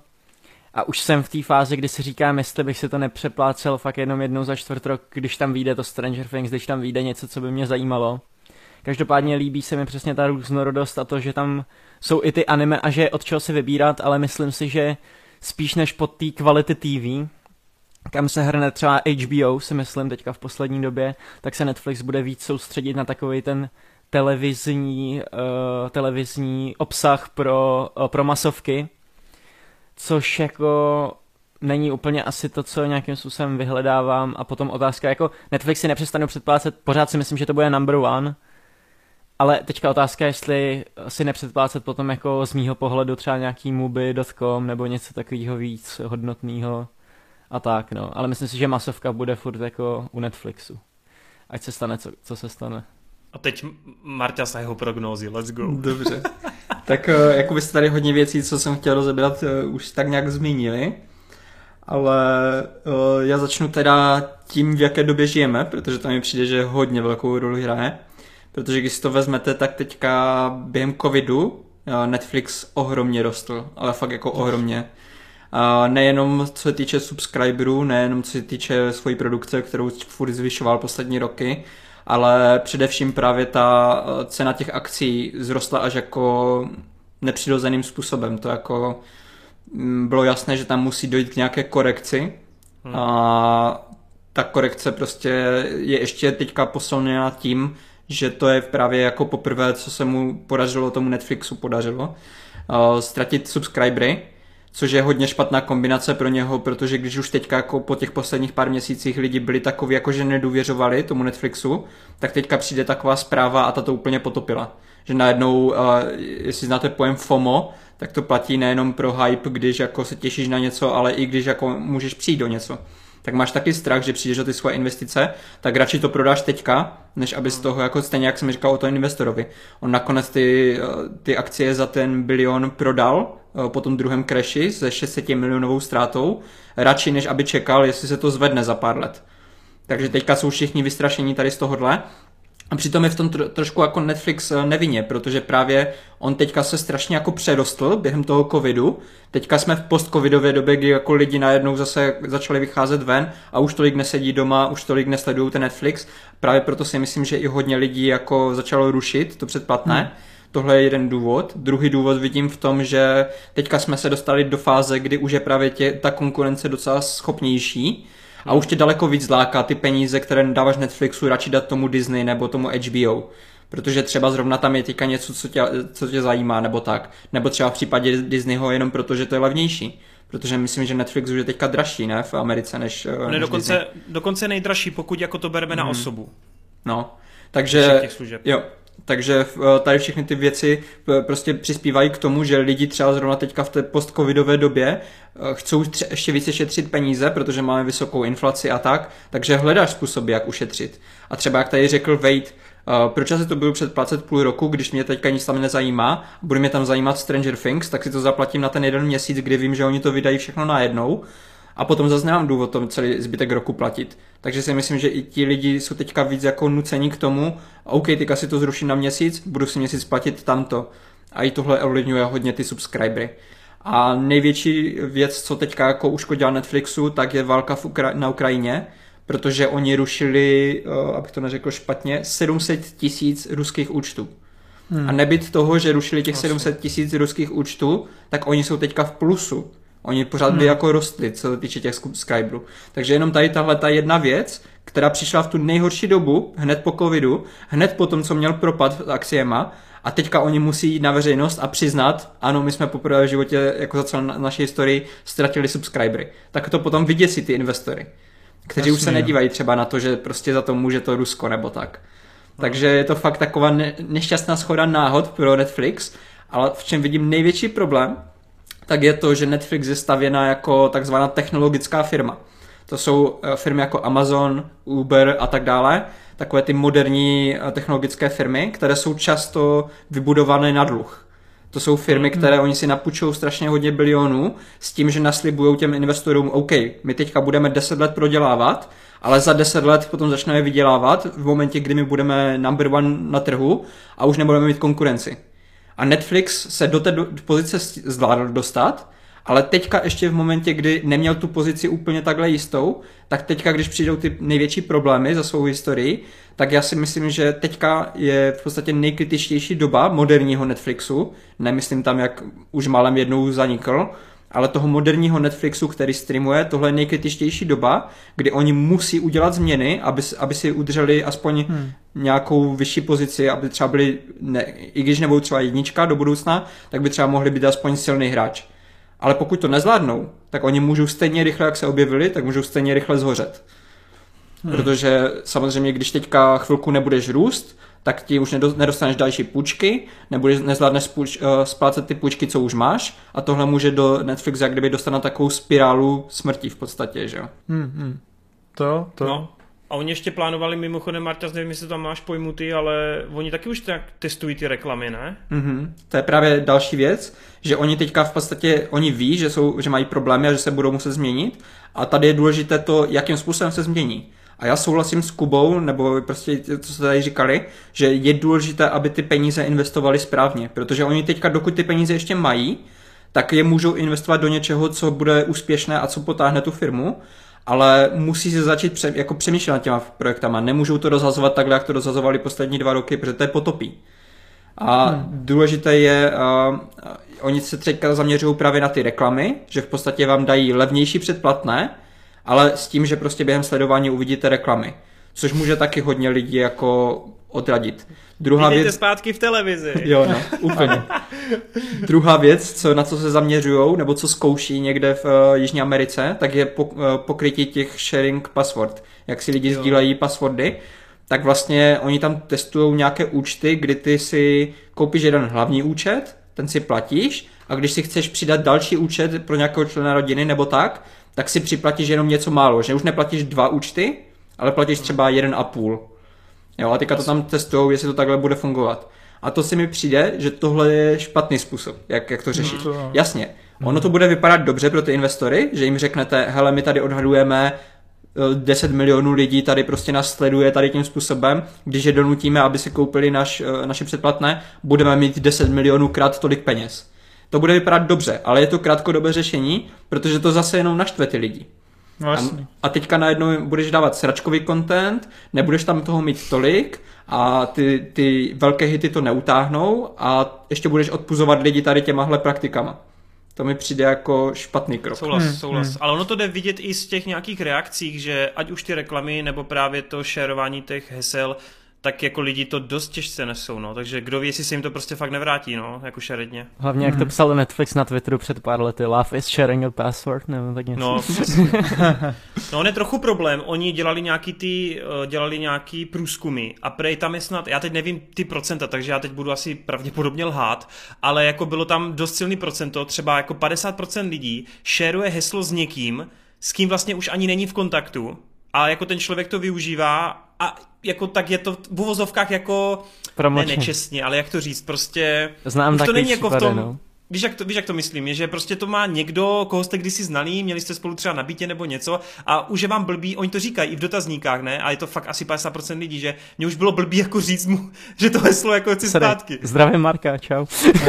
a už jsem v té fázi, kdy si říkám, jestli bych si to nepřeplácel fakt jenom jednou za čtvrt rok, když tam vyjde to Stranger Things, když tam vyjde něco, co by mě zajímalo. Každopádně líbí se mi přesně ta různorodost a to, že tam jsou i ty anime a že je od čeho si vybírat, ale myslím si, že spíš než pod té kvality TV, kam se hrne třeba HBO, si myslím teďka v poslední době, tak se Netflix bude víc soustředit na takový ten televizní, uh, televizní obsah pro, uh, pro masovky, což jako není úplně asi to, co nějakým způsobem vyhledávám. A potom otázka, jako Netflix si nepřestanu předplácet, pořád si myslím, že to bude number one, ale teďka otázka, jestli si nepředplácet potom jako z mýho pohledu třeba nějaký muby.com nebo něco takového víc hodnotného a tak, no. Ale myslím si, že masovka bude furt jako u Netflixu. ať se stane, co, co se stane.
A teď Marta a jeho prognózy, let's go.
Dobře. tak eh, jako byste tady hodně věcí, co jsem chtěl rozebrat, eh, už tak nějak zmínili. Ale uh, já začnu teda tím, v jaké době žijeme, protože to mi přijde, že hodně velkou roli hraje. Protože když si to vezmete, tak teďka během covidu uh, Netflix ohromně rostl, ale fakt jako ohromně. Uh, nejenom co se týče subscriberů, nejenom co se týče svojí produkce, kterou furt zvyšoval poslední roky, ale především právě ta cena těch akcí zrostla až jako nepřirozeným způsobem. To jako Mm, bylo jasné, že tam musí dojít k nějaké korekci hmm. a ta korekce prostě je ještě teďka posilněna tím, že to je právě jako poprvé, co se mu podařilo, tomu Netflixu podařilo, uh, ztratit subscribery, což je hodně špatná kombinace pro něho, protože když už teďka jako po těch posledních pár měsících lidi byli takový, jako že nedůvěřovali tomu Netflixu, tak teďka přijde taková zpráva a ta to úplně potopila. Že najednou, uh, jestli znáte pojem FOMO, tak to platí nejenom pro hype, když jako se těšíš na něco, ale i když jako můžeš přijít do něco. Tak máš taky strach, že přijdeš do ty svoje investice, tak radši to prodáš teďka, než aby z hmm. toho, jako stejně jak jsem říkal o to investorovi. On nakonec ty, ty akcie za ten bilion prodal eh, po tom druhém crashi se 600 milionovou ztrátou, radši než aby čekal, jestli se to zvedne za pár let. Takže teďka jsou všichni vystrašení tady z tohohle a přitom je v tom tro, trošku jako Netflix eh, nevinně, protože právě on teďka se strašně jako přerostl během toho covidu. Teďka jsme v post-covidové době, kdy jako lidi najednou zase začali vycházet ven a už tolik nesedí doma, už tolik nesledují ten Netflix. Právě proto si myslím, že i hodně lidí jako začalo rušit to předplatné. Hmm. Tohle je jeden důvod. Druhý důvod vidím v tom, že teďka jsme se dostali do fáze, kdy už je právě tě, ta konkurence docela schopnější a už tě daleko víc láká ty peníze, které dáváš Netflixu, radši dát tomu Disney nebo tomu HBO. Protože třeba zrovna tam je teďka něco, co tě, co tě zajímá, nebo tak. Nebo třeba v případě Disneyho jenom proto, že to je levnější. Protože myslím, že Netflix už je teďka dražší, ne, v Americe, než,
eh,
než
dokonce, Disney. dokonce nejdražší, pokud jako to bereme mm. na mhm. osobu.
No, takže, jo, takže eh, tady všechny ty věci eh, prostě přispívají k tomu, že lidi třeba zrovna teďka v té post-covidové době eh, chcou ještě více šetřit peníze, protože máme vysokou inflaci a tak, takže hledáš způsoby, jak ušetřit. A třeba jak tady řekl Wade, proč já si to budu předplacet půl roku, když mě teďka nic tam nezajímá, bude mě tam zajímat Stranger Things, tak si to zaplatím na ten jeden měsíc, kdy vím, že oni to vydají všechno najednou a potom zase nemám důvod tom celý zbytek roku platit. Takže si myslím, že i ti lidi jsou teďka víc jako nuceni k tomu, OK, teďka si to zruším na měsíc, budu si měsíc platit tamto. A i tohle ovlivňuje hodně ty subscribery. A největší věc, co teďka jako uškodila Netflixu, tak je válka v Ukra- na Ukrajině, protože oni rušili, uh, abych to neřekl špatně, 700 tisíc ruských účtů. Hmm. A nebyt toho, že rušili těch 700 tisíc ruských účtů, tak oni jsou teďka v plusu. Oni pořád by hmm. jako rostli, co se týče těch subscriberů. Takže jenom tady tahle ta jedna věc, která přišla v tu nejhorší dobu, hned po covidu, hned po tom, co měl propad akciema, a teďka oni musí jít na veřejnost a přiznat, ano, my jsme poprvé v životě, jako za celou naší historii, ztratili subscribery. Tak to potom vyděsí ty investory, kteří Jasně, už se nedívají třeba na to, že prostě za to může to Rusko nebo tak. No. Takže je to fakt taková ne- nešťastná schoda náhod pro Netflix, ale v čem vidím největší problém, tak je to, že Netflix je stavěna jako takzvaná technologická firma. To jsou eh, firmy jako Amazon, Uber a tak dále, takové ty moderní eh, technologické firmy, které jsou často vybudované na dluh. To jsou firmy, hmm. které oni si napůjčují strašně hodně bilionů s tím, že naslibují těm investorům, OK, my teďka budeme 10 let prodělávat, ale za 10 let potom začneme vydělávat v momentě, kdy my budeme number one na trhu a už nebudeme mít konkurenci. A Netflix se do té pozice zvládl dostat, ale teďka ještě v momentě, kdy neměl tu pozici úplně takhle jistou, tak teďka, když přijdou ty největší problémy za svou historii, tak já si myslím, že teďka je v podstatě nejkritičtější doba moderního Netflixu. Nemyslím tam, jak už málem jednou zanikl, ale toho moderního Netflixu, který streamuje, tohle je nejkritičtější doba, kdy oni musí udělat změny, aby, aby si udrželi aspoň hmm. nějakou vyšší pozici, aby třeba byli, ne, i když nebudou třeba jednička do budoucna, tak by třeba mohli být aspoň silný hráč. Ale pokud to nezvládnou, tak oni můžou stejně rychle, jak se objevili, tak můžou stejně rychle zhořet. Hmm. Protože samozřejmě, když teďka chvilku nebudeš růst, tak ti už nedostaneš další půjčky, nebudeš, nezvládneš spůjč, uh, splácet ty půjčky, co už máš a tohle může do Netflix jak kdyby dostat na takovou spirálu smrti v podstatě, že jo.
Hmm, hmm. To, to. No.
A oni ještě plánovali mimochodem, Marta, nevím, jestli tam máš pojmutý, ale oni taky už tak testují ty reklamy, ne?
Mm-hmm. To je právě další věc, že oni teďka v podstatě, oni ví, že, jsou, že mají problémy a že se budou muset změnit a tady je důležité to, jakým způsobem se změní. A já souhlasím s Kubou, nebo prostě, co se tady říkali, že je důležité, aby ty peníze investovali správně, protože oni teďka, dokud ty peníze ještě mají, tak je můžou investovat do něčeho, co bude úspěšné a co potáhne tu firmu, ale musí se začít pře- jako přemýšlet nad těma projektama. Nemůžou to rozhazovat takhle, jak to rozhazovali poslední dva roky, protože to je potopí. A hmm. důležité je, uh, oni se teďka zaměřují právě na ty reklamy, že v podstatě vám dají levnější předplatné, ale s tím, že prostě během sledování uvidíte reklamy. Což může taky hodně lidí jako odradit.
Druhá věc... zpátky v televizi. *laughs*
Jo, no, úplně. Druhá věc, co, na co se zaměřují, nebo co zkouší někde v uh, Jižní Americe, tak je po, uh, pokrytí těch sharing password. Jak si lidi jo. sdílejí passwordy, tak vlastně oni tam testují nějaké účty, kdy ty si koupíš jeden hlavní účet, ten si platíš, a když si chceš přidat další účet pro nějakého člena rodiny nebo tak, tak si připlatíš jenom něco málo, že už neplatíš dva účty, ale platíš třeba jeden a půl. Jo, a teďka to tam testují, jestli to takhle bude fungovat. A to si mi přijde, že tohle je špatný způsob, jak, jak to řešit. No to... Jasně, ono to bude vypadat dobře pro ty investory, že jim řeknete, hele, my tady odhadujeme 10 eh, milionů lidí tady prostě nás sleduje tady tím způsobem, když je donutíme, aby si koupili naš, eh, naše předplatné, budeme mít 10 milionů krát tolik peněz. To bude vypadat dobře, ale je to krátkodobé řešení, protože to zase jenom naštve ty lidi.
No,
a, a teďka najednou budeš dávat sračkový content, nebudeš tam toho mít tolik a ty, ty velké hity to neutáhnou a ještě budeš odpuzovat lidi tady těmahle praktikama. To mi přijde jako špatný krok.
Souhlas, hmm. souhlas. Hmm. Ale ono to jde vidět i z těch nějakých reakcích, že ať už ty reklamy nebo právě to šerování těch hesel, tak jako lidi to dost těžce nesou, no. Takže kdo ví, jestli se jim to prostě fakt nevrátí, no, jako šeredně.
Hlavně jak to mhm. psal Netflix na Twitteru před pár lety, love is sharing a password, nebo tak něco.
No, *laughs* no, on je trochu problém, oni dělali nějaký ty, eh, dělali nějaký průzkumy a prej tam je snad, já teď nevím ty procenta, takže já teď budu asi pravděpodobně lhát, ale jako bylo tam dost silný procento, třeba jako 50% lidí šeruje heslo s někým, s kým vlastně už ani není v kontaktu, a jako ten člověk to využívá a jako tak je to v uvozovkách jako ne nečestně, ale jak to říct, prostě
Znám
už
to
není jako
případy,
v tom,
no.
Víš jak, to, víš, jak to myslím? Je, že prostě to má někdo, koho jste kdysi znali, měli jste spolu třeba nabítě nebo něco a už je vám blbý, oni to říkají i v dotazníkách, ne? A je to fakt asi 50% lidí, že mě už bylo blbý jako říct mu, že to heslo jako chci zpátky.
Zdravím Marka, čau. *laughs*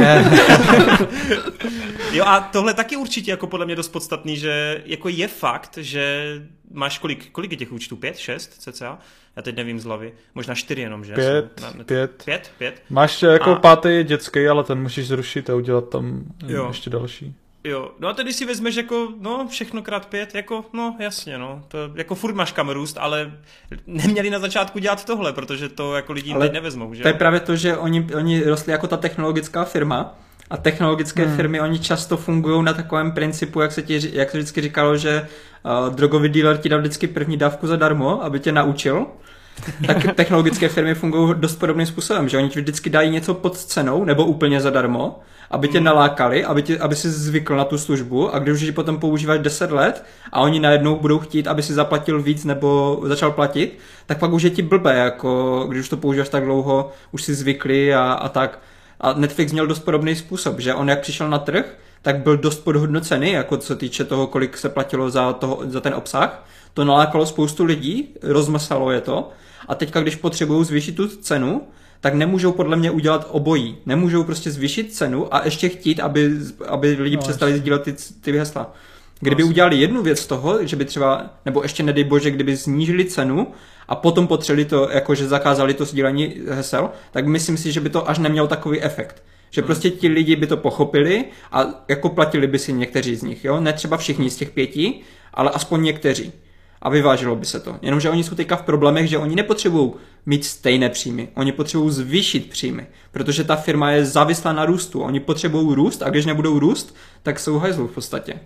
jo a tohle taky určitě jako podle mě dost podstatný, že jako je fakt, že máš kolik, kolik je těch účtů? Pět, šest cca? Já teď nevím z hlavy. Možná čtyři jenom, že?
Pět, na, pět.
Pět, pět.
Máš jako a... pátý dětský, ale ten musíš zrušit a udělat tam jo. ještě další.
Jo, no a tedy si vezmeš jako, no, všechno krát pět, jako, no, jasně, no, to, jako furt máš kam růst, ale neměli na začátku dělat tohle, protože to jako lidi ale nevezmou, že?
To je právě to, že oni, oni rostli jako ta technologická firma, a technologické hmm. firmy, oni často fungují na takovém principu, jak se, ti, jak se vždycky říkalo, že uh, drogový dealer ti dá vždycky první dávku zadarmo, aby tě naučil. *laughs* tak technologické firmy fungují dost podobným způsobem, že oni ti vždycky dají něco pod cenou nebo úplně zadarmo, aby tě hmm. nalákali, aby, tě, aby si zvykl na tu službu a když už ji potom používáš 10 let a oni najednou budou chtít, aby si zaplatil víc nebo začal platit, tak pak už je ti blbé, jako když už to používáš tak dlouho, už si zvykli a, a tak. A Netflix měl dost podobný způsob, že on jak přišel na trh, tak byl dost podhodnocený, jako co týče toho, kolik se platilo za, toho, za ten obsah. To nalákalo spoustu lidí, rozmasalo je to. A teďka, když potřebují zvýšit tu cenu, tak nemůžou podle mě udělat obojí. Nemůžou prostě zvýšit cenu a ještě chtít, aby, aby lidi no, přestali sdílet ty, ty hesla. Kdyby no, udělali jednu věc z toho, že by třeba, nebo ještě nedej bože, kdyby snížili cenu a potom potřebovali to, jakože zakázali to sdílení hesel, tak myslím si, že by to až nemělo takový efekt. Že hmm. prostě ti lidi by to pochopili a jako platili by si někteří z nich, jo? Ne třeba všichni z těch pěti, ale aspoň někteří. A vyvážilo by se to. Jenomže oni jsou teďka v problémech, že oni nepotřebují mít stejné příjmy. Oni potřebují zvýšit příjmy, protože ta firma je závislá na růstu. Oni potřebují růst a když nebudou růst, tak jsou hajzlu v podstatě.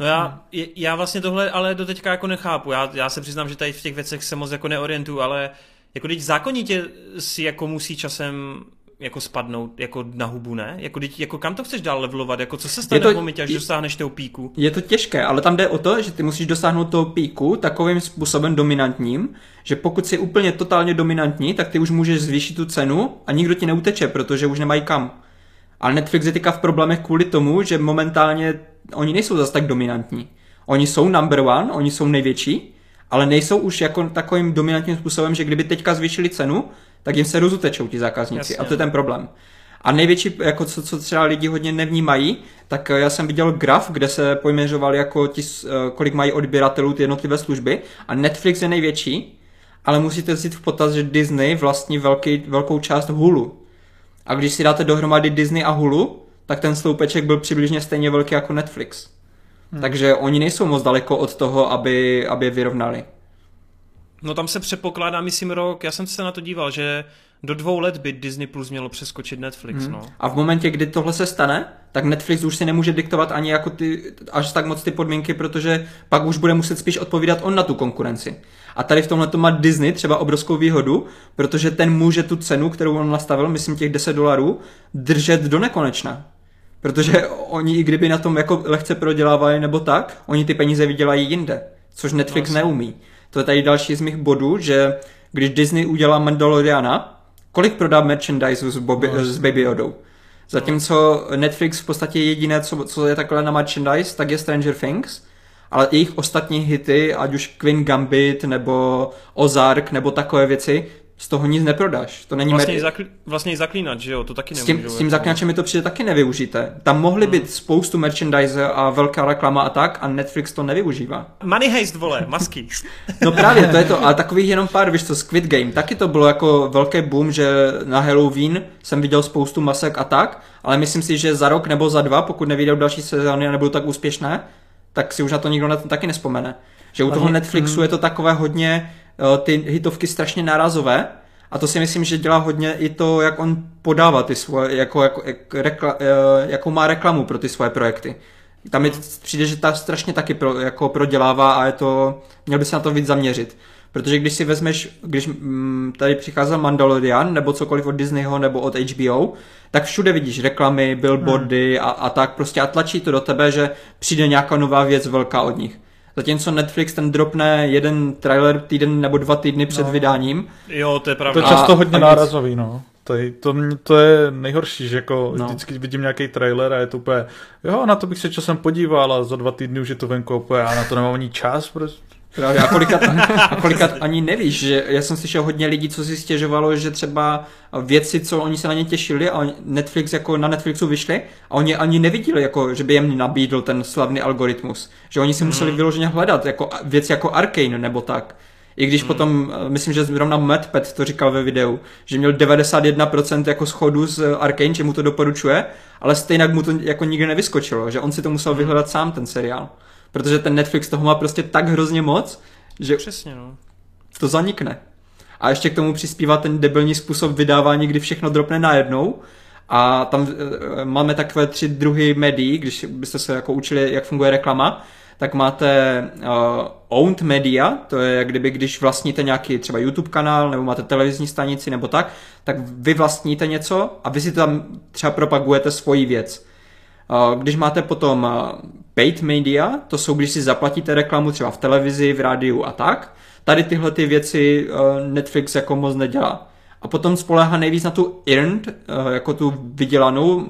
No já, já vlastně tohle ale do teďka jako nechápu. Já, já se přiznám, že tady v těch věcech se moc jako neorientuju, ale jako teď zákonitě si jako musí časem jako spadnout jako na hubu, ne? Jako, jako kam to chceš dál levelovat? Jako co se stane to, v momentě, až dosáhneš toho píku?
Je to těžké, ale tam jde o to, že ty musíš dosáhnout toho píku takovým způsobem dominantním, že pokud jsi úplně totálně dominantní, tak ty už můžeš zvýšit tu cenu a nikdo ti neuteče, protože už nemají kam. Ale Netflix je teďka v problémech kvůli tomu, že momentálně oni nejsou zase tak dominantní. Oni jsou number one, oni jsou největší, ale nejsou už jako takovým dominantním způsobem, že kdyby teďka zvýšili cenu, tak jim se rozutečou ti zákazníci Jasně. a to je ten problém. A největší, jako co, co třeba lidi hodně nevnímají, tak já jsem viděl graf, kde se pojmeřovali jako ti, kolik mají odběratelů ty jednotlivé služby a Netflix je největší, ale musíte vzít v potaz, že Disney vlastní velký, velkou část Hulu. A když si dáte dohromady Disney a Hulu, tak ten sloupeček byl přibližně stejně velký jako Netflix. Hmm. Takže oni nejsou moc daleko od toho, aby, aby je vyrovnali.
No tam se předpokládá, myslím, rok, já jsem se na to díval, že do dvou let by Disney Plus mělo přeskočit Netflix, hmm. no.
A v momentě, kdy tohle se stane, tak Netflix už si nemůže diktovat ani jako ty, až tak moc ty podmínky, protože pak už bude muset spíš odpovídat on na tu konkurenci. A tady v tomhle to má Disney třeba obrovskou výhodu, protože ten může tu cenu, kterou on nastavil, myslím těch 10 dolarů, držet do nekonečna. Protože oni, i kdyby na tom jako lehce prodělávali nebo tak, oni ty peníze vydělají jinde, což Netflix no, neumí. To je tady další z mých bodů, že když Disney udělá Mandaloriana, kolik prodá merchandise s, Bobby, no, s Baby Yodou? Zatímco Netflix v podstatě jediné, co, co je takhle na merchandise, tak je Stranger Things, ale jejich ostatní hity, ať už Queen Gambit nebo Ozark nebo takové věci, z toho nic neprodáš. To není
vlastně, mer- zakl- vlastně zaklínač, že jo, to taky
nemůžu. S tím, s tím zaklínačem mi to přijde taky nevyužité. Tam mohly hmm. být spoustu merchandise a velká reklama a tak a Netflix to nevyužívá.
Money heist, vole, masky.
no právě, to je to, ale takových jenom pár, víš co, Squid Game, taky to bylo jako velký boom, že na Halloween jsem viděl spoustu masek a tak, ale myslím si, že za rok nebo za dva, pokud neviděl další sezóny a nebudou tak úspěšné, tak si už na to nikdo na to taky nespomene. Že u toho Netflixu mm. je to takové hodně, ty hitovky strašně nárazové a to si myslím, že dělá hodně i to, jak on podává ty svoje, jako, jako, jak, rekla, eh, jakou má reklamu pro ty svoje projekty. Tam mhm. přijde, že ta strašně taky pro, jako prodělává a je to, měl by se na to víc zaměřit. Protože když si vezmeš, když mm, tady přicházel Mandalorian, nebo cokoliv od Disneyho, nebo od HBO, tak všude vidíš reklamy, billboardy hmm. a, a tak prostě a tlačí to do tebe, že přijde nějaká nová věc velká od nich. Zatímco Netflix ten dropne jeden trailer týden nebo dva týdny před no. vydáním.
Jo, to je pravda.
To je často hodně a nárazový, no. To, je, to, to je nejhorší, že jako no. vždycky vidím nějaký trailer a je to úplně, jo, na to bych se časem podíval a za dva týdny už je to venku úplně, a na to nemám ani čas, prostě
Právě, a kolikat, a kolikat ani nevíš, že já jsem slyšel hodně lidí, co si stěžovalo, že třeba věci, co oni se na ně těšili a Netflix jako na Netflixu vyšli a oni ani neviděli, jako, že by jim nabídl ten slavný algoritmus. Že oni si museli mm. vyloženě hledat jako věci jako Arkane nebo tak. I když hmm. potom, myslím, že zrovna MadPet to říkal ve videu, že měl 91% jako schodu z Arkane, že mu to doporučuje, ale stejně mu to jako nikdy nevyskočilo, že on si to musel vyhledat sám ten seriál protože ten Netflix toho má prostě tak hrozně moc, že
Přesně, no.
to zanikne. A ještě k tomu přispívá ten debilní způsob vydávání, kdy všechno dropne najednou. A tam e, máme takové tři druhy médií, když byste se jako učili, jak funguje reklama, tak máte uh, owned media, to je jak kdyby, když vlastníte nějaký třeba YouTube kanál, nebo máte televizní stanici, nebo tak, tak vy vlastníte něco a vy si tam třeba propagujete svoji věc. Když máte potom paid media, to jsou, když si zaplatíte reklamu třeba v televizi, v rádiu a tak, tady tyhle ty věci Netflix jako moc nedělá. A potom spolehá nejvíc na tu earned, jako tu vydělanou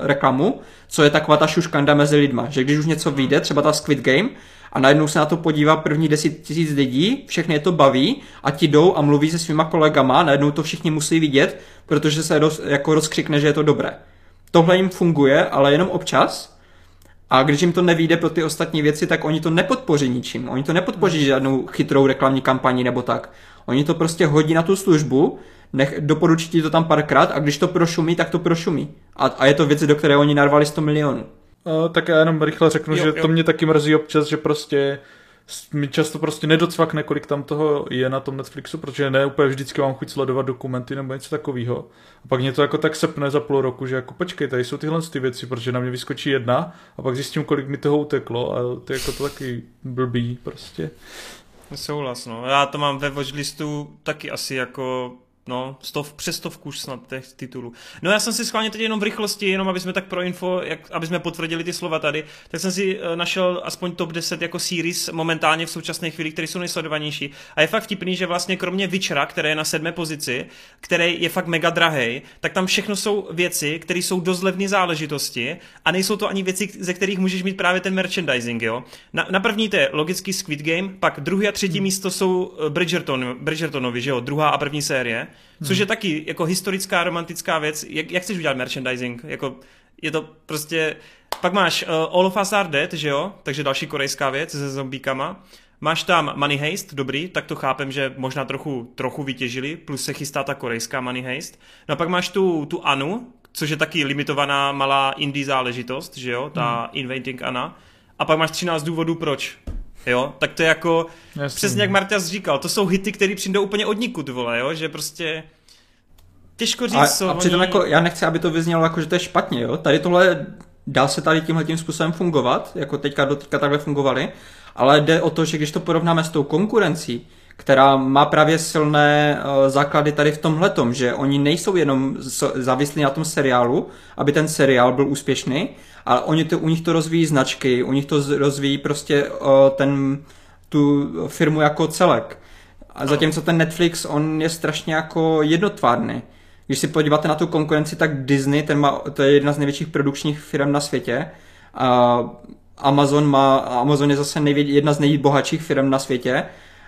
reklamu, co je taková ta šuškanda mezi lidma, že když už něco vyjde, třeba ta Squid Game, a najednou se na to podívá první deset tisíc lidí, všechny je to baví a ti jdou a mluví se svýma kolegama, najednou to všichni musí vidět, protože se roz, jako rozkřikne, že je to dobré tohle jim funguje, ale jenom občas. A když jim to nevíde pro ty ostatní věci, tak oni to nepodpoří ničím. Oni to nepodpoří hmm. žádnou chytrou reklamní kampaní nebo tak. Oni to prostě hodí na tu službu, nech, doporučí ti to tam párkrát a když to prošumí, tak to prošumí. A, a je to věci, do které oni narvali 100 milionů.
Uh, tak já jenom rychle řeknu, jo, že jo. to mě taky mrzí občas, že prostě mi často prostě nedocvakne, kolik tam toho je na tom Netflixu, protože ne úplně vždycky mám chuť sledovat dokumenty nebo něco takového. A pak mě to jako tak sepne za půl roku, že jako počkej, tady jsou tyhle ty věci, protože na mě vyskočí jedna a pak zjistím, kolik mi toho uteklo a to je jako to taky blbý prostě.
Souhlas, no. Já to mám ve watchlistu taky asi jako no, stov, přes stovku už snad těch titulů. No já jsem si schválně teď jenom v rychlosti, jenom aby jsme tak pro info, jak, aby jsme potvrdili ty slova tady, tak jsem si uh, našel aspoň top 10 jako series momentálně v současné chvíli, které jsou nejsledovanější. A je fakt vtipný, že vlastně kromě Witchera, které je na sedmé pozici, který je fakt mega drahý, tak tam všechno jsou věci, které jsou dost levné záležitosti a nejsou to ani věci, ze kterých můžeš mít právě ten merchandising, jo. Na, na první to je logický Squid Game, pak druhý a třetí hmm. místo jsou eh, Bridgerton, Bridgertonovi, že jo, druhá a první série. Hmm. Což je taky jako historická, romantická věc. Jak, jak chceš udělat merchandising? Jako, je to prostě... Pak máš uh, All of Us Are Dead, že jo? Takže další korejská věc se zombíkama. Máš tam Money Heist, dobrý, tak to chápem, že možná trochu, trochu vytěžili, plus se chystá ta korejská Money Heist. No a pak máš tu, tu Anu, což je taky limitovaná malá indie záležitost, že jo, ta hmm. Inventing Anna. A pak máš 13 důvodů proč. Jo, tak to je jako, Jasný. přesně jak Martias říkal, to jsou hity, které přijdou úplně od nikud, vole, jo, že prostě těžko říct,
a,
co
a přitom oni... jako, já nechci, aby to vyznělo jako, že to je špatně, jo, tady tohle dá se tady tímhle tím způsobem fungovat, jako teďka do teďka takhle fungovali, ale jde o to, že když to porovnáme s tou konkurencí, která má právě silné uh, základy tady v tomhle, že oni nejsou jenom závislí na tom seriálu, aby ten seriál byl úspěšný, ale oni to, u nich to rozvíjí značky, u nich to rozvíjí prostě uh, ten, tu firmu jako celek. A zatímco ten Netflix, on je strašně jako jednotvárný. Když si podíváte na tu konkurenci, tak Disney, ten má, to je jedna z největších produkčních firm na světě. A Amazon má, Amazon je zase nejvě, jedna z nejbohatších firm na světě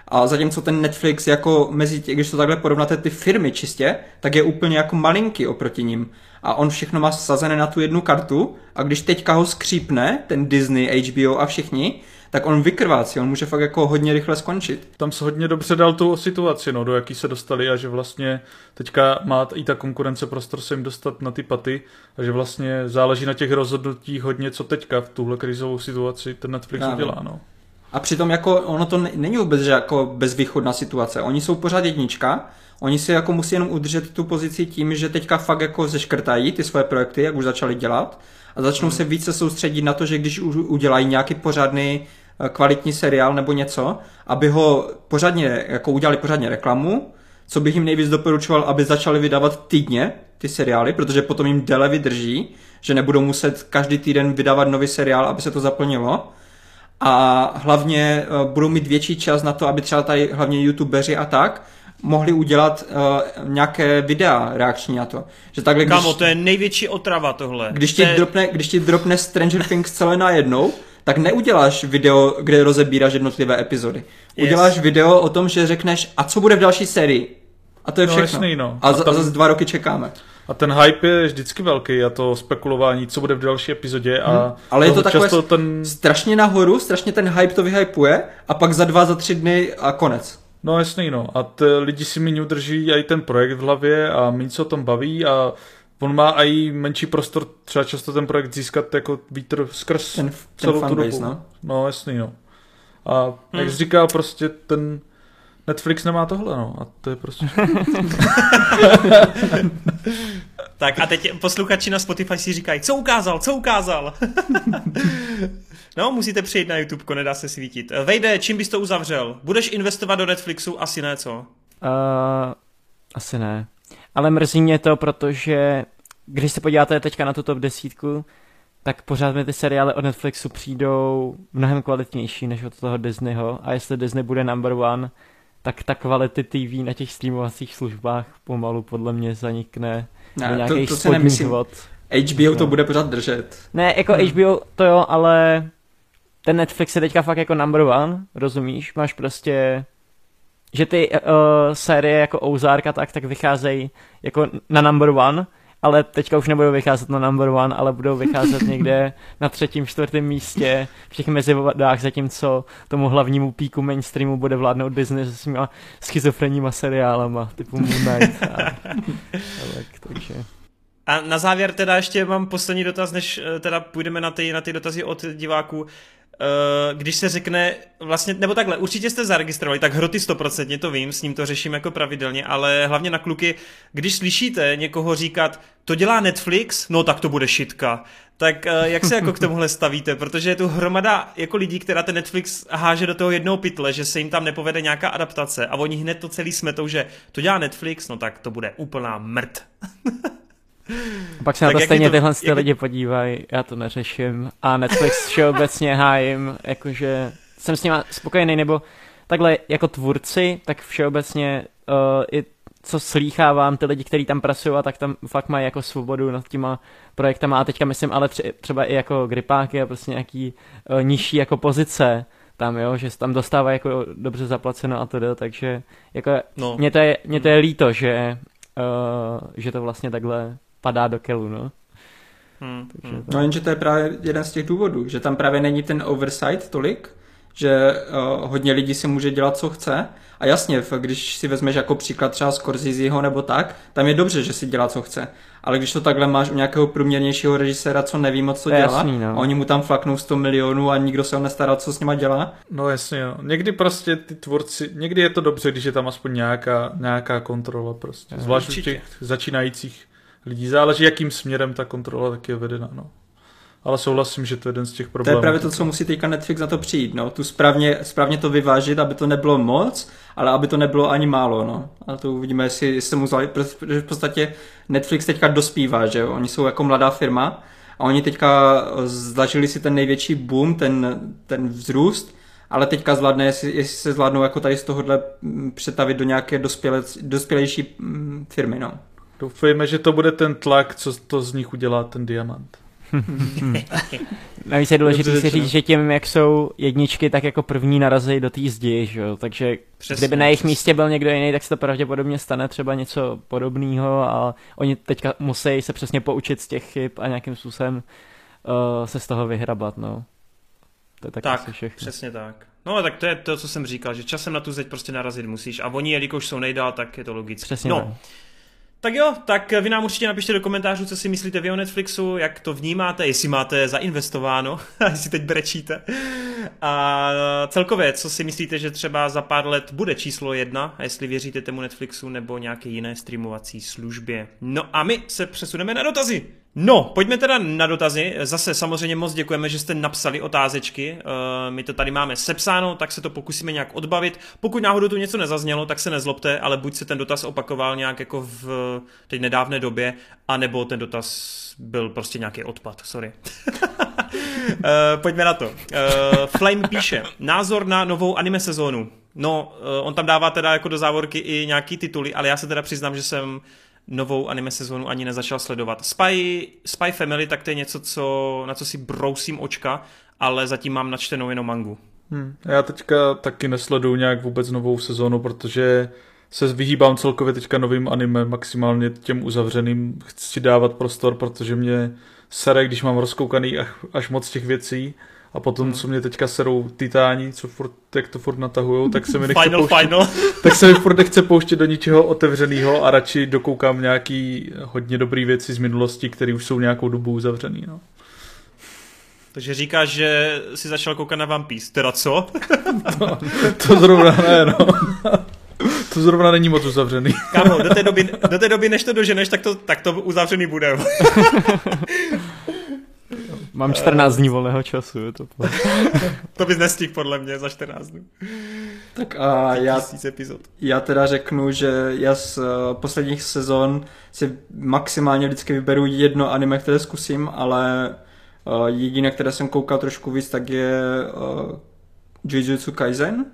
a zatímco ten Netflix jako mezi tě, když to takhle porovnáte ty firmy čistě, tak je úplně jako malinký oproti ním. A on všechno má sazené na tu jednu kartu a když teďka ho skřípne, ten Disney, HBO a všichni, tak on vykrvácí, on může fakt jako hodně rychle skončit.
Tam se hodně dobře dal tu situaci, no, do jaký se dostali a že vlastně teďka má i ta konkurence prostor se jim dostat na ty paty a že vlastně záleží na těch rozhodnutích hodně, co teďka v tuhle krizovou situaci ten Netflix Právě. udělá, no.
A přitom jako ono to není vůbec že jako bezvýchodná situace. Oni jsou pořád jednička, oni si jako musí jenom udržet tu pozici tím, že teďka fakt jako zeškrtají ty svoje projekty, jak už začali dělat a začnou se více soustředit na to, že když udělají nějaký pořádný eh, kvalitní seriál nebo něco, aby ho pořádně, jako udělali pořádně reklamu, co bych jim nejvíc doporučoval, aby začali vydávat týdně ty seriály, protože potom jim déle vydrží, že nebudou muset každý týden vydávat nový seriál, aby se to zaplnilo a hlavně uh, budou mít větší čas na to, aby třeba tady hlavně youtubeři a tak mohli udělat uh, nějaké videa reakční na to.
Že takhle, když, Kámo, to je největší otrava tohle.
Když ti, je... dropne, když ti dropne Stranger Things celé najednou, tak neuděláš video, kde rozebíráš jednotlivé epizody. Yes. Uděláš video o tom, že řekneš, a co bude v další sérii. A to je no, všechno. Jasný, no. A, a, tam... a zase dva roky čekáme.
A ten hype je vždycky velký a to spekulování, co bude v další epizodě. A hmm.
Ale je to takové ten... strašně nahoru, strašně ten hype to vyhypuje a pak za dva, za tři dny a konec.
No jasný, no. A t- lidi si méně udrží i ten projekt v hlavě a méně se o tom baví a on má i menší prostor třeba často ten projekt získat jako vítr skrz
ten, celou ten tu dobu. No?
no jasný, no. A hmm. jak jsi říkal, prostě ten Netflix nemá tohle, no. A to je prostě... *laughs*
tak a teď posluchači na Spotify si říkají, co ukázal, co ukázal? *laughs* no, musíte přijít na YouTube, nedá se svítit. Vejde, čím bys to uzavřel? Budeš investovat do Netflixu? Asi ne, co? Uh,
asi ne. Ale mrzí mě to, protože když se podíváte teďka na tu top desítku, tak pořád mi ty seriály od Netflixu přijdou mnohem kvalitnější než od toho Disneyho a jestli Disney bude number one, tak ta kvality TV na těch streamovacích službách pomalu podle mě zanikne ne, do nějakých to, to spodních vod.
HBO no. to bude pořád držet.
Ne, jako hmm. HBO to jo, ale ten Netflix je teďka fakt jako number one, rozumíš? Máš prostě že ty uh, série jako Ozark a tak, tak vycházejí jako na number one, ale teďka už nebudou vycházet na number one, ale budou vycházet *laughs* někde na třetím, čtvrtém místě v těch mezivodách, zatímco tomu hlavnímu píku mainstreamu bude vládnout Disney se svýma schizofrenníma seriálama, typu Moon Knight a, *laughs* a tak, takže...
A na závěr teda ještě mám poslední dotaz, než eh, teda půjdeme na ty, na ty dotazy od diváků. Uh, když se řekne, vlastně, nebo takhle, určitě jste zaregistrovali, tak hroty 100%, to vím, s ním to řeším jako pravidelně, ale hlavně na kluky, když slyšíte někoho říkat, to dělá Netflix, no tak to bude šitka. Tak uh, jak se jako k tomuhle stavíte? Protože je tu hromada jako lidí, která ten Netflix háže do toho jednoho pytle, že se jim tam nepovede nějaká adaptace a oni hned to celý smetou, že to dělá Netflix, no tak to bude úplná mrt. *laughs*
Pak se na to stejně to, tyhle jak... lidi podívají, já to neřeším. A Netflix všeobecně hájím, jakože jsem s nima spokojený, nebo takhle jako tvůrci, tak všeobecně uh, i co slýchávám, ty lidi, kteří tam pracují, tak tam fakt mají jako svobodu nad těma projektama. A teďka myslím ale tři, třeba i jako gripáky a prostě nějaký uh, nižší jako pozice tam, jo, že se tam dostává jako dobře zaplaceno a to takže jako no. mě, to je, mě to je líto, že, uh, že to vlastně takhle padá do kelu, no.
Hmm, Takže hmm. No jenže to je právě jeden z těch důvodů, že tam právě není ten oversight tolik, že uh, hodně lidí si může dělat, co chce. A jasně, když si vezmeš jako příklad třeba Scorseseho nebo tak, tam je dobře, že si dělá, co chce. Ale když to takhle máš u nějakého průměrnějšího režiséra, co neví moc, co dělá, jasný, no. a oni mu tam flaknou 100 milionů a nikdo se ho nestará, co s nima dělá.
No jasně, jo. Někdy prostě ty tvůrci, někdy je to dobře, když je tam aspoň nějaká, nějaká kontrola prostě. Zvlášť u těch začínajících lidí. Záleží, jakým směrem ta kontrola taky je vedena. No. Ale souhlasím, že to je jeden z těch problémů.
To je právě to, co musí teďka Netflix na to přijít. No. Tu správně, správně to vyvážit, aby to nebylo moc, ale aby to nebylo ani málo. No. A to uvidíme, jestli, jestli mu zvali, protože v podstatě Netflix teďka dospívá, že jo? Oni jsou jako mladá firma a oni teďka zažili si ten největší boom, ten, ten vzrůst, ale teďka zvládne, jestli, jestli se zvládnou jako tady z tohohle mm, přetavit do nějaké dospělé, dospělejší mm, firmy. No.
Doufejme, že to bude ten tlak, co to z nich udělá ten diamant. *laughs*
Navíc je důležité si říct, že tím, jak jsou jedničky, tak jako první narazí do té zdi, že jo? takže přesně, kdyby na jejich přesně. místě byl někdo jiný, tak se to pravděpodobně stane třeba něco podobného a oni teďka musí se přesně poučit z těch chyb a nějakým způsobem uh, se z toho vyhrabat, no.
To je tak, tak asi všechno. přesně tak. No tak to je to, co jsem říkal, že časem na tu zeď prostě narazit musíš a oni, jelikož jsou nejdál, tak je to logické.
Přesně
no.
Tak.
Tak jo, tak vy nám určitě napište do komentářů, co si myslíte vy o Netflixu, jak to vnímáte, jestli máte zainvestováno, *laughs* jestli teď brečíte. A celkově, co si myslíte, že třeba za pár let bude číslo jedna, a jestli věříte tomu Netflixu nebo nějaké jiné streamovací službě. No a my se přesuneme na dotazy. No, pojďme teda na dotazy. Zase samozřejmě moc děkujeme, že jste napsali otázečky. Eh, my to tady máme sepsáno, tak se to pokusíme nějak odbavit. Pokud náhodou tu něco nezaznělo, tak se nezlobte, ale buď se ten dotaz opakoval nějak jako v teď nedávné době, anebo ten dotaz byl prostě nějaký odpad, sorry. uh, *laughs* pojďme na to. Flame píše, názor na novou anime sezónu. No, on tam dává teda jako do závorky i nějaký tituly, ale já se teda přiznám, že jsem novou anime sezónu ani nezačal sledovat. Spy, Spy Family, tak to je něco, co, na co si brousím očka, ale zatím mám načtenou jenom mangu.
Hmm. Já teďka taky nesleduju nějak vůbec novou sezónu, protože se vyhýbám celkově teďka novým anime, maximálně těm uzavřeným chci dávat prostor, protože mě sere, když mám rozkoukaný až moc těch věcí a potom, hmm. co mě teďka serou titáni, co furt, jak to furt natahujou, tak se mi nechce
final,
pouštět,
final. *laughs*
tak se mi furt nechce pouštět do ničeho otevřeného a radši dokoukám nějaký hodně dobrý věci z minulosti, které už jsou nějakou dobu uzavřený. No.
Takže říkáš, že si začal koukat na One Piece. Teda co? *laughs*
to, to zrovna ne, no. To zrovna není moc uzavřený.
Kámo, do té doby, do té doby než to doženeš, tak to, tak to uzavřený bude. *laughs*
Mám 14 dní volného času. Je to, *laughs*
to bys nestihl podle mě za 14 dní.
Tak a já, epizod. já teda řeknu, že já z uh, posledních sezon si maximálně vždycky vyberu jedno anime, které zkusím, ale uh, jediné, které jsem koukal trošku víc, tak je uh, Jujutsu Kaisen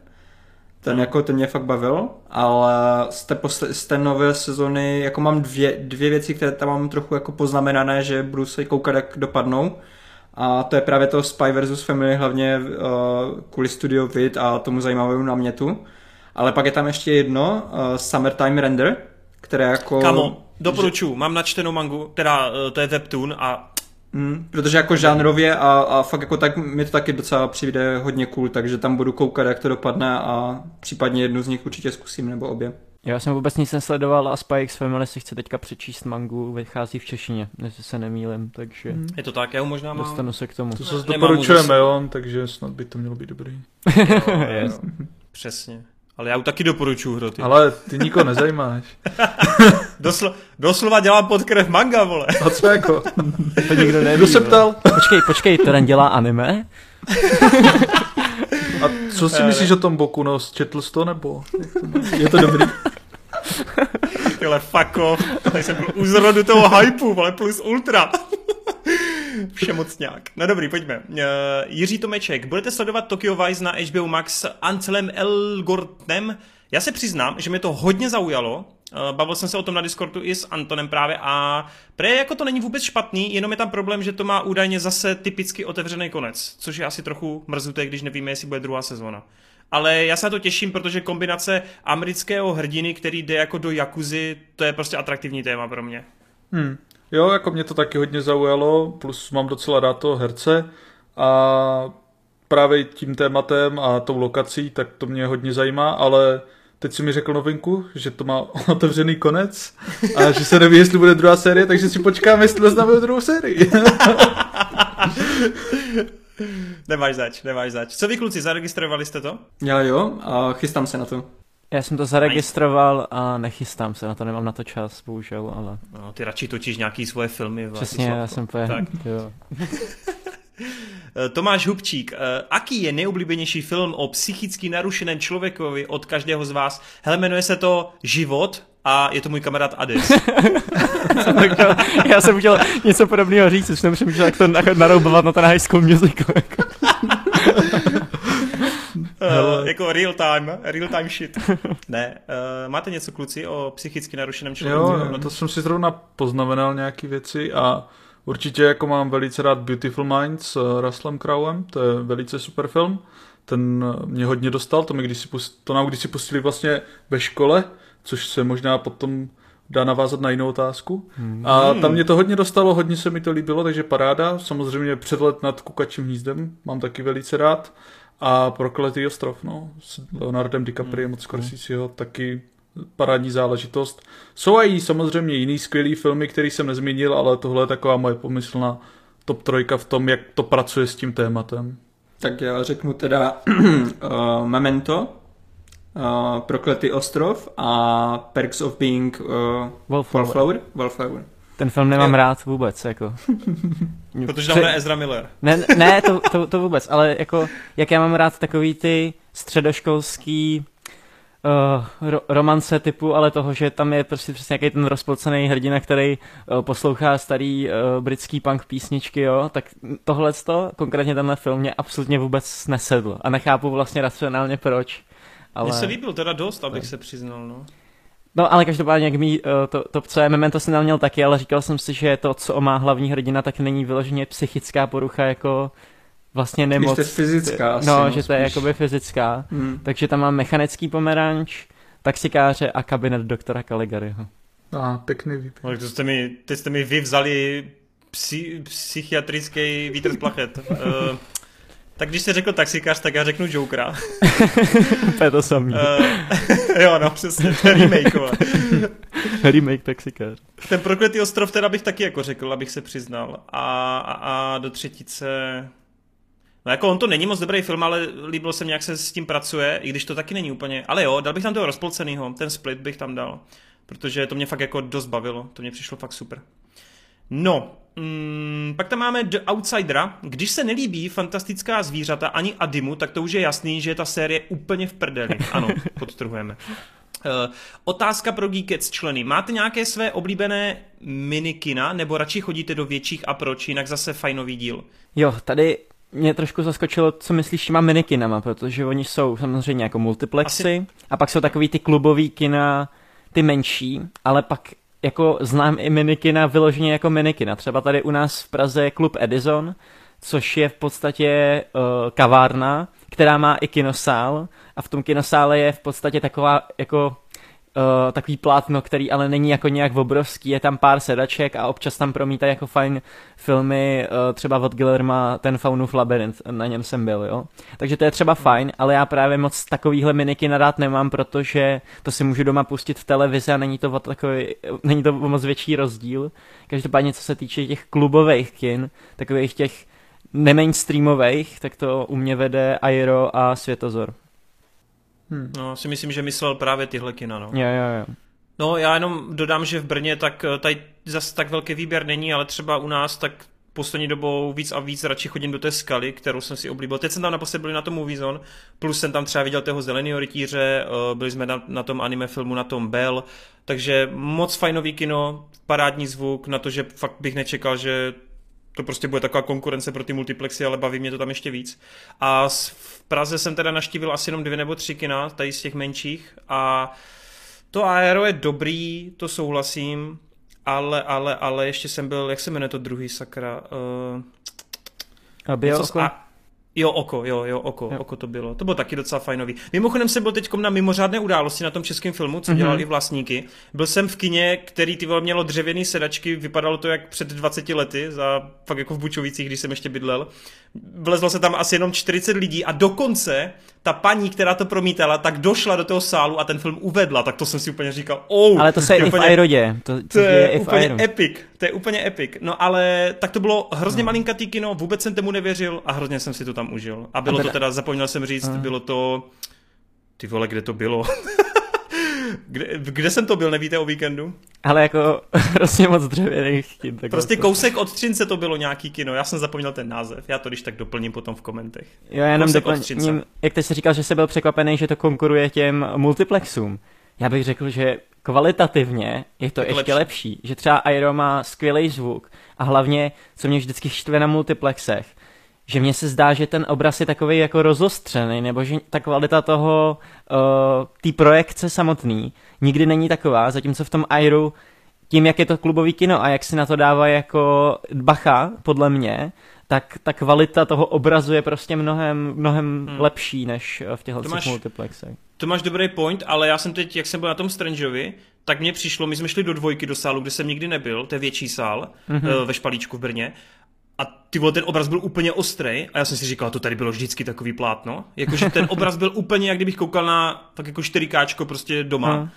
ten jako ten mě fakt bavil, ale z té, posle, z té nové sezony jako mám dvě, dvě věci, které tam mám trochu jako poznamenané, že budu se koukat, jak dopadnou. A to je právě to Spy vs. Family, hlavně uh, kvůli Studio Vid a tomu zajímavému námětu. Ale pak je tam ještě jedno, uh, Summertime Render, které jako...
Kamo, doporučuji, že... mám načtenou mangu, teda uh, to je webtoon a
Mm, protože jako žánrově a, a fakt jako tak mi to taky docela přijde hodně cool, takže tam budu koukat, jak to dopadne a případně jednu z nich určitě zkusím nebo obě.
Já jsem vůbec nic nesledoval a Spy X Family si chce teďka přečíst mangu, vychází v češtině, jestli se nemýlim, takže
Hmm. Je to tak, já ho možná mám.
dostanu se k tomu.
To se doporučujeme, jo, takže snad by to mělo být dobrý.
Jo, *laughs* jo,
Yes.
jo. Přesně. Ale já ju taky doporučuju hroty.
Ale ty nikoho nezajímáš. *laughs*
Doslo, doslova dělám pod krev manga, vole.
A co jako?
To nikdo neví.
Kdo se ptal?
Počkej, počkej, ten dělá anime?
A co si
Ne,
myslíš o tom Boku, no? Četl jsi to nebo?
Je to dobrý.
Tyhle fuck off. Tady jsem byl u zrodu toho hypeu, vole, plus ultra. Všemocňák. No dobrý, pojďme. Uh, Jiří Tomeček, budete sledovat Tokyo Vice na HBO Max s Ancelem Elgortnem? Já se přiznám, že mě to hodně zaujalo. Uh, bavil jsem se o tom na Discordu i s Antonem právě a pre jako to není vůbec špatný, jenom je tam problém, že to má údajně zase typicky otevřený konec, což je asi trochu mrzuté, když nevíme, jestli bude druhá sezóna. Ale já se na to těším, protože kombinace amerického hrdiny, který jde jako do Jakuzy, to je prostě atraktivní téma pro mě.
Hmm. Jo, jako mě to taky hodně zaujalo, plus mám docela rád toho herce a právě tím tématem a tou lokací, tak to mě hodně zajímá, ale teď si mi řekl novinku, že to má *laughs* otevřený konec a že se neví, jestli bude druhá série, takže si počkáme, jestli vezmeme druhou sérii. *laughs*
Nemáš zač, nemáš zač. Co vy kluci, zaregistrovali jste to?
Já jo, a chystám se na to.
Já jsem to zaregistroval a nechystám se na to, nemám na to čas, bohužel, ale
No, ty radši točíš nějaký svoje filmy.
přesně, já jsem úplně,
Tak.
jo. *laughs*
Eh, Tomáš Hubčík, eh, aký je nejoblíbenější film o psychicky narušeném člověkovi od každého z vás? Hele, jmenuje se to Život a je to můj kamarád Adis. *laughs*
Já jsem chtěl něco podobného říct, už jsem přemýšlel, jak to na- naroubovat na ten high school musical. Jako.
Uh, jako real time, real time shit. Ne, uh, máte něco kluci o psychicky narušeném člověku?
Jo, to jsem si zrovna poznamenal nějaký věci a určitě jako mám velice rád Beautiful Mind s eh, Russellem Crowem, to je velice super film. Ten eh, mě hodně dostal, to, mi když si pust, to nám když si pustili vlastně ve škole, což se možná potom dá navázat na jinou otázku.
Hmm.
A tam mě to hodně dostalo, hodně se mi to líbilo, takže paráda. Samozřejmě předlet nad kukačím hnízdem mám taky velice rád. A Prokletý ostrov, no, s Leonardem DiCapriem od Scorseseho, taky parádní záležitost. Jsou i samozřejmě jiný skvělý filmy, který jsem nezmínil, ale tohle je taková moje pomyslná top trojka v tom, jak to pracuje s tím tématem.
Tak já řeknu teda uh, *clears throat* Memento, uh, Prokletý ostrov a Perks of Being uh,
Wallflower.
Wallflower. Wallflower.
Ten film nemám rád vůbec, jako. *laughs*
Protože tam hraje Ezra Miller.
Ne, ne to, to, to vůbec, ale jako, jak já mám rád takový ty středoškolský uh, ro, romance typu, ale toho, že tam je prostě přesně nějaký ten rozpolcený hrdina, který uh, poslouchá starý uh, britský punk písničky, jo, tak tohle konkrétně tenhle film mě absolutně vůbec nesedl a nechápu vlastně racionálně proč.
Ale... Mně se líbil teda dost, abych se přiznal, no.
no ale každopádně, jak mý uh, to, to, co je Memento jsem tam měl taky, ale říkal jsem si, že to, co má hlavní hrdina, tak není vyloženě psychická porucha, jako vlastně nemoc.
Když to je fyzická asi,
No,
no,
že to je jakoby fyzická.
Hmm.
Takže tam mám mechanický pomeranč, taxikáře a kabinet doktora Caligariho.
A pěkný výběr.
No, tak to jste mi, teď jste mi vy vzali psy, psychiatrický vítr z plachet. Uh, *laughs* tak když jsi řekl taxikář, tak já řeknu Jokera. *laughs*
to je to samý.
Uh, *laughs* jo, no, přesně, to je remake.
Remake taxikář.
Ten prokletý ostrov teda bych taky jako řekl, abych se přiznal. A, a, a do třetice... No jako on to není moc dobrý film, ale líbilo se mi, jak se s tím pracuje, i když to taky není úplně. Ale jo, dal bych tam toho rozpolcenýho, ten split bych tam dal. Protože to mě fakt jako dost bavilo, to mě přišlo fakt super. No, mm, pak tam máme The Outsidera. Když se nelíbí fantastická zvířata ani Adimu, tak to už je jasný, že je ta série úplně v prdeli. *laughs* Ano, podtrhujeme. Uh, otázka pro Geekets členy. Máte nějaké své oblíbené minikina, nebo radši chodíte do větších a proč, jinak zase fajnový díl?
Jo, tady mě trošku zaskočilo, co myslíš těma minikinama, protože oni jsou samozřejmě jako multiplexy
Asi-
a pak jsou takový ty klubový kina, ty menší, ale pak jako znám i minikina vyloženě jako minikina. Třeba tady u nás v Praze je klub Edison, což je v podstatě uh, kavárna, která má i kinosál a v tom kinosále je v podstatě taková jako uh, takový plátno, který ale není jako nějak obrovský, je tam pár sedaček a občas tam promítají jako fajn filmy, uh, třeba od Guillerma ten Faunův labirint, na něm jsem byl, jo. Takže to je třeba fajn, ale já právě moc takovýhle miniky nadád nemám, protože to si můžu doma pustit v televizi a není to takový, není to moc větší rozdíl. Každopádně, co se týče těch klubových kin, takových těch nemainstreamových, tak to u mě vede Aero a Světozor.
Hmm. No, si myslím, že myslel právě tyhle kina, no.
Jo, jo, jo.
No, já jenom dodám, že v Brně tak eh, tady zase tak velký výběr není, ale třeba u nás tak poslední dobou víc a víc radši chodím do té skaly, kterou jsem si oblíbil. Teď jsem tam naposledy byl na tom Movie Zone, plus jsem tam třeba viděl toho zeleného rytíře, eh, byli jsme na, na tom anime filmu, na tom Bell, takže moc fajnový kino, parádní zvuk, na to, že fakt bych nečekal, že to prostě bude taková konkurence pro ty multiplexy, ale baví mě to tam ještě víc. A v Praze jsem teda naštívil asi jenom dvě nebo tři kina, tady z těch menších a to Aero je dobrý, to souhlasím, ale, ale, ale ještě jsem byl, jak se jmenuje to druhý sakra? Uh,
a bio
a, Jo, oko, jo, jo, oko, jo. oko to bylo. To bylo taky docela fajnový. Mimochodem jsem byl teď na mimořádné události na tom českém filmu, co mm-hmm. dělali vlastníky. Byl jsem v kině, který ty mělo dřevěné sedačky, vypadalo to jak před 20 lety, za fakt jako v Bučovicích, když jsem ještě bydlel. Vlezlo se tam asi jenom 40 lidí a dokonce ta paní, která to promítala, tak došla do toho sálu a ten film uvedla, tak to jsem si úplně říkal, oh,
Ale to se *laughs* je i v Irodě.
To, to, to je, je úplně Iron. epic, to je úplně epic. No ale tak to bylo hrozně no. malinkatý kino, vůbec jsem tomu nevěřil a hrozně jsem si to tam užil. A bylo a to teda, zapomněl jsem říct, uh. bylo to, ty vole, kde to bylo? *laughs* Kde, kde jsem to byl, nevíte o víkendu?
Ale jako *laughs* hrozně moc dřevěných kin.
Tak prostě to... kousek od Třince to bylo nějaký kino, já jsem zapomněl ten název, já to když tak doplním potom v komentech.
Jo, já jenom doplním, jak ty jsi říkal, že jsi byl překvapený, že to konkuruje těm multiplexům. Já bych řekl, že kvalitativně je to tak ještě lepší. lepší, že třeba Aero má skvělý zvuk a hlavně, co mě vždycky štve na multiplexech, že mně se zdá, že ten obraz je takový jako rozostřený, nebo že ta kvalita toho, uh, té projekce samotný nikdy není taková, zatímco v tom Airu tím, jak je to klubový kino a jak si na to dává jako bacha, podle mě, tak ta kvalita toho obrazu je prostě mnohem, mnohem hmm. lepší než v těchto máš, multiplexech.
To máš dobrý point, ale já jsem teď, jak jsem byl na tom Strangeovi, tak mně přišlo, my jsme šli do dvojky do sálu, kde jsem nikdy nebyl, to je větší sál mm-hmm. ve Špalíčku v Brně a ty vole, ten obraz byl úplně ostrý a já jsem si říkal, to tady bylo vždycky takový plátno. Jakože ten obraz byl úplně, jak kdybych koukal na tak jako 4K prostě doma. Hmm.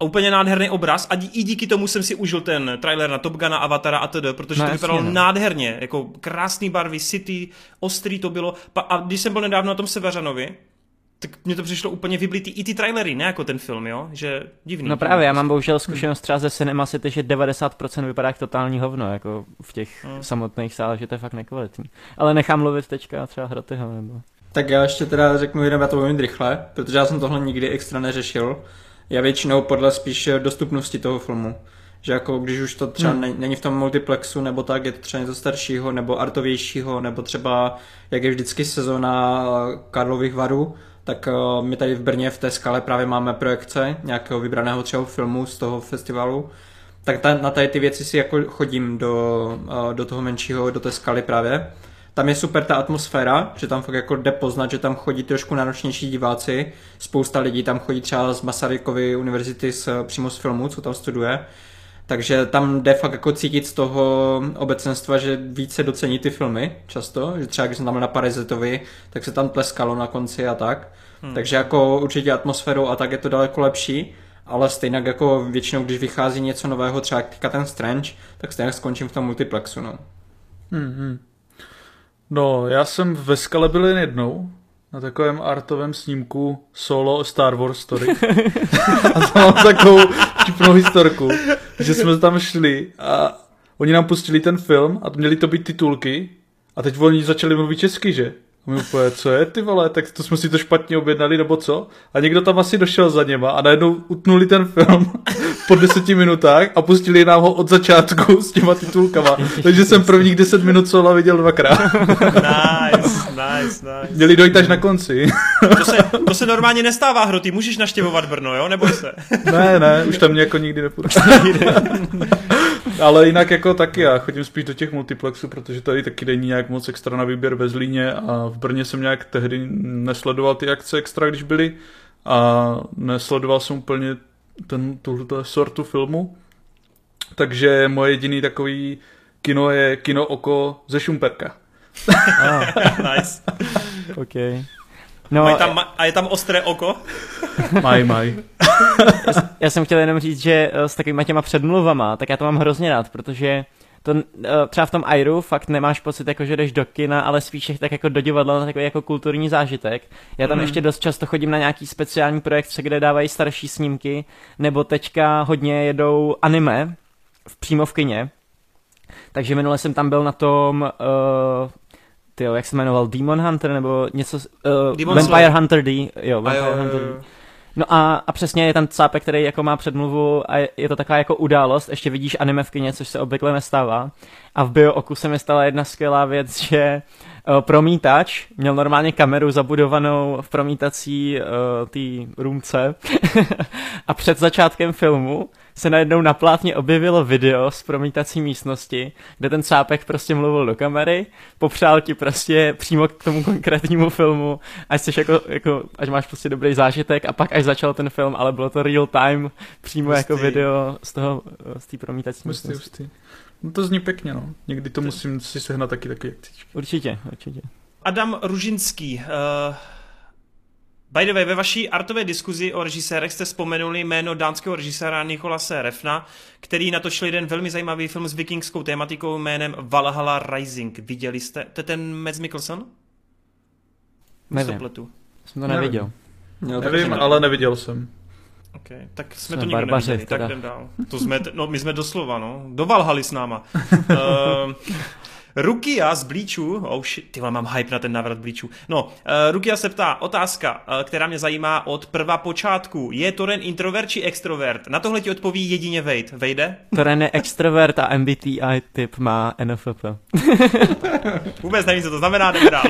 A úplně nádherný obraz a dí, i díky tomu jsem si užil ten trailer na Top Guna, Avatara a td, protože no, to vypadalo jasně, nádherně, jako krásný barvy, city, ostrý to bylo. A když jsem byl nedávno na tom Severanovi, tak mně to přišlo úplně vyblitý. I ty trailery, ne jako ten film, jo? Že divný.
No právě, já mám bohužel zkušenost třeba ze Cinema City, že 90% vypadá jak totální hovno, jako v těch hmm. samotných sálech, že to je fakt nekvalitní. Ale nechám mluvit teďka třeba Hrotyho, nebo...
Tak já ještě teda řeknu jenom, já to budu rychle, protože já jsem tohle nikdy extra neřešil. Já většinou podle spíš dostupnosti toho filmu. Že jako když už to třeba hmm. není v tom multiplexu, nebo tak, je to třeba něco staršího, nebo artovějšího, nebo třeba, jak je vždycky sezóna Karlových varů, tak uh, my tady v Brně v té skale právě máme projekce nějakého vybraného třeba filmu z toho festivalu, tak ta, na tady ty věci si jako chodím do, uh, do toho menšího, do té skaly právě. Tam je super ta atmosféra, že tam fakt jako jde poznat, že tam chodí trošku náročnější diváci. Spousta lidí tam chodí třeba z Masarykovy univerzity z, přímo z filmu, co tam studuje. Takže tam jde fakt jako cítit z toho obecenstva, že více docení ty filmy často, že třeba když jsem tam na Parazitovi, tak se tam tleskalo na konci a tak. Hmm. Takže jako určitě atmosférou a tak je to daleko lepší, ale stejně jako většinou, když vychází něco nového, třeba jak ten Strange, tak stejně skončím v tom multiplexu, no.
Hmm. No, já jsem ve skale byl jen jednou, na takovém artovém snímku solo Star Wars Story. *laughs* a to mám takovou vtipnou historku, že jsme tam šli a oni nám pustili ten film a měli to být titulky a teď oni začali mluvit česky, že? A my úplně, co je ty vole, tak to jsme si to špatně objednali nebo co? A někdo tam asi došel za něma a najednou utnuli ten film *laughs* po deseti minutách a pustili nám ho od začátku *laughs* s těma titulkama. Takže jsem prvních deset minut sola viděl dvakrát. *laughs*
Nice, nice, nice.
Měli dojít až na konci.
To se, to se normálně nestává, hro, ty můžeš naštěvovat Brno, jo? Neboj se.
Ne, ne, už tam jako nikdy nepůjdu. Ale jinak jako taky já chodím spíš do těch multiplexů, protože tady taky není nějak moc extra na výběr ve Zlíně a v Brně jsem nějak tehdy nesledoval ty akce extra, když byly a nesledoval jsem úplně ten, tuhle sortu filmu. Takže moje jediný takový kino je kino oko ze Šumperka. *laughs*
nice.
Okay.
No, Maj tam, a je tam ostré oko? *laughs*
Maj, maj.
Já, já jsem chtěl jenom říct, že eh, s takovýma těma předmluvama, tak já to mám hrozně rád, protože to eh, třeba v tom Airu fakt nemáš pocit, jako že jdeš do kina, ale spíš tak jako do divadla na takový jako kulturní zážitek. Já tam mm. ještě dost často chodím na nějaký speciální projekt, kde dávají starší snímky, nebo teďka hodně jedou anime v, přímo v kině. Takže minule jsem tam byl na tom uh, tyjo, jak se jmenoval, Demon Hunter, nebo něco, uh, Demon Vampire Slayer. Hunter D, jo, Vampire jo, Hunter. D. No a, a přesně je tam cápek, který jako má předmluvu a je, je to taková jako událost, ještě vidíš anime v kině, což se obvykle nestává. A v bio oku se mi stala jedna skvělá věc, že uh, promítač měl normálně kameru zabudovanou v promítací uh, té růmce *laughs* a před začátkem filmu se najednou na plátně objevilo video z promítací místnosti, kde ten cápek prostě mluvil do kamery, popřál ti prostě přímo k tomu konkrétnímu filmu, ať jsi jako, jako, ať máš prostě dobrý zážitek a pak až začal ten film, ale bylo to real time, přímo Pustý. jako video z toho, z té promítací
Pustý, místnosti. Pustý. No to zní pěkně, no. Někdy to musím si sehnat taky taky akcičky.
Určitě, určitě.
Adam Ružinský, uh By the way, ve vaší artové diskuzi o režisérech jste vzpomenuli jméno dánského režiséra Nikolase Refna, který natočil jeden velmi zajímavý film s vikingskou tématikou jménem Valhalla Rising. Viděli jste? To je ten Mads Mikkelsen?
Nevím. Jsem to neviděl.
Nevím, nevím ale neviděl jsem.
Ok, tak jsme, jsme to nikdo neviděli, tak jdem dál. To jsme, no, my jsme doslova, no, do Valhaly s náma. uh, *laughs* Rukia z Blíču, oh shit, ty mám hype na ten návrat Blíču. No, uh, Rukia se ptá, otázka, uh, která mě zajímá od prva počátku. Je Toren introvert či extrovert? Na tohle ti odpoví jedině Vejde. Vejde?
Toren je extrovert a MBTI typ má NFP.
Vůbec nevím, co to znamená, jdeme dál.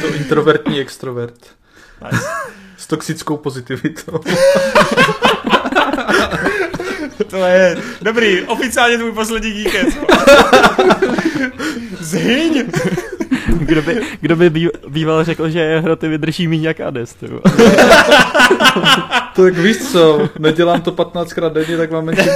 to introvertní extrovert. Nice. S toxickou pozitivitou. *laughs*
to je dobrý, oficiálně tvůj poslední díkec. *laughs* Zhyň!
Kdo by, kdo by býval řekl, že hroty vydrží méně jak Ades, *laughs*
Tak víš co, nedělám to 15krát denně, tak mám menší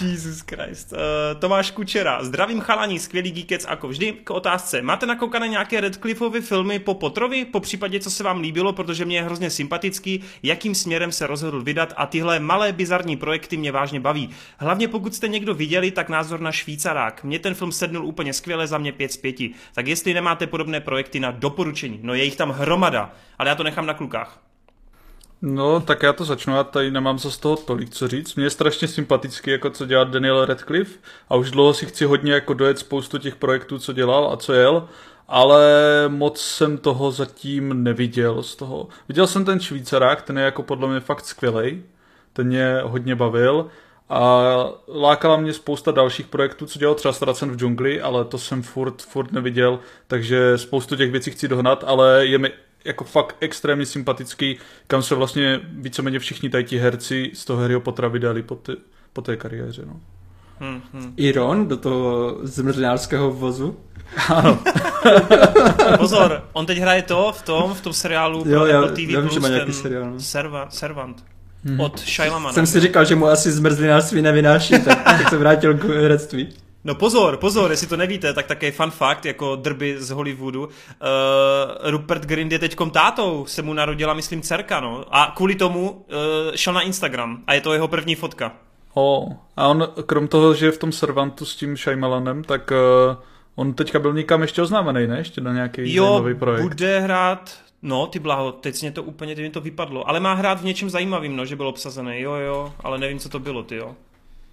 Jesus Christ. Uh, Tomáš Kučera. Zdravím chalání, skvělý geekec jako vždy. K otázce. Máte nakoukané nějaké Redcliffeovy filmy po Potrovi? Po případě, co se vám líbilo, protože mě je hrozně sympatický, jakým směrem se rozhodl vydat a tyhle malé bizarní projekty mě vážně baví. Hlavně pokud jste někdo viděli, tak názor na Švýcarák. Mně ten film sednul úplně skvěle za mě 5 z 5. Tak jestli nemáte podobné projekty na doporučení, no je jich tam hromada, ale já to nechám na klukách.
No, tak já to začnu, já tady nemám za z toho tolik co říct. Mně je strašně sympatický, jako co dělá Daniel Radcliffe a už dlouho si chci hodně jako dojet spoustu těch projektů, co dělal a co jel, ale moc jsem toho zatím neviděl z toho. Viděl jsem ten Švýcarák, ten je jako podle mě fakt skvělej, ten mě hodně bavil a lákala mě spousta dalších projektů, co dělal třeba Stracen v džungli, ale to jsem furt, furt neviděl, takže spoustu těch věcí chci dohnat, ale je mi jako fakt extrémně sympatický, kam se vlastně víceméně všichni tady ti herci z toho Harryho Pottera vydali po, ty, po té kariéře. No.
Hmm, hmm. Iron do toho zmrzlinářského vozu.
Ano. *laughs* Pozor, on teď hraje to v tom, v tom seriálu
jo, pro já, Apple TV+, já vím, že má nějaký seriál.
No. Serva, Servant. Hmm. Od Shailamana.
Jsem si říkal, že mu asi zmrzlinářství nevynáší, tak, tak se vrátil k herectví.
No pozor, pozor, jestli to nevíte, tak také fun fact, jako drby z Hollywoodu. Uh, Rupert Grint je teďkom tátou, se mu narodila, myslím, dcerka, no. A kvůli tomu uh, šel na Instagram a je to jeho první fotka.
Oh, a on, krom toho, že je v tom Servantu s tím Shyamalanem, tak uh, on teďka byl někam ještě oznámený, ne? Ještě na nějaký jo, nový projekt.
bude hrát, no ty blaho, teď mě to úplně, teď mě to vypadlo, ale má hrát v něčem zajímavým, no, že byl obsazený, jo, jo, ale nevím, co to bylo, ty jo.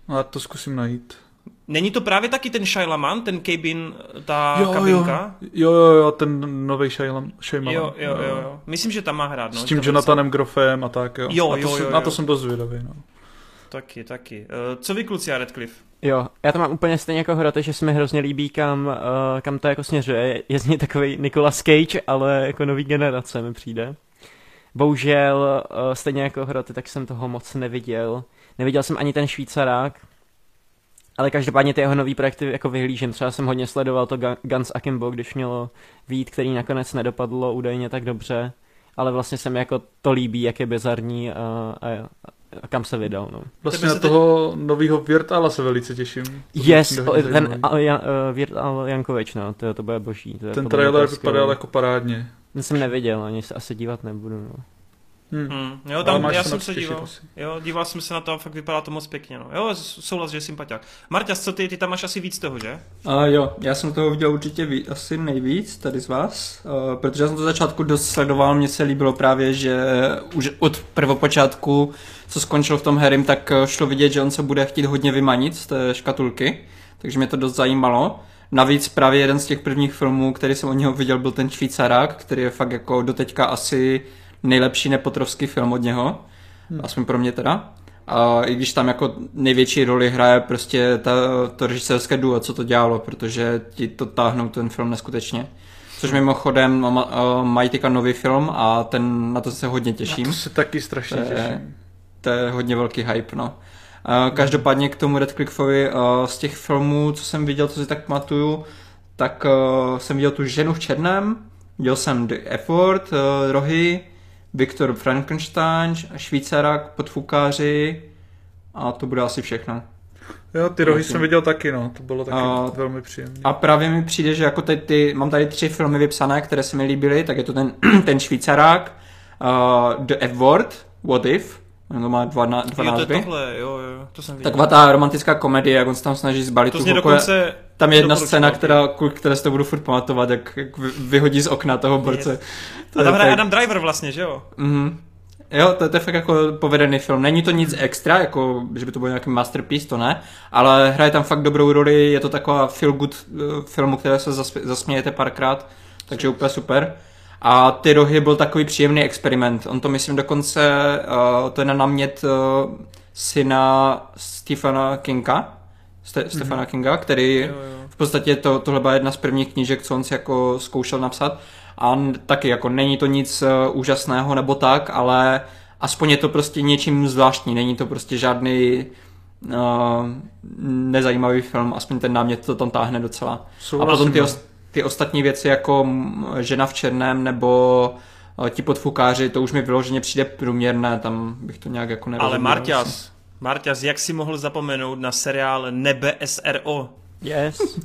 No, já to zkusím najít.
Není to právě taky ten Shyamalan, ten cabin, ta jo, kabinka?
Jo, jo, jo, ten nový Shyamalan.
Jo, jo, jo, jo. Myslím, že tam má hrát. No,
S tím Jonathanem Groffem a tak, jo.
Jo,
to
jo, jo, jo.
Na to jsem dost zvědavý, no.
Taky, taky. Uh, co vy kluci a Redcliffe?
Jo, já to mám úplně stejně jako Hrote, že se mi hrozně líbí, kam, uh, kam to jako směřuje. Je z něj takový Nicolas Cage, ale jako nový generace mi přijde. Bohužel, uh, stejně jako Hroty, tak jsem toho moc neviděl. Neviděl jsem ani ten Švýcarák, ale každopádně ty jeho nový projekty jako vyhlížím. Třeba jsem hodně sledoval to Guns Akimbo, když mělo vít, který nakonec nedopadlo údajně tak dobře. ale vlastně se mi jako to líbí, jak je bizarní a, a, a kam se vydal. No.
Vlastně na toho teď... nového Weird Ala se velice těším.
Yes, ten a, Jan, uh, Weird Al Jankovič, no, to, to bude boží. To
ten trailer vypadal jako parádně.
Jsem neviděl, ani se asi dívat nebudu. No.
Hmm. Hmm. Jo, tam, já jsem se díval. Jo, díval jsem se na to a fakt vypadá to moc pěkně. No. Jo, souhlas, že je sympatiák. Marta, co ty, ty tam máš asi víc toho, že?
Uh, jo, já jsem toho viděl určitě ví, asi nejvíc tady z vás, uh, protože já jsem to začátku dost sledoval, mně se líbilo právě, že už od prvopočátku, co skončil v tom Harrym, tak eh, šlo vidět, že on se bude chtít hodně vymanit z té škatulky, takže mě to dost zajímalo. Navíc právě jeden z těch prvních filmů, který jsem od něho viděl, byl ten Švýcarák, který je fakt jako doteďka asi nejlepší nepotrovský film od něho, hmm. aspoň pro mě teda. A i když tam jako největší roli hraje prostě ta, to režisérské duo, co to dělalo, protože ti to táhnou ten film neskutečně. Což mimochodem mají teďka nový film a ten, na to se hodně těším. Na
to se taky strašně to je, těším.
To je hodně velký hype, no. Každopádně k tomu Redcliffovi z těch filmů, co jsem viděl, co si tak pamatuju, tak jsem viděl tu ženu v černém, viděl jsem The Effort, Rohy, Viktor Frankenstein, Švýcarák, podfukáři a to bude asi všechno.
Jo, ty rohy jsem viděl taky, no, to bylo taky a, velmi příjemné.
A právě mi přijde, že jako ty, ty, mám tady tři filmy vypsané, které se mi líbily, tak je to ten, *clears throat* ten Švýcarák, uh, The F-Word, What If, to má dva, na, dva
jo,
názvy.
To je tohle, jo, jo, to jsem
viděl. Taková ta romantická komedie, jak on se tam snaží zbalit
to tu dokonce,
Tam je jedna scéna, která, které se to budu furt pamatovat, jak, jak vyhodí z okna toho borce. Yes.
To a tam hraje Adam Driver vlastně, že jo?
Mhm. Jo, to, to je fakt jako povedený film. Není to nic extra, jako, že by to byl nějaký masterpiece, to ne, ale hraje tam fakt dobrou roli, je to taková feel good uh, filmu, které se zasmějete párkrát, takže úplně super. A ty rohy byl takový příjemný experiment. On to myslím dokonce, uh, to je na námět uh, syna Stephena Kinga, Ste- mm-hmm. Stephena Kinga, který jo, jo. v podstatě to, tohle byla jedna z prvních knížek, co on si jako zkoušel napsat. A taky jako není to nic uh, úžasného nebo tak, ale aspoň je to prostě něčím zvláštní. Není to prostě žádný uh, nezajímavý film, aspoň ten námět to tam táhne docela. Souhlasím, a potom ty, os- ty ostatní věci jako Žena v černém nebo eh, ti podfukáři, to už mi vyloženě přijde průměrné, tam bych to nějak jako
nerozuměl. Ale Marťas, Marťas, jak si mohl zapomenout na seriál Nebe SRO?
Yes,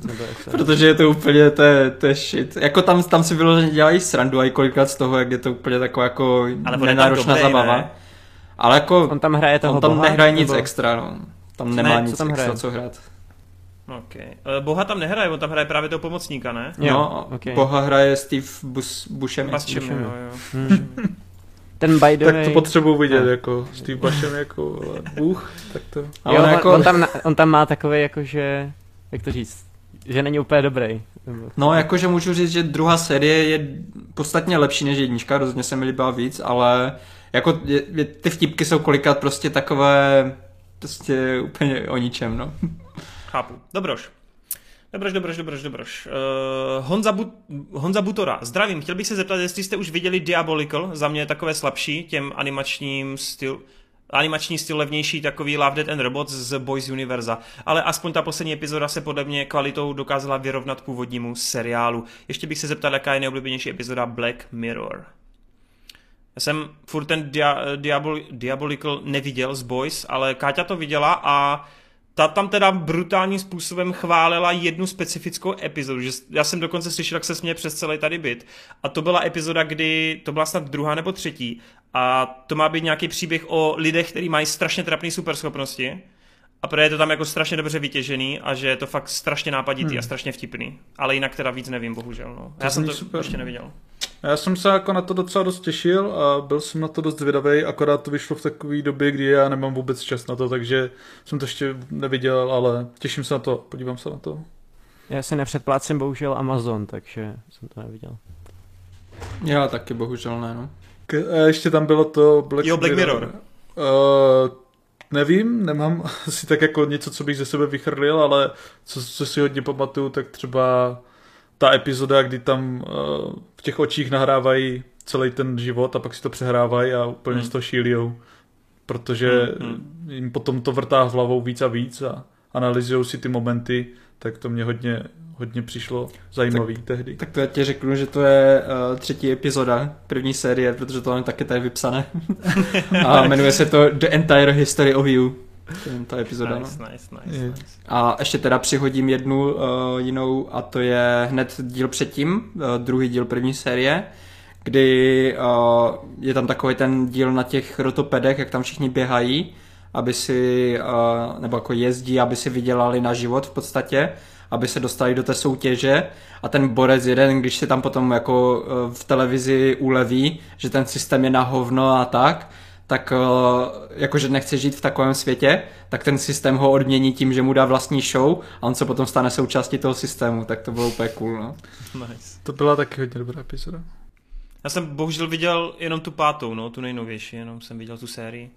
Protože je to úplně, to je, to je shit. Jako tam, tam si vyloženě dělají srandu a i kolikrát z toho, jak je to úplně taková jako Ale nenáročná zabava. Ne? Ale jako...
On tam hraje toho
On tam boha, nehraje nic nebo... extra, no. Tam nemá ne, nic tam extra, hraje? co hrát.
Okay. Uh, Boha tam nehraje, on tam hraje právě toho pomocníka, ne?
Jo, no, okay. Boha hraje Steve Bus, Buscemi.
Buscemi, jo, jo. Hmm.
Ten by the
Tak to potřebuji vidět, no. jako Steve Buscemi jako Bůh, tak to...
Ale jo, on, jako... on, tam, on tam má takové jako, že, jak to říct, že není úplně dobrý.
No, jakože můžu říct, že druhá série je podstatně lepší než jednička, rozhodně se mi líbila víc, ale jako je, je, ty vtipky jsou kolikrát prostě takové prostě úplně o ničem, no.
Chápu. Dobroš. Dobroš, dobroš, dobroš, dobroš. Uh, Honza, Bu- Honza Butora, zdravím. Chtěl bych se zeptat, jestli jste už viděli Diabolical, za mě je takové slabší, těm animačním styl, animační styl levnější, takový Love, Dead and Robots z Boys Univerza. Ale aspoň ta poslední epizoda se podle mě kvalitou dokázala vyrovnat původnímu seriálu. Ještě bych se zeptal, jaká je nejoblíbenější epizoda Black Mirror. Já jsem furt ten dia- Diabol- Diabolical neviděl z Boys, ale Káťa to viděla a ta tam teda brutálním způsobem chválila jednu specifickou epizodu, že já jsem dokonce slyšel, jak se směje přes celý tady byt. A to byla epizoda, kdy, to byla snad druhá nebo třetí, a to má být nějaký příběh o lidech, kteří mají strašně trapné superschopnosti. A protože je to tam jako strašně dobře vytěžený a že je to fakt strašně nápaditý hmm. a strašně vtipný. Ale jinak teda víc nevím, bohužel. No. To já jsem to super. ještě neviděl.
Já jsem se jako na to docela dost těšil a byl jsem na to dost zvědavý, akorát to vyšlo v takové době, kdy já nemám vůbec čas na to, takže jsem to ještě neviděl, ale těším se na to, podívám se na to.
Já si nepředplácím bohužel Amazon, takže jsem to neviděl.
Já taky bohužel ne, no.
K- ještě tam bylo to
Black, jo, Black Mirror. Mirror.
Uh, nevím, nemám *laughs* asi tak jako něco, co bych ze sebe vychrlil, ale co, co si hodně pamatuju, tak třeba ta epizoda, kdy tam uh, v těch očích nahrávají celý ten život a pak si to přehrávají a úplně hmm. z toho šílijou. Protože hmm, hmm. jim potom to vrtá hlavou víc a víc a analyzují si ty momenty, tak to mě hodně, hodně přišlo zajímavý tak, tehdy.
Tak to já ti řeknu, že to je uh, třetí epizoda první série, protože to je taky tady vypsané. *laughs* a jmenuje se to The Entire History of You. Ta epizoda.
Nice, no. nice, nice, nice.
A ještě teda přihodím jednu uh, jinou a to je hned díl předtím, uh, druhý díl první série, kdy uh, je tam takový ten díl na těch rotopedech, jak tam všichni běhají, aby si, uh, nebo jako jezdí, aby si vydělali na život v podstatě, aby se dostali do té soutěže a ten borec jeden, když se tam potom jako v televizi uleví, že ten systém je na hovno a tak, tak jakože nechce žít v takovém světě, tak ten systém ho odmění tím, že mu dá vlastní show a on se potom stane součástí toho systému, tak to bylo úplně cool, no.
Nice. To byla taky hodně dobrá epizoda.
Já jsem bohužel viděl jenom tu pátou, no, tu nejnovější, jenom jsem viděl tu sérii.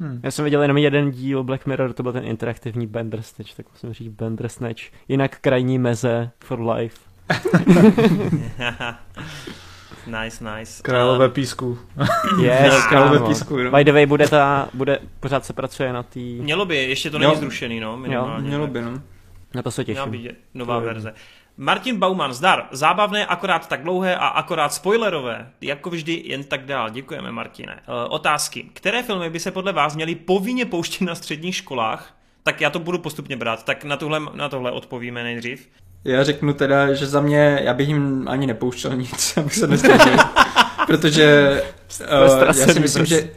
Hmm. Já jsem viděl jenom jeden díl Black Mirror, to byl ten interaktivní Bandersnatch, tak musím říct Bandersnatch. Jinak krajní meze for life. *laughs* *laughs* *laughs*
nice, nice.
Králové písku. *laughs*
yes, králové písku. No. By the way, bude ta, bude, pořád se pracuje na tý...
Mělo by, ještě to není jo. zrušený, no,
minimálně. Jo, mělo by, no.
Na to se těším.
Měla by nová to verze. Martin Bauman, zdar. Zábavné, akorát tak dlouhé a akorát spoilerové. Jako vždy, jen tak dál. Děkujeme, Martine. E, otázky. Které filmy by se podle vás měly povinně pouštět na středních školách? Tak já to budu postupně brát. Tak na tohle, na tohle odpovíme nejdřív.
Já řeknu teda, že za mě, já bych jim ani nepouštěl nic, *laughs* abych se nestěžil. *laughs* protože uh, já si myslím, že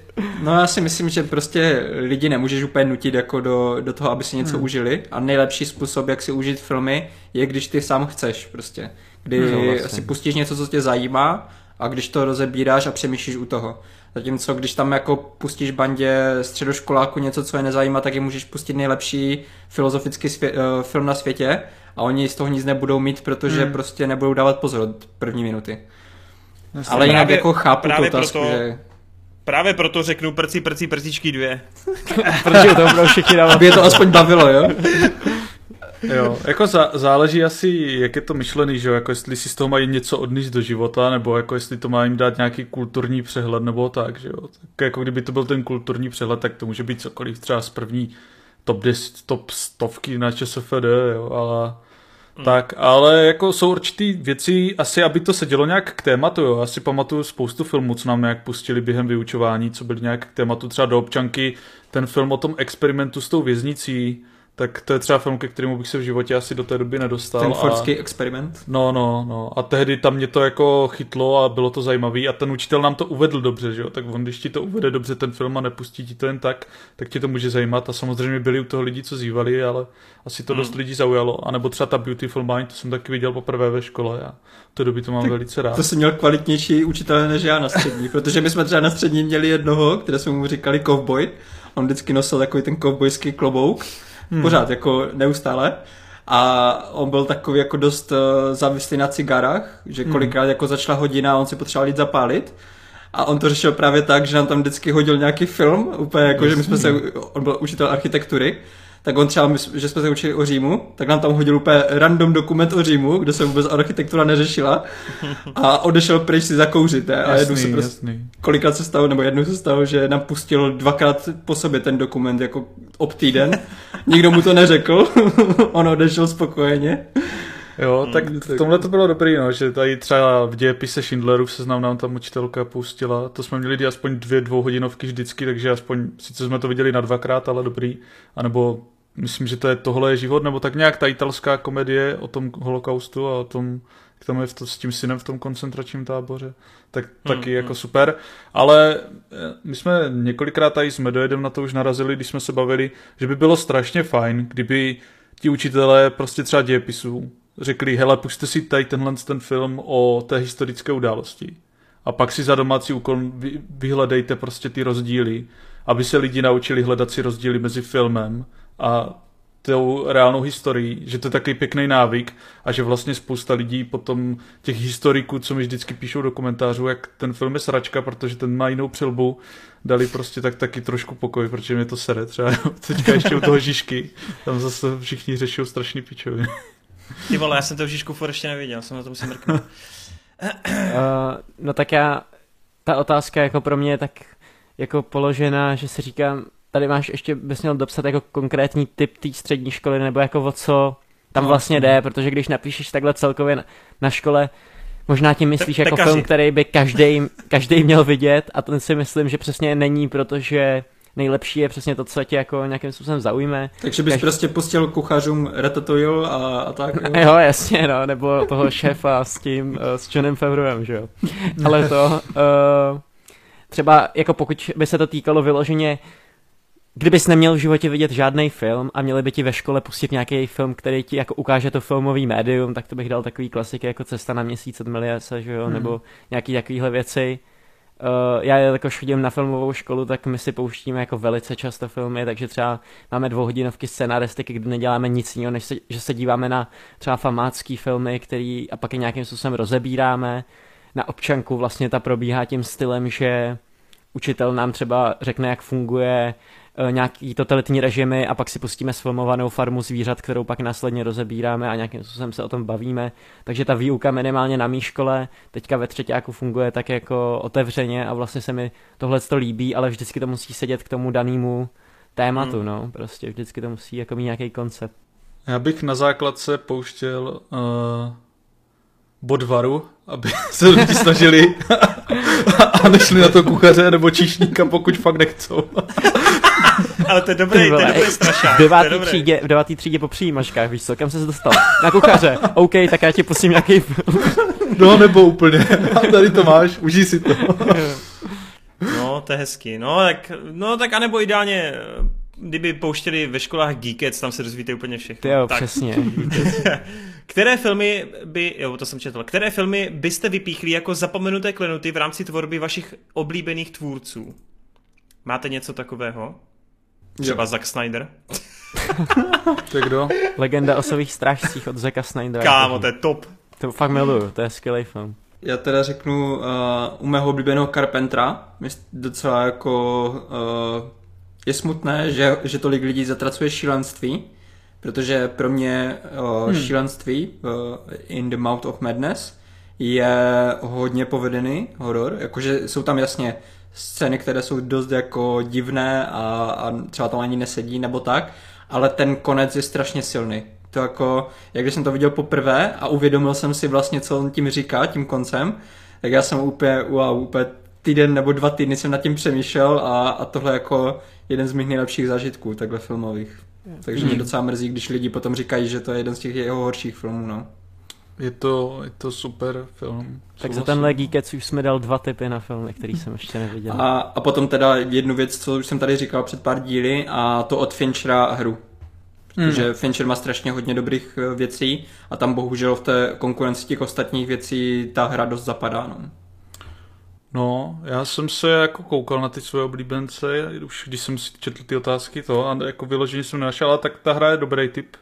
no já si myslím, že prostě lidi nemůžeš úplně nutit jako do, do toho, aby si něco hmm. užili a nejlepší způsob, jak si užít filmy, je když ty sám chceš prostě. Kdy no, vlastně. si pustíš něco, co tě zajímá a když to rozebíráš a přemýšlíš u toho. Zatímco když tam jako pustíš bandě středoškoláku něco, co je nezajímá, tak je můžeš pustit nejlepší filozofický svě- uh, film na světě a oni z toho nic nebudou mít, protože hmm. prostě nebudou dávat pozor od první minuty. Vlastně Ale jinak právě, jako chápu tu otázku, proto, že...
Právě proto řeknu prcí, prcí, prcičky dvě. *laughs*
Protože to budou všichni dávat.
Aby je to aspoň bavilo, jo? *laughs*
jo, jako za, záleží asi, jak je to myšlený, že jo, jako jestli si z toho mají něco odníst do života, nebo jako jestli to má jim dát nějaký kulturní přehled, nebo tak, že jo. Tak jako kdyby to byl ten kulturní přehled, tak to může být cokoliv třeba z první top 10, top stovky na ČSFD, jo, ale Hmm. Tak, ale jako jsou určitý věci, asi aby to se dělo nějak k tématu, jo. Asi pamatuju spoustu filmů, co nám nějak pustili během vyučování, co byly nějak k tématu třeba do občanky, ten film o tom experimentu s tou věznicí, tak to je třeba film, ke kterému bych se v životě asi do té doby nedostal.
Ten Fordský a... experiment?
No, no, no. A tehdy tam mě to jako chytlo a bylo to zajímavé a ten učitel nám to uvedl dobře, že jo? Tak on, když ti to uvede dobře ten film a nepustí ti to jen tak, tak ti to může zajímat a samozřejmě byli u toho lidi, co zývali, ale asi to hmm. dost lidí zaujalo. A nebo třeba ta Beautiful Mind, to jsem taky viděl poprvé ve škole a to doby to mám tak velice rád.
To jsem měl kvalitnější učitel než já na střední, *laughs* protože my jsme třeba na střední měli jednoho, které jsme mu říkali cowboy. On vždycky nosil takový ten cowboyský klobouk hmm. pořád, jako neustále. A on byl takový jako dost uh, závislý na cigarách, že hmm. kolikrát hmm. jako začala hodina a on si potřeboval jít zapálit. A on to řešil právě tak, že nám tam vždycky hodil nějaký film, úplně jako, že my jsme se, on byl učitel architektury, tak on třeba, že jsme se učili o Římu, tak nám tam hodil úplně random dokument o Římu, kde se vůbec architektura neřešila a odešel pryč si zakouřit. Ne? A
jasný, jednou se prostě, jasný.
kolikrát se stalo, nebo jednou se stalo, že nám pustil dvakrát po sobě ten dokument jako ob týden. Nikdo mu to neřekl, *laughs* on odešel spokojeně.
Jo, hmm, tak v tomhle to bylo dobrý, no, že tady třeba v dějepise Schindlerův seznam nám tam učitelka pustila. To jsme měli aspoň dvě dvouhodinovky vždycky, takže aspoň, sice jsme to viděli na dvakrát, ale dobrý. A nebo myslím, že to je Tohle je život, nebo tak nějak ta italská komedie o tom holokaustu a o tom, jak tam je v to, s tím synem v tom koncentračním táboře, tak hmm, taky hmm. jako super. Ale eh, my jsme několikrát tady s Medojedem na to už narazili, když jsme se bavili, že by bylo strašně fajn, kdyby ti učitelé prostě třeba dějepisů řekli, hele, puste si tady tenhle ten film o té historické události. A pak si za domácí úkol vyhledejte prostě ty rozdíly, aby se lidi naučili hledat si rozdíly mezi filmem a tou reálnou historií, že to je takový pěkný návyk a že vlastně spousta lidí potom těch historiků, co mi vždycky píšou do komentářů, jak ten film je sračka, protože ten má jinou přilbu, dali prostě tak taky trošku pokoj, protože mě to sere třeba. *laughs* Teďka ještě u toho Žižky, tam zase všichni řeší strašný pičoviny.
Ty vole, já jsem to Žižku for ještě neviděl, jsem na to musím mrknout. uh,
no tak já, ta otázka jako pro mě je tak jako položená, že si říkám, tady máš ještě, bys měl dopsat jako konkrétní typ té střední školy, nebo jako o co tam
No,
vlastně jde, protože když napíšeš takhle celkově na, na škole, možná tím myslíš
Te-
jako film, který by každý, každý měl vidět a ten si myslím, že přesně není, protože nejlepší je přesně to, co tě jako nějakým způsobem zaujme.
Takže bys
Každý-
prostě pustil kuchařům Ratatouille a, a tak. *laughs* jo?
Jo, jasně, no, nebo toho šéfa s tím, uh, s Johnem Favreauem, že jo. *laughs* Ale to, uh, třeba jako pokud by se to týkalo vyloženě, kdybys neměl v životě vidět žádný film a měli by ti ve škole pustit nějaký film, který ti jako ukáže to filmový médium, tak to bych dal takový klasiky jako Cesta na měsíc od Miliase, že jo,
Mhm.
nebo nějaký takovýhle věci. Uh, já jakož chodím na filmovou školu, tak my si pouštíme jako velice často filmy, takže třeba máme dvouhodinovky scenaristiky, kdy neděláme nic jiného, než se, že se díváme na třeba famácký filmy, který a pak je nějakým způsobem rozebíráme. Na občanku vlastně ta probíhá tím stylem, že učitel nám třeba řekne, jak funguje nějaký totalitní režimy a pak si pustíme sfilmovanou farmu zvířat, kterou pak následně rozebíráme a nějakým způsobem se o tom bavíme. Takže ta výuka minimálně na mý škole teďka ve třetíku funguje tak jako otevřeně a vlastně se mi tohle to líbí, ale vždycky to musí sedět k tomu danému tématu,
Hmm.
no, prostě vždycky to musí jako mít nějaký koncept.
Já bych na základce pouštěl uh, bodvaru, aby *laughs* se lidi snažili *laughs* a nešli na to kuchaře nebo číšníka, pokud fakt nechcou. *laughs*
Ale to je dobrý, to je dobrý strašák.
V devátý třídě, v devátý třídě po přijímačkách, víš co, kam se dostal? Na kuchaře, *laughs* OK, tak já ti pustím nějaký film.
No nebo úplně. A tady to máš, užij si to.
No, to je hezky. No, tak, no, tak anebo ideálně, kdyby pouštěli ve školách Geekets, tam se dozvíte úplně všechno.
Ty jo,
tak.
přesně. *laughs*
Které filmy by, jo, to jsem četl, které filmy byste vypíchli jako zapomenuté klenuty v rámci tvorby vašich oblíbených tvůrců? Máte něco takového? Třeba Zack Snyder? *laughs*
Tak kdo?
Legenda o svých strážcích od Zeka Snydera.
Kámo, to je top.
To fakt miluju, to je skvělý film.
Já teda řeknu uh, u mého oblíbeného Carpentra, docela jako uh, je smutné, že, že tolik lidí zatracuje šílenství, protože pro mě uh, hmm. šílenství uh, In the Mouth of Madness je hodně povedený horor, jakože jsou tam jasně scény, které jsou dost jako divné a, a třeba tam ani nesedí nebo tak, ale ten konec je strašně silný. To jako, jak když jsem to viděl poprvé a uvědomil jsem si vlastně, co on tím říká, tím koncem, tak já jsem úplně, wow, úplně týden nebo dva týdny jsem nad tím přemýšlel a, a tohle jako jeden z mých nejlepších zážitků, takhle filmových. Takže mě docela mrzí, když lidi potom říkají, že to je jeden z těch jeho horších filmů, no.
Je to, je to super film.
Tak za tenhle Geekec už jsme dal dva typy na filmy, který jsem ještě neviděl.
A, a potom teda jednu věc, co už jsem tady říkal před pár díly, a to od Finchera hru. Protože hmm. Fincher má strašně hodně dobrých eh, věcí a tam bohužel v té konkurenci těch ostatních věcí ta hra dost zapadá. No.
No, já jsem se jako koukal na ty svoje oblíbence, už když jsem si četl ty otázky to a jako vyloženě jsem nenašel, ale tak ta hra je dobrý typ.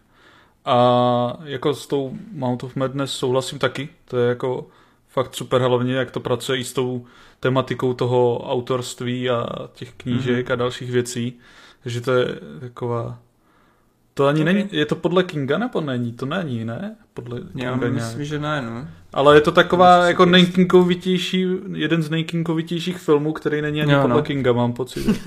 A jako s tou Mount of Madness souhlasím taky, to je jako fakt super, hlavně jak to pracuje i s tou tematikou toho autorství a těch knížek mm-hmm. a dalších věcí, takže to je taková... To ani
Ok.
není, je to podle Kinga nebo není? To není, ne? Podle
Já
Kinga nějak.
myslím, že ne, no.
Ale je to taková
Musím
jako nejkinkovitější, jeden z nejkinkovitějších filmů, který není ani
Jo,
podle
no.
Kinga, mám pocit.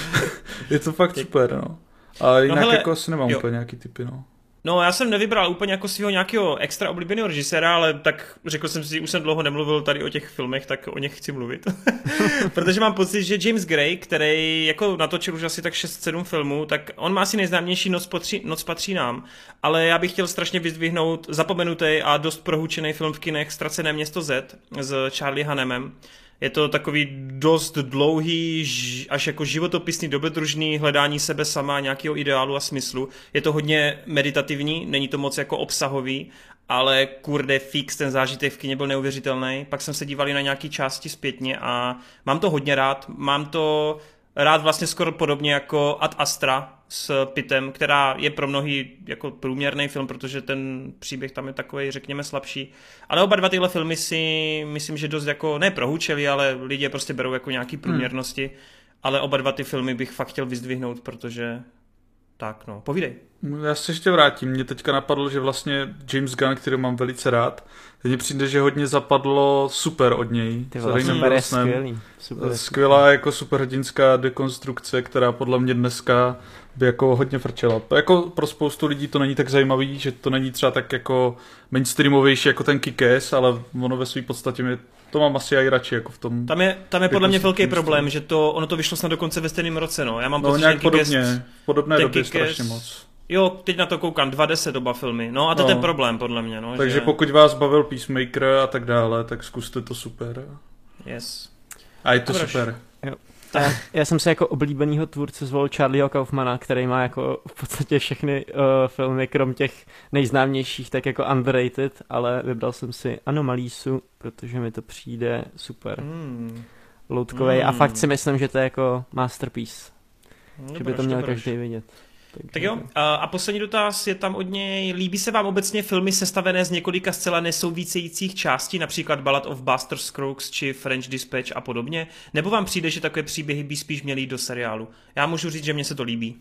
*laughs* Je to fakt super, no. A jinak
hele,
jako asi nemám
jo.
úplně nějaký typy, no.
No, já jsem nevybral úplně jako svého nějakého extra oblíbeného režiséra, ale tak řekl jsem si, už jsem dlouho nemluvil tady o těch filmech, tak o nich chci mluvit. *laughs* Protože mám pocit, že James Gray, který jako natočil už asi tak 6-7 filmů, tak on má asi nejznámější Noc, potří, Noc patří nám, ale já bych chtěl strašně vyzdvihnout zapomenutý a dost prohučený film v kinech Ztracené město Z s Charlie Hanemem. Je to takový dost dlouhý, až jako životopisný, dobrodružný hledání sebe sama, nějakého ideálu a smyslu. Je to hodně meditativní, není to moc jako obsahový, ale kurde fix, ten zážitek v kině byl neuvěřitelný. Pak jsem se díval na nějaký části zpětně a mám to hodně rád. Mám to rád vlastně skoro podobně jako Ad Astra s Pitem, která je pro mnohý jako průměrný film, protože ten příběh tam je takový, řekněme, slabší. Ale oba dva tyhle filmy si myslím, že dost jako, ne prohučeli, ale lidi je prostě berou jako nějaký průměrnosti. Hmm. Ale oba dva ty filmy bych fakt chtěl vyzdvihnout, protože tak no, povídej.
Já se ještě vrátím. Mně teďka napadlo, že vlastně James Gunn, který mám velice rád, mně přijde, že hodně zapadlo super od něj.
Ty vole,
Ryanem
super je skvělý. Super je
Skvělá jako superhrdinská dekonstrukce, která podle mě dneska by jako hodně frčela. Jako pro spoustu lidí to není tak zajímavý, že to není třeba tak jako mainstreamovější jako ten Kikes, ale ono ve své podstatě mě to mám asi i radši jako v tom.
Tam je, tam je podle mě velký problém, že to, ono to vyšlo snad dokonce ve stejném roce, no. Já mám
no,
pocit,
nějak
že
podobně, v podobné době strašně moc.
Jo, teď na to koukám, 2.10 oba filmy. No a to je
No.
ten problém, podle mě, no.
Takže
že...
pokud vás bavil Peacemaker a tak dále, tak zkuste to super.
Yes.
A je to
Dobroš.
super.
Já, já jsem si jako oblíbenýho tvůrce zvolil Charlieho Kaufmana, který má jako v podstatě všechny uh, filmy, krom těch nejznámějších, tak jako underrated, ale vybral jsem si Anomalísu, protože mi to přijde super.
Hmm.
Loutkovej a
Hmm.
fakt si myslím, že to je jako masterpiece, že by to měl každý vidět. Takže
Tak jo, a, poslední dotaz je tam od něj. Líbí se vám obecně filmy sestavené z několika zcela nesouvícejících částí, například Ballad of Buster Scruggs či French Dispatch a podobně? Nebo vám přijde, že takové příběhy by spíš měly jít do seriálu? Já můžu říct, že mně se to líbí.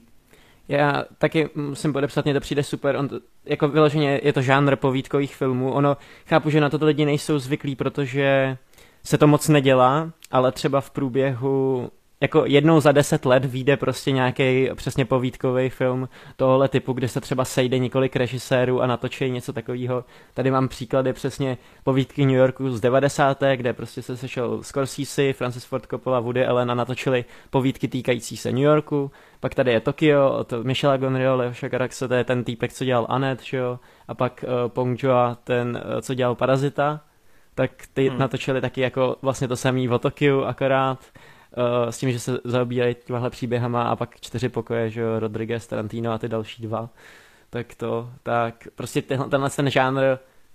Já taky musím podepsat, mně to přijde super. On to, jako vyloženě je to žánr povídkových filmů. Ono, chápu, že na to lidi nejsou zvyklí, protože se to moc nedělá, ale třeba v průběhu jako jednou za deset let vyjde prostě nějaký přesně povídkový film tohohle typu, kde se třeba sejde několik režisérů a natočí něco takového. Tady mám příklady přesně povídky New Yorku z 90. kde prostě se sešel Scorsese, Francis Ford Coppola, Woody Allen a natočili povídky týkající se New Yorku. Pak tady je Tokio od Michela Gonrio, Leoša Caraxe, to je ten týpek, co dělal Anet, že jo? A pak uh, Pong Joa, ten, uh, co dělal Parazita. Tak ty
hmm.
natočili taky jako vlastně to samý o Tokiu akorát. Uh, s tím, že se zaobírají těmahle příběhama a pak čtyři pokoje, že jo, Rodriguez, Tarantino a ty další dva. Tak to, tak prostě tenhle, tenhle ten žánr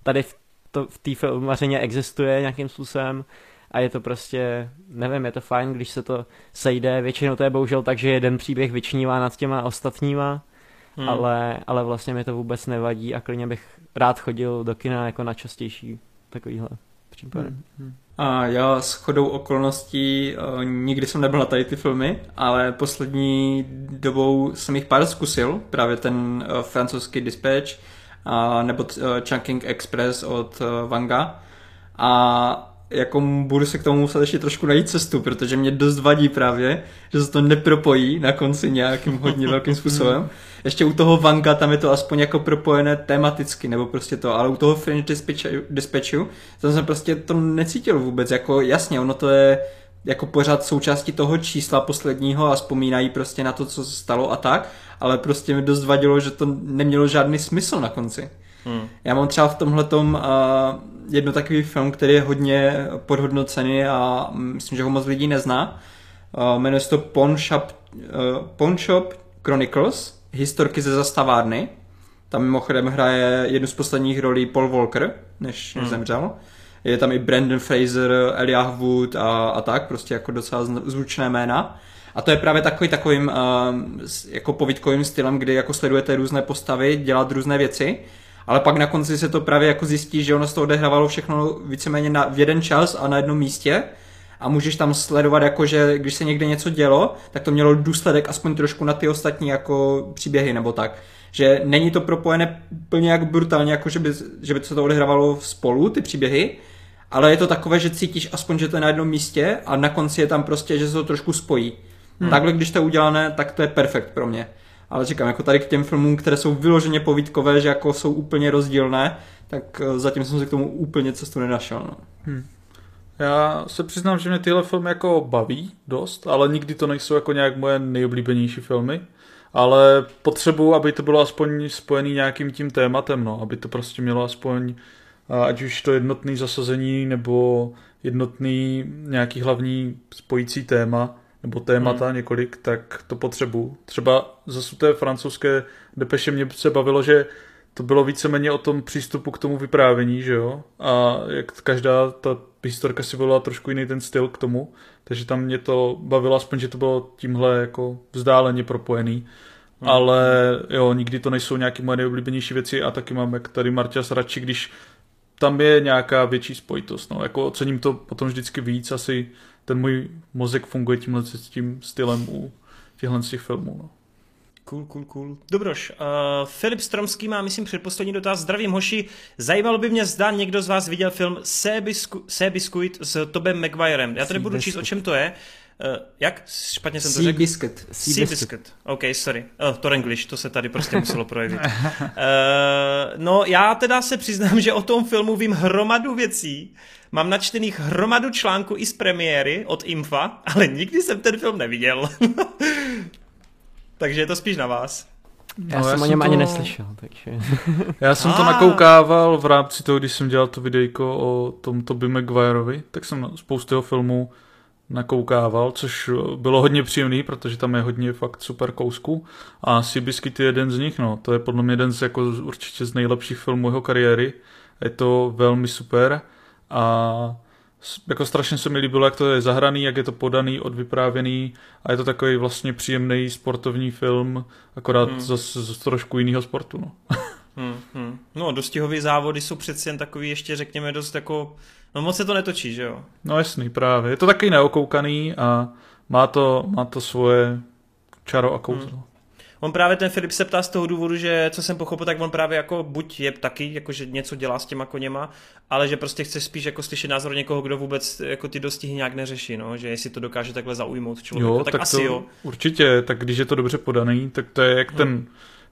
tady v, to, v té filmařině existuje nějakým způsobem a je to prostě, nevím, je to fajn, když se to sejde, většinou to je bohužel tak, že jeden příběh vyčnívá nad těma ostatníma,
Hmm.
hmm. ale, ale vlastně mi to vůbec nevadí a klidně bych rád chodil do kina jako na častější takovýhle případy.
Hmm. A já s chodou okolností uh, nikdy jsem nebyl na tady ty filmy, ale poslední dobou jsem jich pár zkusil, právě ten uh, francouzský Dispatch a nebo uh, Chunking Express od uh, Vanga a jako budu se k tomu muset ještě trošku najít cestu, protože mě dost vadí právě, že se to nepropojí na konci nějakým hodně velkým způsobem. Ještě u toho Vanga tam je to aspoň jako propojené tematicky, nebo prostě to, ale u toho Fringe Dispatchu, Dispatchu tam jsem prostě to necítil vůbec, jako jasně, ono to je jako pořád součástí toho čísla posledního a vzpomínají prostě na to, co se stalo a tak, ale prostě mi dost vadilo, že to nemělo žádný smysl na konci.
Hmm.
Já mám třeba v tomhle uh, jedno takový film, který je hodně podhodnocený a myslím, že ho moc lidí nezná. Uh, jmenuje se to Pawn Shop, uh, Pawn Shop Chronicles, historky ze zastavárny. Tam mimochodem hraje jednu z posledních rolí Paul Walker, než, než
Hmm.
zemřel. Je tam i Brandon Fraser, Elijah Wood a, a tak, prostě jako docela zvučné jména. A to je právě takový takovým uh, jako povídkovým stylem, kdy jako sledujete různé postavy, dělat různé věci, ale pak na konci se to právě jako zjistí, že ono se to odehrávalo všechno víceméně na, v jeden čas a na jednom místě a můžeš tam sledovat jako, že když se někde něco dělo, tak to mělo důsledek aspoň trošku na ty ostatní jako příběhy nebo tak. Že není to propojené úplně jak brutálně, jako že by, že by se to odehrávalo spolu, ty příběhy, ale je to takové, že cítíš aspoň, že to je na jednom místě a na konci je tam prostě, že se to trošku spojí. Hmm. Takhle, když to je udělané, tak to je perfekt pro mě. Ale říkám, jako tady k těm filmům, které jsou vyloženě povídkové, že jako jsou úplně rozdílné, tak eh, zatím jsem se k tomu úplně cestu nenašel. No.
Já se přiznám, že mě tyhle filmy jako baví dost, ale nikdy to nejsou jako nějak moje nejoblíbenější filmy. Ale potřebuji, aby to bylo aspoň spojený nějakým tím tématem, no, aby to prostě mělo aspoň, ať už to jednotný zasazení, nebo jednotný nějaký hlavní spojící téma, nebo témata hmm. několik, tak to potřebuji. Třeba zase té francouzské depeše mě se bavilo, že to bylo víceméně o tom přístupu k tomu vyprávění, že jo? A jak každá ta historka si volila trošku jiný ten styl k tomu, takže tam mě to bavilo aspoň, že to bylo tímhle jako vzdáleně propojený. Hmm. Ale jo, nikdy to nejsou nějaké moje nejoblíbenější věci a taky mám, jak tady Marťas, radši, když tam je nějaká větší spojitost. No. Jako ocením to potom vždycky víc, asi ten můj mozek funguje tímhle s tím stylem u těchhle z těch filmů. No.
Cool, cool, cool. Dobroš, uh, Filip Stromský má, myslím, předposlední dotaz. Zdravím, hoši. Zajímalo by mě, zda někdo z vás viděl film Sea Biscuit s Tobem Maguirem. Já tady budu číst, o čem to je. Uh, jak? Špatně jsem to řekl?
Biscuit.
Sea Biscuit. OK, sorry. Oh, to English, to se tady prostě muselo projevit. Uh, *laughs* no, já teda se přiznám, že o tom filmu vím hromadu věcí. Mám načtených hromadu článků i z premiéry od Infa, ale nikdy jsem ten film neviděl. *laughs* Takže je to spíš na vás.
Já no, jsem já o něm to... ani neslyšel, takže... *laughs*
já jsem to nakoukával v rámci toho, když jsem dělal to videjko o tom Toby Maguireovi, tak jsem spoustu jeho filmů nakoukával, což bylo hodně příjemný, protože tam je hodně fakt super kousků a Seabiscuit je jeden z nich, no, to je podle mě jeden z jako určitě z nejlepších filmů jeho kariéry, je to velmi super a jako strašně se mi líbilo, jak to je zahraný, jak je to podaný, odvyprávěný a je to takový vlastně příjemný sportovní film, akorát hmm. zase z trošku jiného sportu. No. *laughs*
hmm, hmm. no, dostihové závody jsou přeci jen takový ještě řekněme dost jako, no moc se to netočí, že jo?
No jasný, právě. Je to taky neokoukaný a má to, má to svoje čaro a kouzlo. Hmm.
On právě ten Filip se ptá z toho důvodu, že co jsem pochopil, tak on právě jako buď je taky, jako že něco dělá s těma koněma, ale že prostě chce spíš jako slyšet názor někoho, kdo vůbec jako ty dostihy nějak neřeší, no, že jestli to dokáže takhle zaujmout člověka, jo, tak, tak asi
to,
jo.
Určitě, tak když je to dobře podaný, tak to je jak hmm. ten,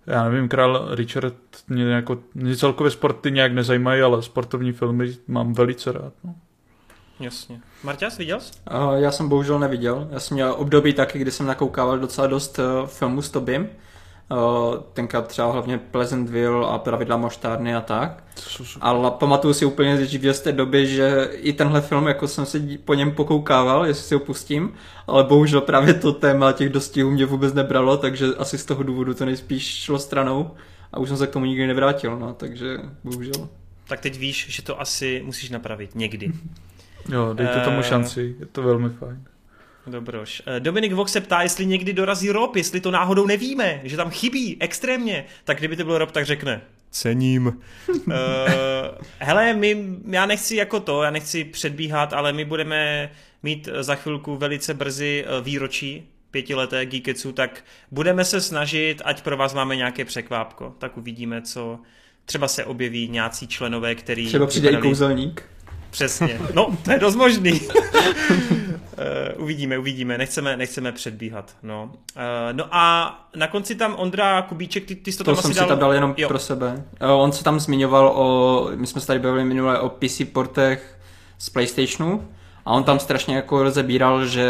já nevím, král Richard, mě, jako, mě celkově sporty nějak nezajímají, ale sportovní filmy mám velice rád. No.
Jasně. Marťas, viděl jsi?
Uh, já jsem bohužel neviděl. Já jsem měl období taky, kdy jsem nakoukával docela dost uh, filmů s Tobim. Uh, tenkrát třeba hlavně Pleasantville a pravidla moštárny a tak. Ale pamatuju si úplně že z té doby, že i tenhle film, jako jsem se po něm pokoukával, jestli si ho pustím, ale bohužel právě to téma těch dostihů mě vůbec nebralo, takže asi z toho důvodu to nejspíš šlo stranou a už jsem se k tomu nikdy nevrátil, no, takže bohužel.
Tak teď víš, že to asi musíš napravit někdy. *laughs*
Jo, dejte tomu eh, šanci, je to velmi fajn.
Dobroš. Eh, Dominik Vox se ptá, jestli někdy dorazí Rob, jestli to náhodou nevíme, že tam chybí extrémně. Tak kdyby to byl Rob, tak řekne. Cením. uh, hele, my, já nechci jako to, já nechci předbíhat, ale my budeme mít za chvilku velice brzy výročí pětileté Geeketsu, tak budeme se snažit, ať pro vás máme nějaké překvápko, tak uvidíme, co třeba se objeví nějací členové, který...
Třeba přijde i kouzelník.
Přesně. No, to je dost možný. Uh, *laughs* uvidíme, uvidíme, nechceme, nechceme předbíhat. No. Uh, no a na konci tam Ondra Kubíček, ty, ty jsi to,
to
tam
jsem
asi
si tam dal jenom jo. pro sebe. Uh, on se tam zmiňoval o, my jsme se tady bavili minule o PC portech z PlayStationu a on tam strašně jako rozebíral, že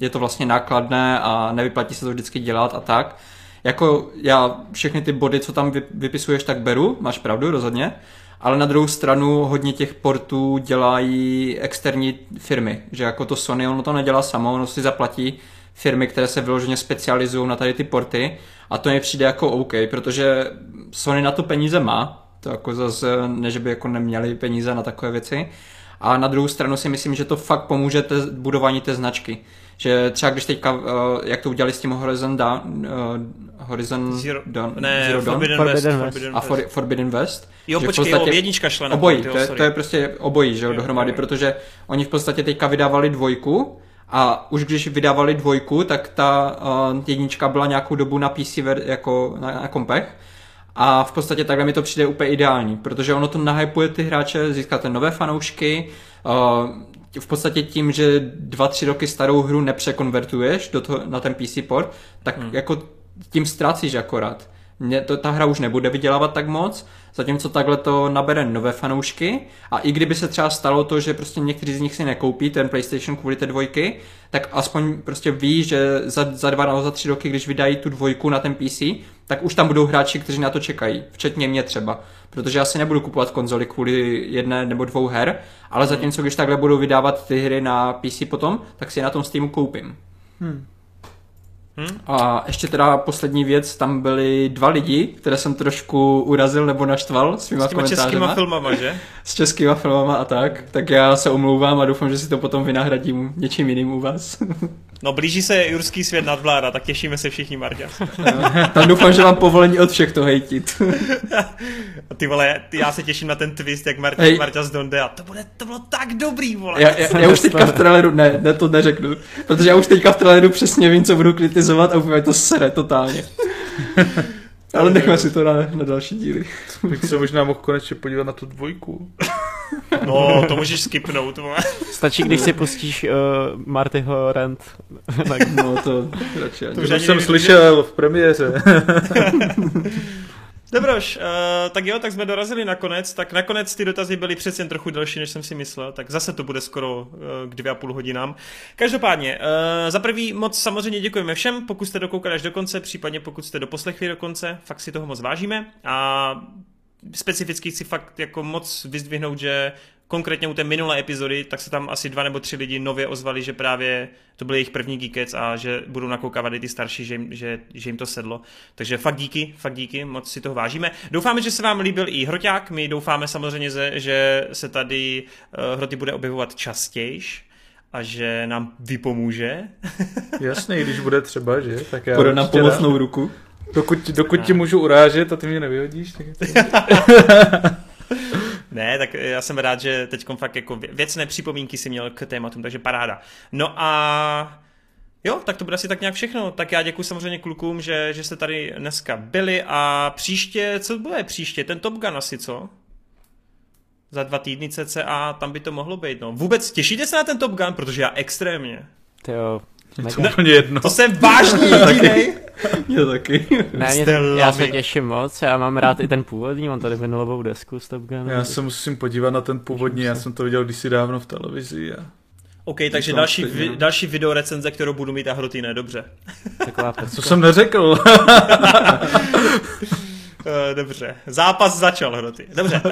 je to vlastně nákladné a nevyplatí se to vždycky dělat a tak. Jako já všechny ty body, co tam vypisuješ, tak beru, máš pravdu, rozhodně ale na druhou stranu hodně těch portů dělají externí firmy, že jako to Sony, ono to nedělá samo, ono si zaplatí firmy, které se vyloženě specializují na tady ty porty a to mi přijde jako OK, protože Sony na to peníze má, to jako zase, ne, že by jako neměli peníze na takové věci, a na druhou stranu si myslím, že to fakt pomůže te, budování té značky. Že třeba když teďka, uh, jak to udělali s tím Horizon Dawn, uh, Horizon
Zero,
Dawn,
ne,
Zero
Forbidden,
Dawn?
West,
Forbidden
West. Forbidden
a for, Forbidden West.
Jo, že počkej, podstatě, jo, jednička šla na
Obojí, to, je, to je prostě obojí, že jo, dohromady, protože oni v podstatě teďka vydávali dvojku, a už když vydávali dvojku, tak ta uh, jednička byla nějakou dobu na PC ver, jako na, na kompech a v podstatě takhle mi to přijde úplně ideální, protože ono to nahypuje ty hráče, získáte nové fanoušky, uh, v podstatě tím, že dva, tři roky starou hru nepřekonvertuješ do toho, na ten PC port, tak hmm. jako tím ztrácíš akorát. Mě to, ta hra už nebude vydělávat tak moc, zatímco takhle to nabere nové fanoušky a i kdyby se třeba stalo to, že prostě někteří z nich si nekoupí ten PlayStation kvůli té dvojky, tak aspoň prostě ví, že za, za dva nebo za tři roky, když vydají tu dvojku na ten PC, tak už tam budou hráči, kteří na to čekají, včetně mě třeba. Protože já si nebudu kupovat konzoli kvůli jedné nebo dvou her, ale zatímco když takhle budou vydávat ty hry na PC potom, tak si je na tom Steamu koupím. Hmm. Hmm? A ještě teda poslední věc, tam byli dva lidi, které jsem trošku urazil nebo naštval svýma
S těma českýma filmama, že? *laughs*
S českýma filmama a tak. Tak já se omlouvám a doufám, že si to potom vynahradím něčím jiným u vás. *laughs*
No blíží se Jurský svět nadvláda, tak těšíme se všichni, Marťa. *laughs*
tam doufám, že mám povolení od všech to hejtit. *laughs*
ty vole, ty, já se těším na ten twist, jak Hej. Marťa z Donde a to, bude, to bylo tak dobrý, vole.
Já, já, já už teďka v traileru, ne, ne, to neřeknu, protože já už teďka v traileru přesně vím, co budu kritizovat a úplně to sere totálně. *laughs* Ale nechme si to na, na další díly.
Bych se možná mohl konečně podívat na tu dvojku. *laughs*
No, to můžeš skipnout. vole.
Stačí, když si pustíš uh, Martyho rant. tak
No to radši ani.
To už
jsem slyšel v premiéře. *laughs*
Dobroš, uh, tak jo, tak jsme dorazili nakonec, tak nakonec ty dotazy byly přeci jen trochu delší, než jsem si myslel, tak zase to bude skoro uh, k dvě a půl hodinám. Každopádně, uh, za prvý moc samozřejmě děkujeme všem, pokud jste dokoukali až do konce, případně pokud jste doposlechli do konce, fakt si toho moc vážíme a specificky chci fakt jako moc vyzdvihnout, že konkrétně u té minulé epizody, tak se tam asi dva nebo tři lidi nově ozvali, že právě to byl jejich první Geekec a že budou nakoukávat i ty starší, že jim, že, že jim to sedlo. Takže fakt díky, fakt díky, moc si toho vážíme. Doufáme, že se vám líbil i Hroťák, my doufáme samozřejmě, že- se tady uh, Hroty bude objevovat častějš a že nám vypomůže. *laughs*
Jasně, když bude třeba, že? Tak já
Půjde na pomocnou ruku.
Dokud, dokud ti můžu urážet a ty mě nevyhodíš, tak *laughs*
Ne, tak já jsem rád, že teď fakt jako vě- věcné připomínky si měl k tématům, takže paráda. No a jo, tak to bude asi tak nějak všechno. Tak já děkuji samozřejmě klukům, že, že jste tady dneska byli a příště, co bude příště? Ten Top Gun asi, co? Za dva týdny cca, tam by to mohlo být, no. Vůbec těšíte se na ten Top Gun? Protože já extrémně.
jo, mega.
to úplně jedno.
To jsem vážně *laughs* jedinej.
Mě taky.
Ne, mě, já se těším moc, já mám rád i ten původní, mám tady vinylovou desku s Top Gunem.
Já se musím podívat na ten původní, já jsem to viděl kdysi dávno v televizi a
OK, takže další, vi, další video recenze, kterou budu mít a hroty ne, dobře. *laughs*
Taková
co jsem neřekl.
Uh, *laughs* dobře, zápas začal, hroty. Dobře, uh,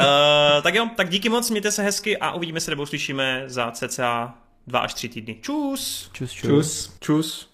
tak jo, tak díky moc, mějte se hezky a uvidíme se nebo uslyšíme za cca 2 až 3 týdny. Čus!
Čus, čus.
Čus.
Čus.